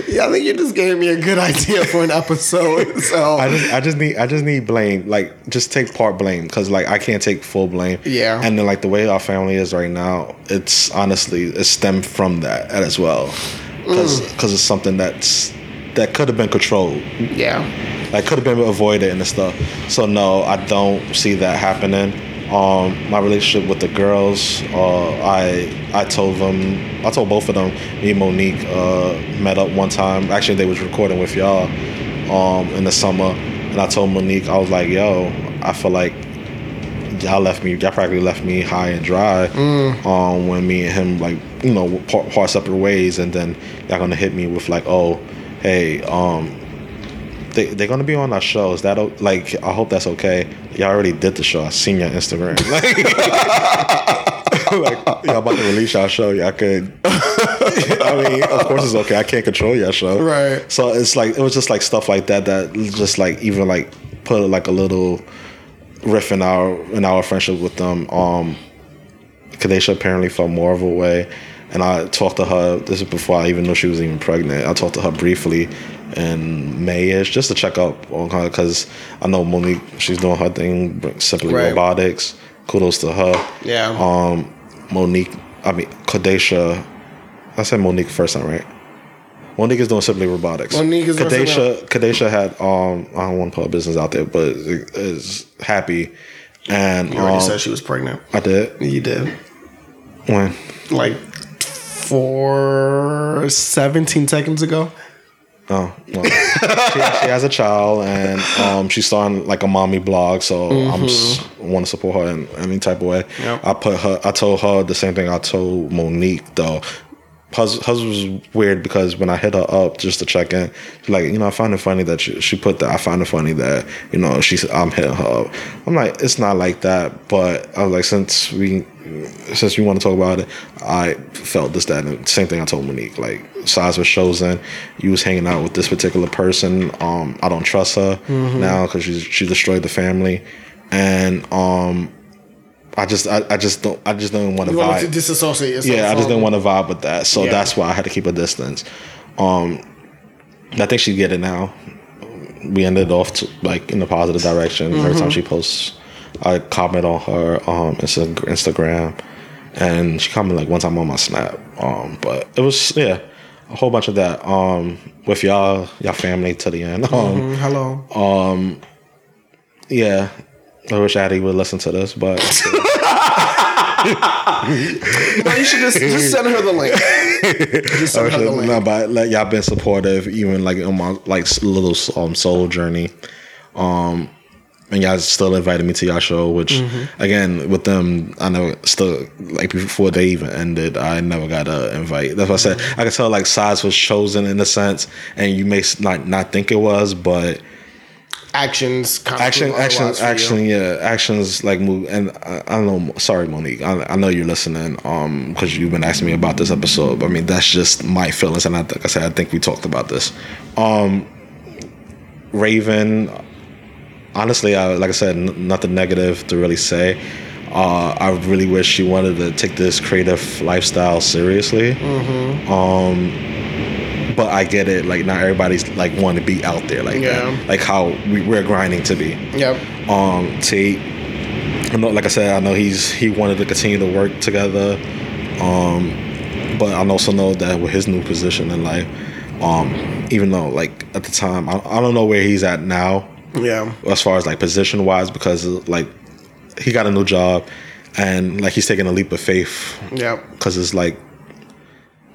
yeah, I think you just gave me a good idea for an episode. So I just I just need I just need blame. Like, just take part blame because like I can't take full blame. Yeah. And then like the way our family is right now, it's honestly it stemmed from that as well, because Mm. it's something that's that could have been controlled. yeah, like could have been avoided and stuff. So no, I don't see that happening. Um, my relationship with the girls, uh, I I told them, I told both of them, me and Monique uh, met up one time. Actually, they was recording with y'all um, in the summer, and I told Monique, I was like, yo, I feel like y'all left me, y'all practically left me high and dry. Um, when me and him like you know part, part separate ways, and then y'all gonna hit me with like, oh, hey, um, they they're gonna be on our show. Is that like? I hope that's okay. Y'all already did the show. I seen your Instagram. Like, like y'all about to release our show. Y'all could. I mean, of course it's okay. I can't control your show. Right. So it's like it was just like stuff like that that just like even like put like a little riff in our in our friendship with them. Um, Kadesha apparently felt more of a way, and I talked to her. This is before I even knew she was even pregnant. I talked to her briefly in Mayish just to check up on her because I know Monique. She's doing her thing, simply Right. robotics. Kudos to her. yeah, Um, Monique. I mean Kadesha. I said Monique first time, right? Monique is doing simply robotics. Monique is doing Kadesha. Kadesha had um. I don't want to put her business out there, but is happy. And you already um, said she was pregnant. I did You did when like for seventeen seconds ago. Oh, well, she, she has a child, and um, she's starting like a mommy blog. So I'm s- want to support her in any type of way. Yep. I put her. I told her the same thing I told Monique though. Hers was weird because when I hit her up just to check in, she's like, you know, I find it funny that she, she put that. I find it funny that you know she said I'm hitting her up. I'm like, it's not like that, but I was like, since we since we want to talk about it, I felt this that and same thing I told Monique. Like size was chosen. You was hanging out with this particular person. Um, I don't trust her now because she she destroyed the family, and um, I just I, I just don't I just don't want to You to vibe. disassociate yourself. Yeah, I just didn't want to vibe with that, so Yeah. that's why I had to keep a distance. Um, I think she get it now. We ended off to, like in a positive direction. Every Mm-hmm. time she posts, I comment on her um Instagram, and she commented like one time on my Snap. Um, but it was yeah, a whole bunch of that. Um, with y'all, y'all family to the end. Um, Mm, hello. Um, yeah. I wish Addie would listen to this, but no, you should just just send her the link. Just send her the link. no, but like y'all been supportive, even like on my like little um soul journey. Um, and y'all still invited me to y'all show, which Mm-hmm. again with them, I know still like before they even ended, I never got a invite. That's what I said. I could tell like size was chosen in a sense, and you may not not think it was, but Actions. action, action, otherwise for you. action. Yeah, actions like move. And I, I don't know. Sorry, Monique. I, I know you're listening. Um, because you've been asking me about this episode. But I mean, that's just my feelings, and I, like I said, I think we talked about this. Um, Raven. Honestly, I, like I said, n- nothing negative to really say. Uh, I really wish she wanted to take this creative lifestyle seriously. Mm-hmm. Um, but I get it. Like not everybody's like want to be out there like Yeah. that. Like how we, we're grinding to be. Yep. Um, Tate. I know, like I said, I know he's he wanted to continue to work together. Um, but I also know that with his new position in life, um, even though like at the time, I, I don't know where he's at now Yeah. as far as like position wise because like he got a new job and like he's taking a leap of faith Yep. because it's like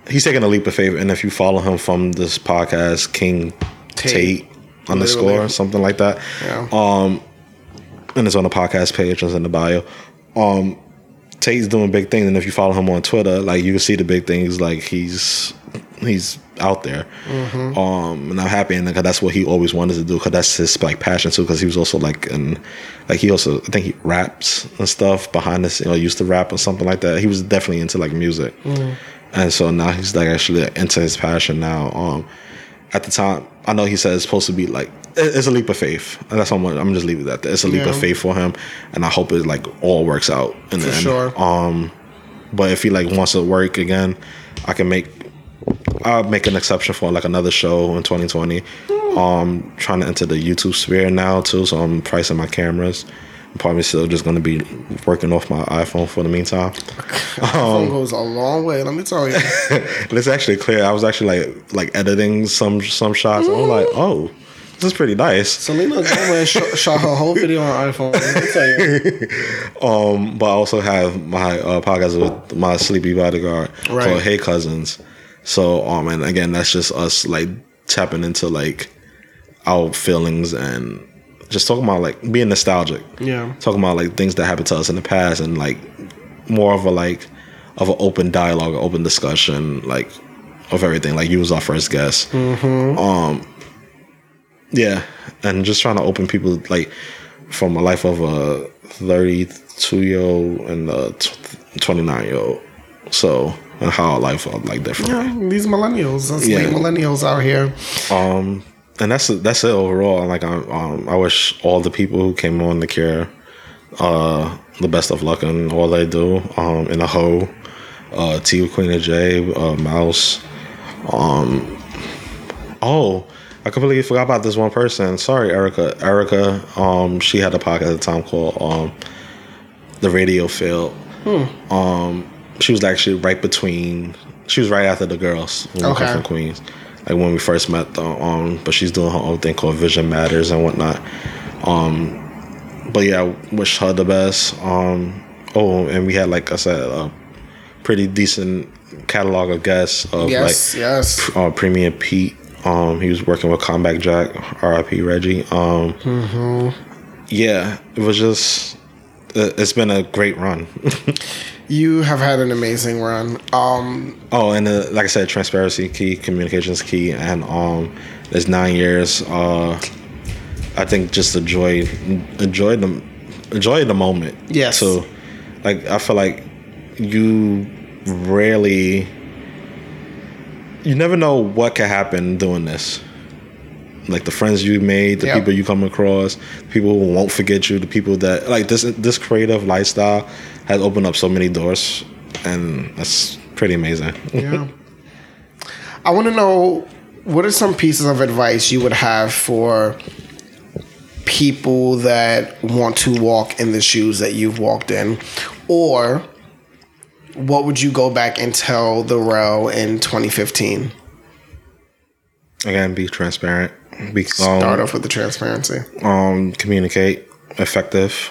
he's taking a leap of faith and if you follow him from this podcast king Tate. tate, underscore Literally. something like that Yeah. um and it's on the podcast page. It's in the bio. Um, Tate's doing big things, and if you follow him on Twitter, like you can see the big things. Like he's he's out there, um, and I'm happy, and because that's what he always wanted to do, because that's his like passion too. Because he was also like, and like he also I think he raps and stuff behind this, you know, used to rap or something like that. He was definitely into like music, and so now he's like actually into his passion now. Um, at the time, I know he said it's supposed to be like it's a leap of faith, and that's how I'm, I'm just leaving that. It's a leap of faith for him, and I hope it like all works out in the end. sure. Um, but if he like wants to work again, I can make I'll make an exception for like another show in 2020. Um, trying to enter the YouTube sphere now too, so I'm pricing my cameras. I'm probably still just gonna be working off my iPhone for the meantime. Phone goes a long way. Let me tell you. It's actually clear. I was actually like like editing some some shots. and I'm like, oh, this is pretty nice. Selena Gomez sh- shot her whole video on iPhone. Let me tell you. Um, but I also have my uh, podcast with my sleepy bodyguard Right. called Hey Cousins. So um, and again, that's just us like tapping into like our feelings and just talking about like being nostalgic. Yeah. talking about like things that happened to us in the past and like more of a like of an open dialogue, open discussion, like of everything. Like you was our first guest. Um, yeah, and just trying to open people like from a life of a thirty-two year old and a twenty-nine year old. So and how our life are like different. Yeah, these millennials, us Yeah. millennials out here. Um, and that's that's it overall. Like I, um, I wish all the people who came on the cure, uh, the best of luck in all they do. Um, in the hoe, uh, T Queen of J, uh, Mouse. Um, oh, I completely forgot about this one person. Sorry, Erica. Erica. Um, she had a podcast at the time called um, the Radio Field. Um, she was actually right between. She was right after the girls when we Okay. come from Queens, like when we first met. Though, um, but she's doing her own thing called Vision Matters and whatnot. Um, but yeah, I wish her the best. Um, oh, and we had like I said, a pretty decent catalog of guests of Yes, like yes. uh, Premium Pete. Um, he was working with Comeback Jack, R.I.P. Reggie. Um, Yeah, it was just. It's been a great run. You have had an amazing run. Um, oh, and uh, like I said, transparency key, communications key, and um, there's nine years. Uh, I think just enjoy, enjoy the, enjoy the moment. Yes. So, like I feel like you rarely, you never know what can happen doing this. Like the friends you made, the Yep. people you come across, people who won't forget you, the people that like this this creative lifestyle has opened up so many doors, and that's pretty amazing. yeah. I want to know what are some pieces of advice you would have for people that want to walk in the shoes that you've walked in, or what would you go back and tell the row in 2015? Again, be transparent. Be Start um, off with the transparency. um communicate effective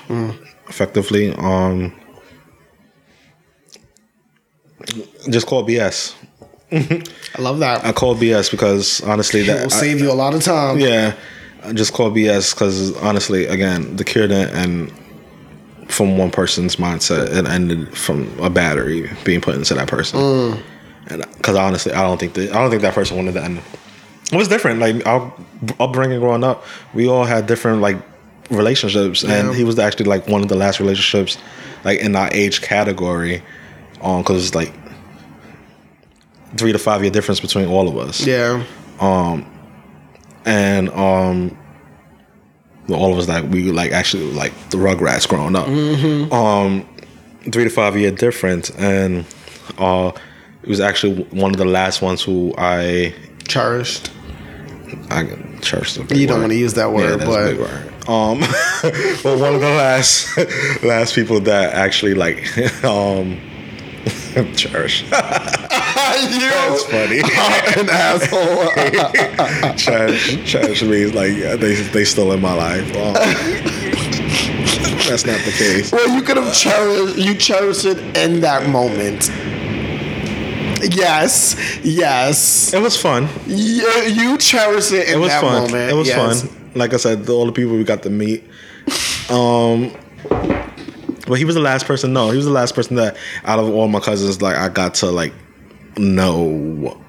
effectively um just call bs I love that. i call bs because honestly It that will I- save you a lot of time. yeah I just call bs because honestly again the cure didn't end from one person's mindset it ended from a battery being put into that person mm. and because honestly i don't think that i don't think that person wanted to end it was different. Like our upbringing growing up, we all had different like relationships, and he was actually like one of the last relationships, like in our age category, um, because it's like three to five year difference between all of us, Yeah. Um, and um, all of us like we like actually like the Rugrats growing up, um, three to five year difference, and uh, it was actually one of the last ones who I Cherished. I a You don't word. want to use that Yeah, word, big but word. Um, but one of the last last people that actually like um cherish. That's funny. an asshole. cherish, cherish means like yeah, they they still in my life. Um, that's not the case. well, you could have cherished. You cherished it in that moment. Yes, yes. It was fun. You, you cherish it in It was that fun. moment. It was yes. fun. Like I said, all the people we got to meet. Um, but he was the last person. No, he was the last person that out of all my cousins, like I got to like know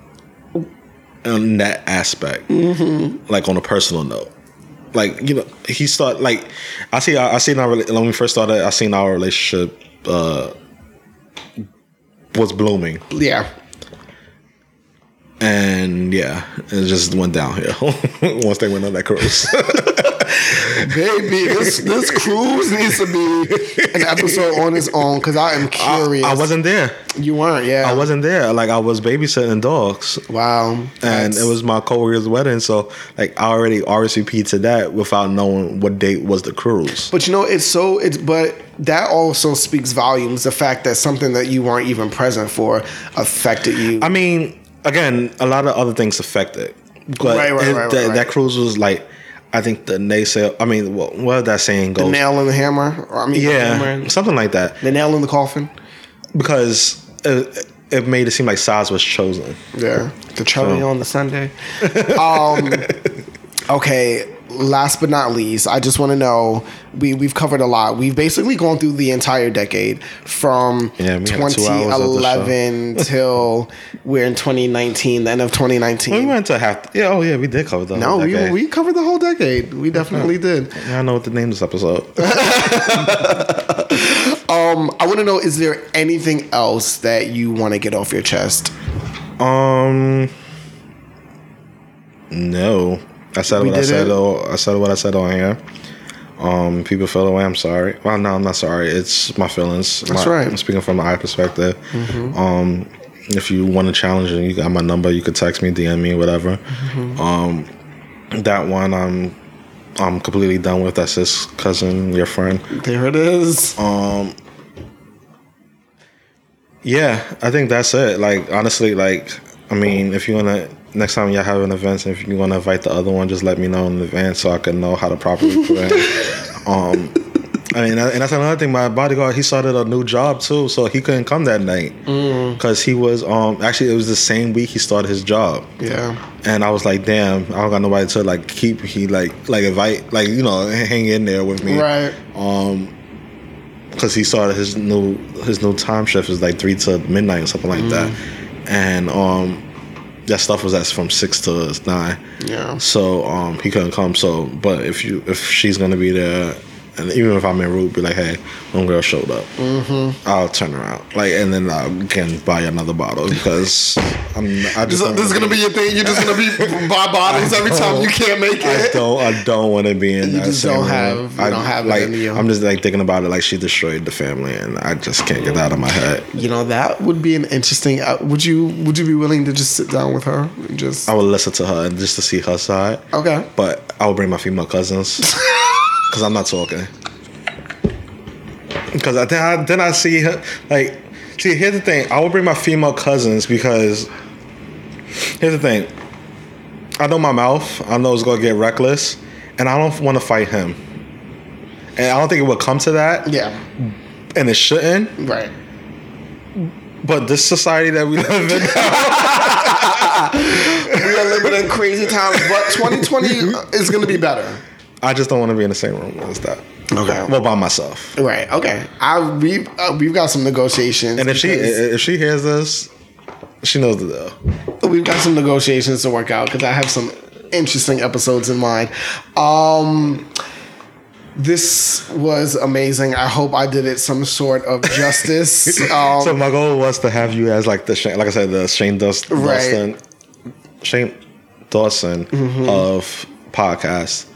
in that aspect, like on a personal note. Like you know, he started like I see. I, I seen our when we first started. I seen our relationship uh was blooming, Yeah. and yeah, it just went downhill once they went on that cruise. Baby, this this cruise needs to be an episode on its own because I am curious. I wasn't there. You weren't, yeah. I wasn't there. Like I was babysitting dogs. Wow. and That's- it was my coworker's wedding. So like I already RSVP'd to that without knowing what date was the cruise. But you know, it's so it's but that also speaks volumes. The fact that something that you weren't even present for affected you. I mean, again, a lot of other things affected, but Right, right, it- right, that, right. that cruise was like, I think the naysayer. I mean, what, what that saying go? the nail in the hammer. Or, I mean, yeah, hammer, something like that. the nail in the coffin. Because it, it made it seem like Saz was chosen. Yeah, the cherry So- on the Sunday. um, okay, last but not least, I just want to know we we've covered a lot. We've basically gone through the entire decade from Yeah, we had two hours of the show. 2011 till we're in 2019, the end of 2019. We went to half. Yeah, oh yeah, we did cover the. no, whole we, we covered the whole decade. We definitely did. Yeah, I know what the name of this episode. Um, I want to know: Is there anything else that you want to get off your chest? Um, no. I said We what I said. Oh, I said what I said on here. Um, people feel the way. I'm sorry. Well, no, I'm not sorry. It's my feelings. That's My- right. Mm-hmm. I'm speaking from my perspective. Um, if you want to challenge and you got my number, you could text me, DM me, whatever. Mm-hmm. Um, that one, I'm, I'm completely done with. That's his cousin, your friend. There it is. Um, yeah, I think that's it. Like honestly, like I mean, if you wanna next time y'all have an event, if you wanna invite the other one, just let me know in advance so I can know how to properly plan. um, I mean, and that's another thing. My bodyguard, he started a new job too, so he couldn't come that night because he was um actually it was the same week he started his job. yeah. And I was like, damn, I don't got nobody to like keep. He like like invite like you know hang in there with me Right. um because he started his new his new time shift is like three to midnight or something like that and um that stuff was at from six to nine Yeah. so um he couldn't come so but if you if she's gonna be there and even if I'm in route, be like, hey, one girl showed up. Mm-hmm. I'll turn around, like, and then I can buy another bottle because I'm. I just don't this is gonna be your thing. You're just gonna be buy bottles every time you can't make it. I don't. I don't want to be in. You that just don't room. have- you I, don't have like. I'm just like thinking about it. Like she destroyed the family, and I just can't get that out of my head. You know that would be an interesting. Uh, would you Would you be willing to just sit down with her and just? I would listen to her and just to see her side. Okay. But I would bring my female cousins because I'm not talking. Because I then I then I see her like. See, here's the thing. I will bring my female cousins because here's the thing. I know my mouth. I know it's gonna get reckless, and I don't want to fight him. And I don't think it would come to that, Yeah. and it shouldn't. Right. But this society that we live in, We are living in crazy times, but 2020 is going to be better. I just don't want to be in the same room as that. Okay. Well, by myself. Right. Okay. I we uh, we've got some negotiations. And if she if she hears this, she knows the deal. we've got some negotiations to work out because I have some interesting episodes in mind. Um, this was amazing. I hope I did it some sort of justice. Um, so my goal was to have you as like the Shane, like I said, the Shane Dust, Right. Dawson, Shane Dawson Mm-hmm. of podcast.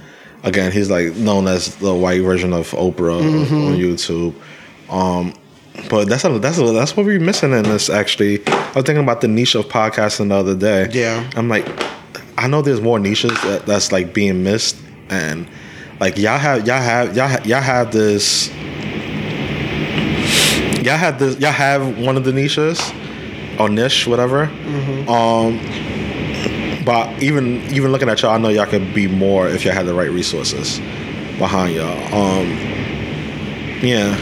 Again, he's like known as the white version of Oprah Mm-hmm. on YouTube. Um, but that's a, that's a, that's what we're missing in this. Actually, I was thinking about the niche of podcasting the other day. Yeah. I'm like, I know there's more niches that, that's like being missed, and like y'all have y'all have y'all ha- y'all have this y'all have this y'all have one of the niches or niche whatever um but even even looking at y'all i know y'all could be more if y'all had the right resources behind y'all um yeah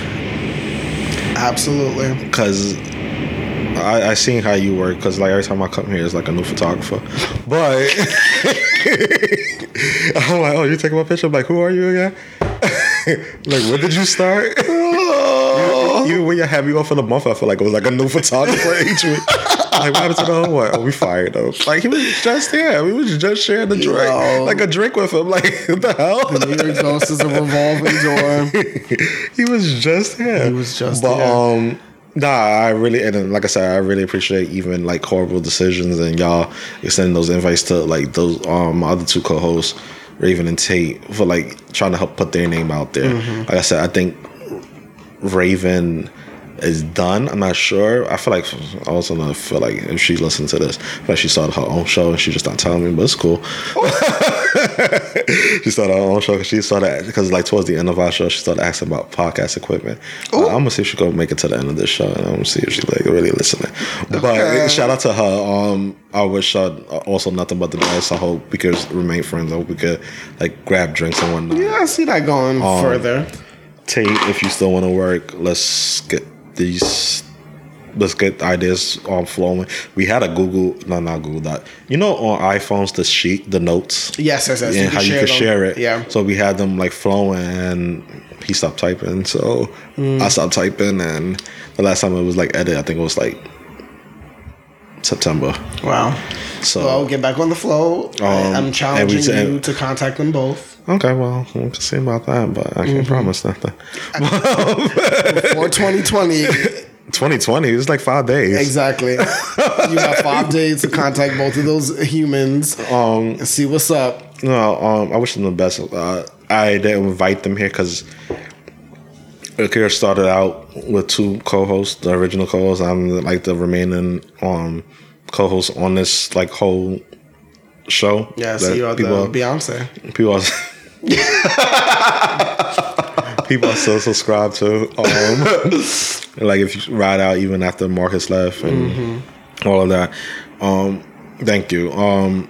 absolutely. because I, I seen how you work because like every time I come here it's like a new photographer but I'm like oh you taking my picture I'm like who are you again like, when did you start? Even when you had me off for the month, I feel like it was like a new photographer each week. Like, what happened to the what? Oh, we fired him. Like, he was just here. We was just sharing the drink. Yo. Like, a drink with him. Like, what the hell? New York Dose is a revolving door. he was just here. He was just but, here. um, nah, I really and like I said, I really appreciate even like horrible decisions and y'all extending those invites to like those um my other two co-hosts, Raven and Tate, for like trying to help put their name out there. Mm-hmm. Like I said, I think Raven is done. I'm not sure. I feel like I also not feel like if she listened to this, I like she started her own show and she just not telling me, but it's cool. she started her own show because she started because like towards the end of our show, she started asking about podcast equipment. Uh, I'm gonna see if she gonna make it to the end of this show, and I'm gonna see if she's like really listening. But shout out to her. Um, I wish her also nothing but the best. I hope we could remain friends. I hope we could like grab drinks and whatnot. Yeah, I see that going Um, further. Tate, if you still want to work, let's get these. Let's get ideas on flowing. We had a Google, no, not Google Doc. You know, on iPhones, the sheet, the notes, Yes, yes, yes. and how you could share it. Yeah. So we had them like flowing, and he stopped typing. So Mm. I stopped typing, and the last time it was like edit, I think it was like September. Wow. So Well, get back on the flow. I- Um, I'm challenging said- you to contact them both okay, well, we'll see about that, but I Mm-hmm. can't promise nothing. for 2020. 2020, it's like five days. exactly. You have five days to contact both of those humans Um, and see what's up. No, um, I wish them the best. Uh, I didn't invite them here because Akira started out with two co-hosts, the original co-hosts. I'm like the remaining um co-host on this like whole show. Yeah, so you're people, the Beyonce. people are people are still subscribed to. Um, like if you ride out even after Marcus left and all of that. Um, thank you. Um,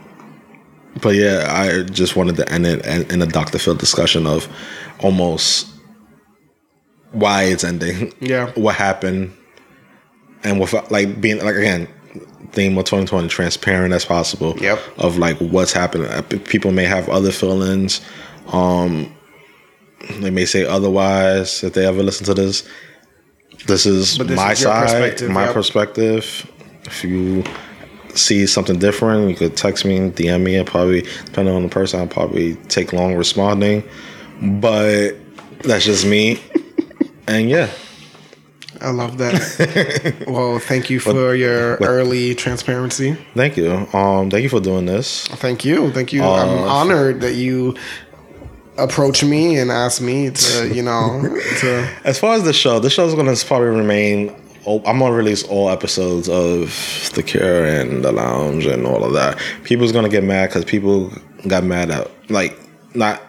but yeah, I just wanted to end it in, in a Dr. Phil discussion of almost why it's ending. Yeah. What happened and with like being like again theme of 2020 transparent as possible Yep. of like what's happening Uh, people may have other feelings um they may say otherwise if they ever listen to this this is this my is side perspective, my yep. perspective if you see something different you could text me dm me and probably depending on the person i'll probably take long responding but that's just me and yeah I love that. well, thank you for your early transparency. Thank you. Um, thank you for doing this. Thank you. Thank you. I'm Uh, honored that you approach me and ask me to, you know, to As far as the show, the show's gonna probably remain. oh, I'm gonna release all episodes of The Cure and The Lounge and all of that. People's gonna get mad because people got mad at like not.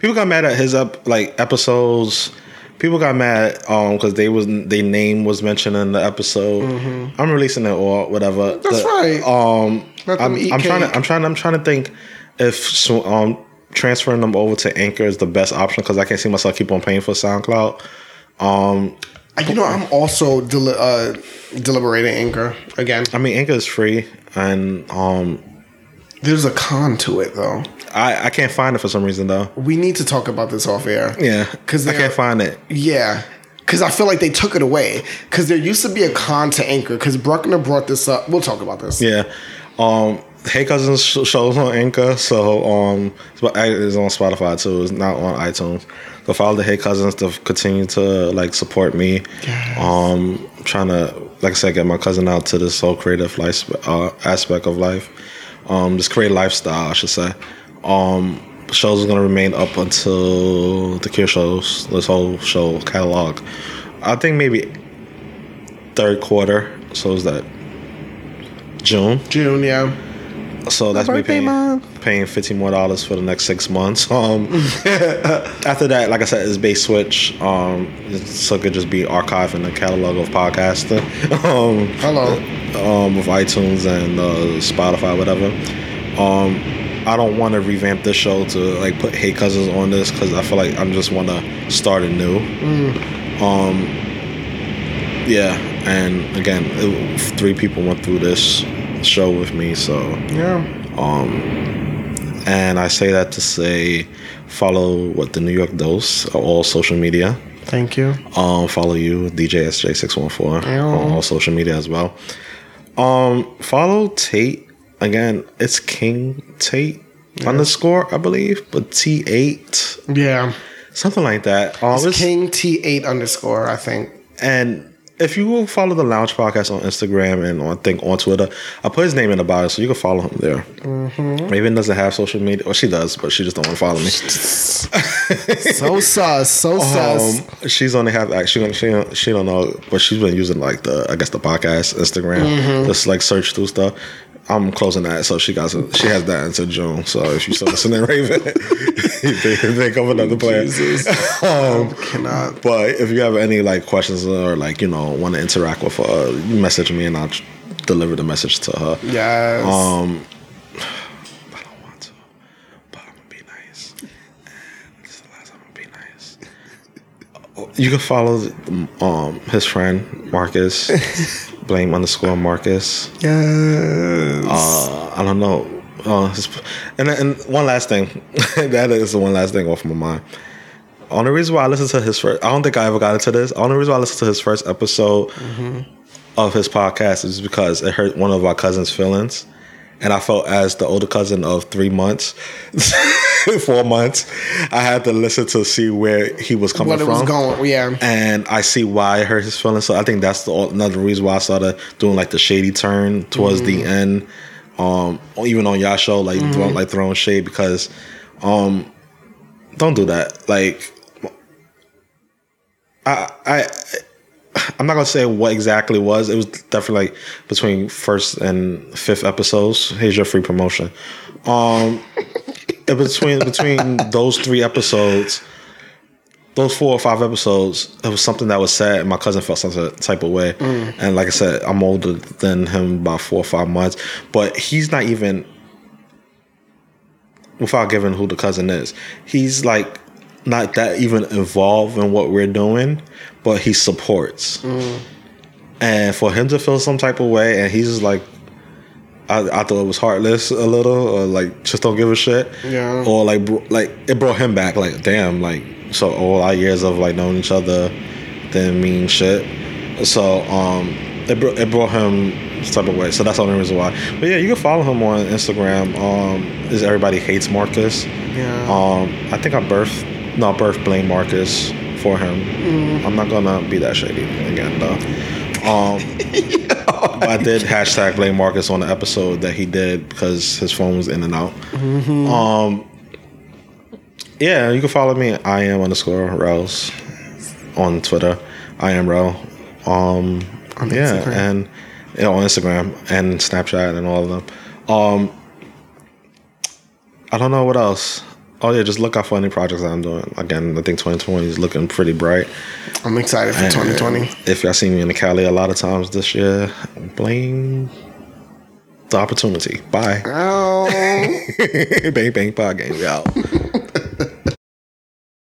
People got mad at his up like episodes. People got mad um because they was their name was mentioned in the episode. I'm releasing it or whatever. Mm-hmm. That's The- right. Um, I'm, I'm trying to. I'm trying. I'm trying to think if um transferring them over to Anchor is the best option because I can't see myself keep on paying for SoundCloud. Um, Uh, You know, I'm also deli- uh, deliberating Anchor again. I mean, Anchor is free, and um, There's a con to it, though. I I can't find it for some reason though. We need to talk about this off air. Yeah, because I can't find it. Yeah. Because I feel like they took it away. Because there used to be a con to Anchor. Because Bruckner brought this up. We'll talk about this. Yeah. Um, Hey Cousins sh- shows on Anchor, so um, it's- it's on Spotify too. It's not on iTunes. So follow the Hey Cousins to continue to like support me. Yes. Um, trying to, like I said, get my cousin out to this whole creative life uh, aspect of life. Um, this creative lifestyle, I should say. Um, shows is gonna remain up until the Cure shows. This whole show catalog. I think maybe third quarter. So is that June? June, yeah. So that's me paying month. paying fifty more dollars for the next six months. Um, after that, like I said, it's base switch. Um, so it could just be archived in the catalog of podcasting. um, Hello. um, with iTunes and uh, Spotify, whatever. Um, I don't want to revamp this show to like put Hey Cousins on this because I feel like I'm just want to start anew. Um, yeah, and again, it, three people went through this show with me, so Yeah. Um, and I say that to say Follow what the New York Dose on all social media. Thank you. Um, follow you, DJSJ614, on all social media as well. Um, follow Tate again. It's King Tate underscore, I believe, but T eight, Yeah. something like that. Um, it's- King T8 underscore, I think. and if you will follow the Lounge Podcast on Instagram and on, I think on Twitter, I put his name in the bio, so you can follow him there. Raven doesn't have social media, or she does, but she just don't want to follow me. So sus, so sus. Um, she's only have actually she don't- she don't know, but she's been using like the I guess the podcast Instagram, just like search through stuff. I'm closing that, so she got some, she has that until June. So if you still listening, Raven, they, they come another plan. um, Cannot. but if you have any like questions or like you know want to interact with her, message me and I'll deliver the message to her. Yes. Um, I don't want to, but I'm gonna be nice. And this is the last time I'm gonna be nice. You can follow um his friend Marcus, blame underscore Marcus. yes. Uh, I don't know. Uh, and and one last thing, that is the one last thing off my mind. Only reason why I listened to his first, I don't think I ever got into this. Only reason why I listened to his first episode of his podcast is because it hurt one of our cousin's feelings, and I felt as the older cousin of three months, four months, I had to listen to see where he was coming what it from was going, yeah. and I see why it hurt his feelings. So I think that's the another reason why I started doing like the shady turn towards the end. Um, even on y'all show, like throwing, like throwing shade because, um, don't do that. Like, I, I, I'm not gonna say what exactly it was. It was definitely like between first and fifth episodes. Here's your free promotion. Um, between between those three episodes those four or five episodes, it was something that was said, and my cousin felt some type of way. And like I said, I'm older than him by four or five months, but he's not even, without giving who the cousin is, he's like not that even involved in what we're doing, but he supports. And for him to feel some type of way, and he's just like, I, I thought it was heartless a little, or like just don't give a shit. Yeah. Or like, like it brought him back. Like, damn, like so all our years of like knowing each other didn't mean shit. So um, it brought it brought him some type of way. So that's the only reason why. But yeah, you can follow him on Instagram. Um, is everybody hates Marcus? Yeah. Um, I think I birth no birth blame Marcus for him. I'm not gonna be that shady again though. Um, I did hashtag blame Marcus on the episode that he did because his phone was in and out. Um, yeah, you can follow me. I am underscore Rose on Twitter. I am Ro. Um, On yeah, Instagram. and you know, on Instagram and Snapchat and all of them. Um, I don't know what else. Oh yeah, just look out for any projects that I'm doing. Again, I think 2020 is looking pretty bright. I'm excited for And 2020. If y'all see me in the Cali a lot of times this year, blame the opportunity. Bye. Oh. bang bang pod game. Out.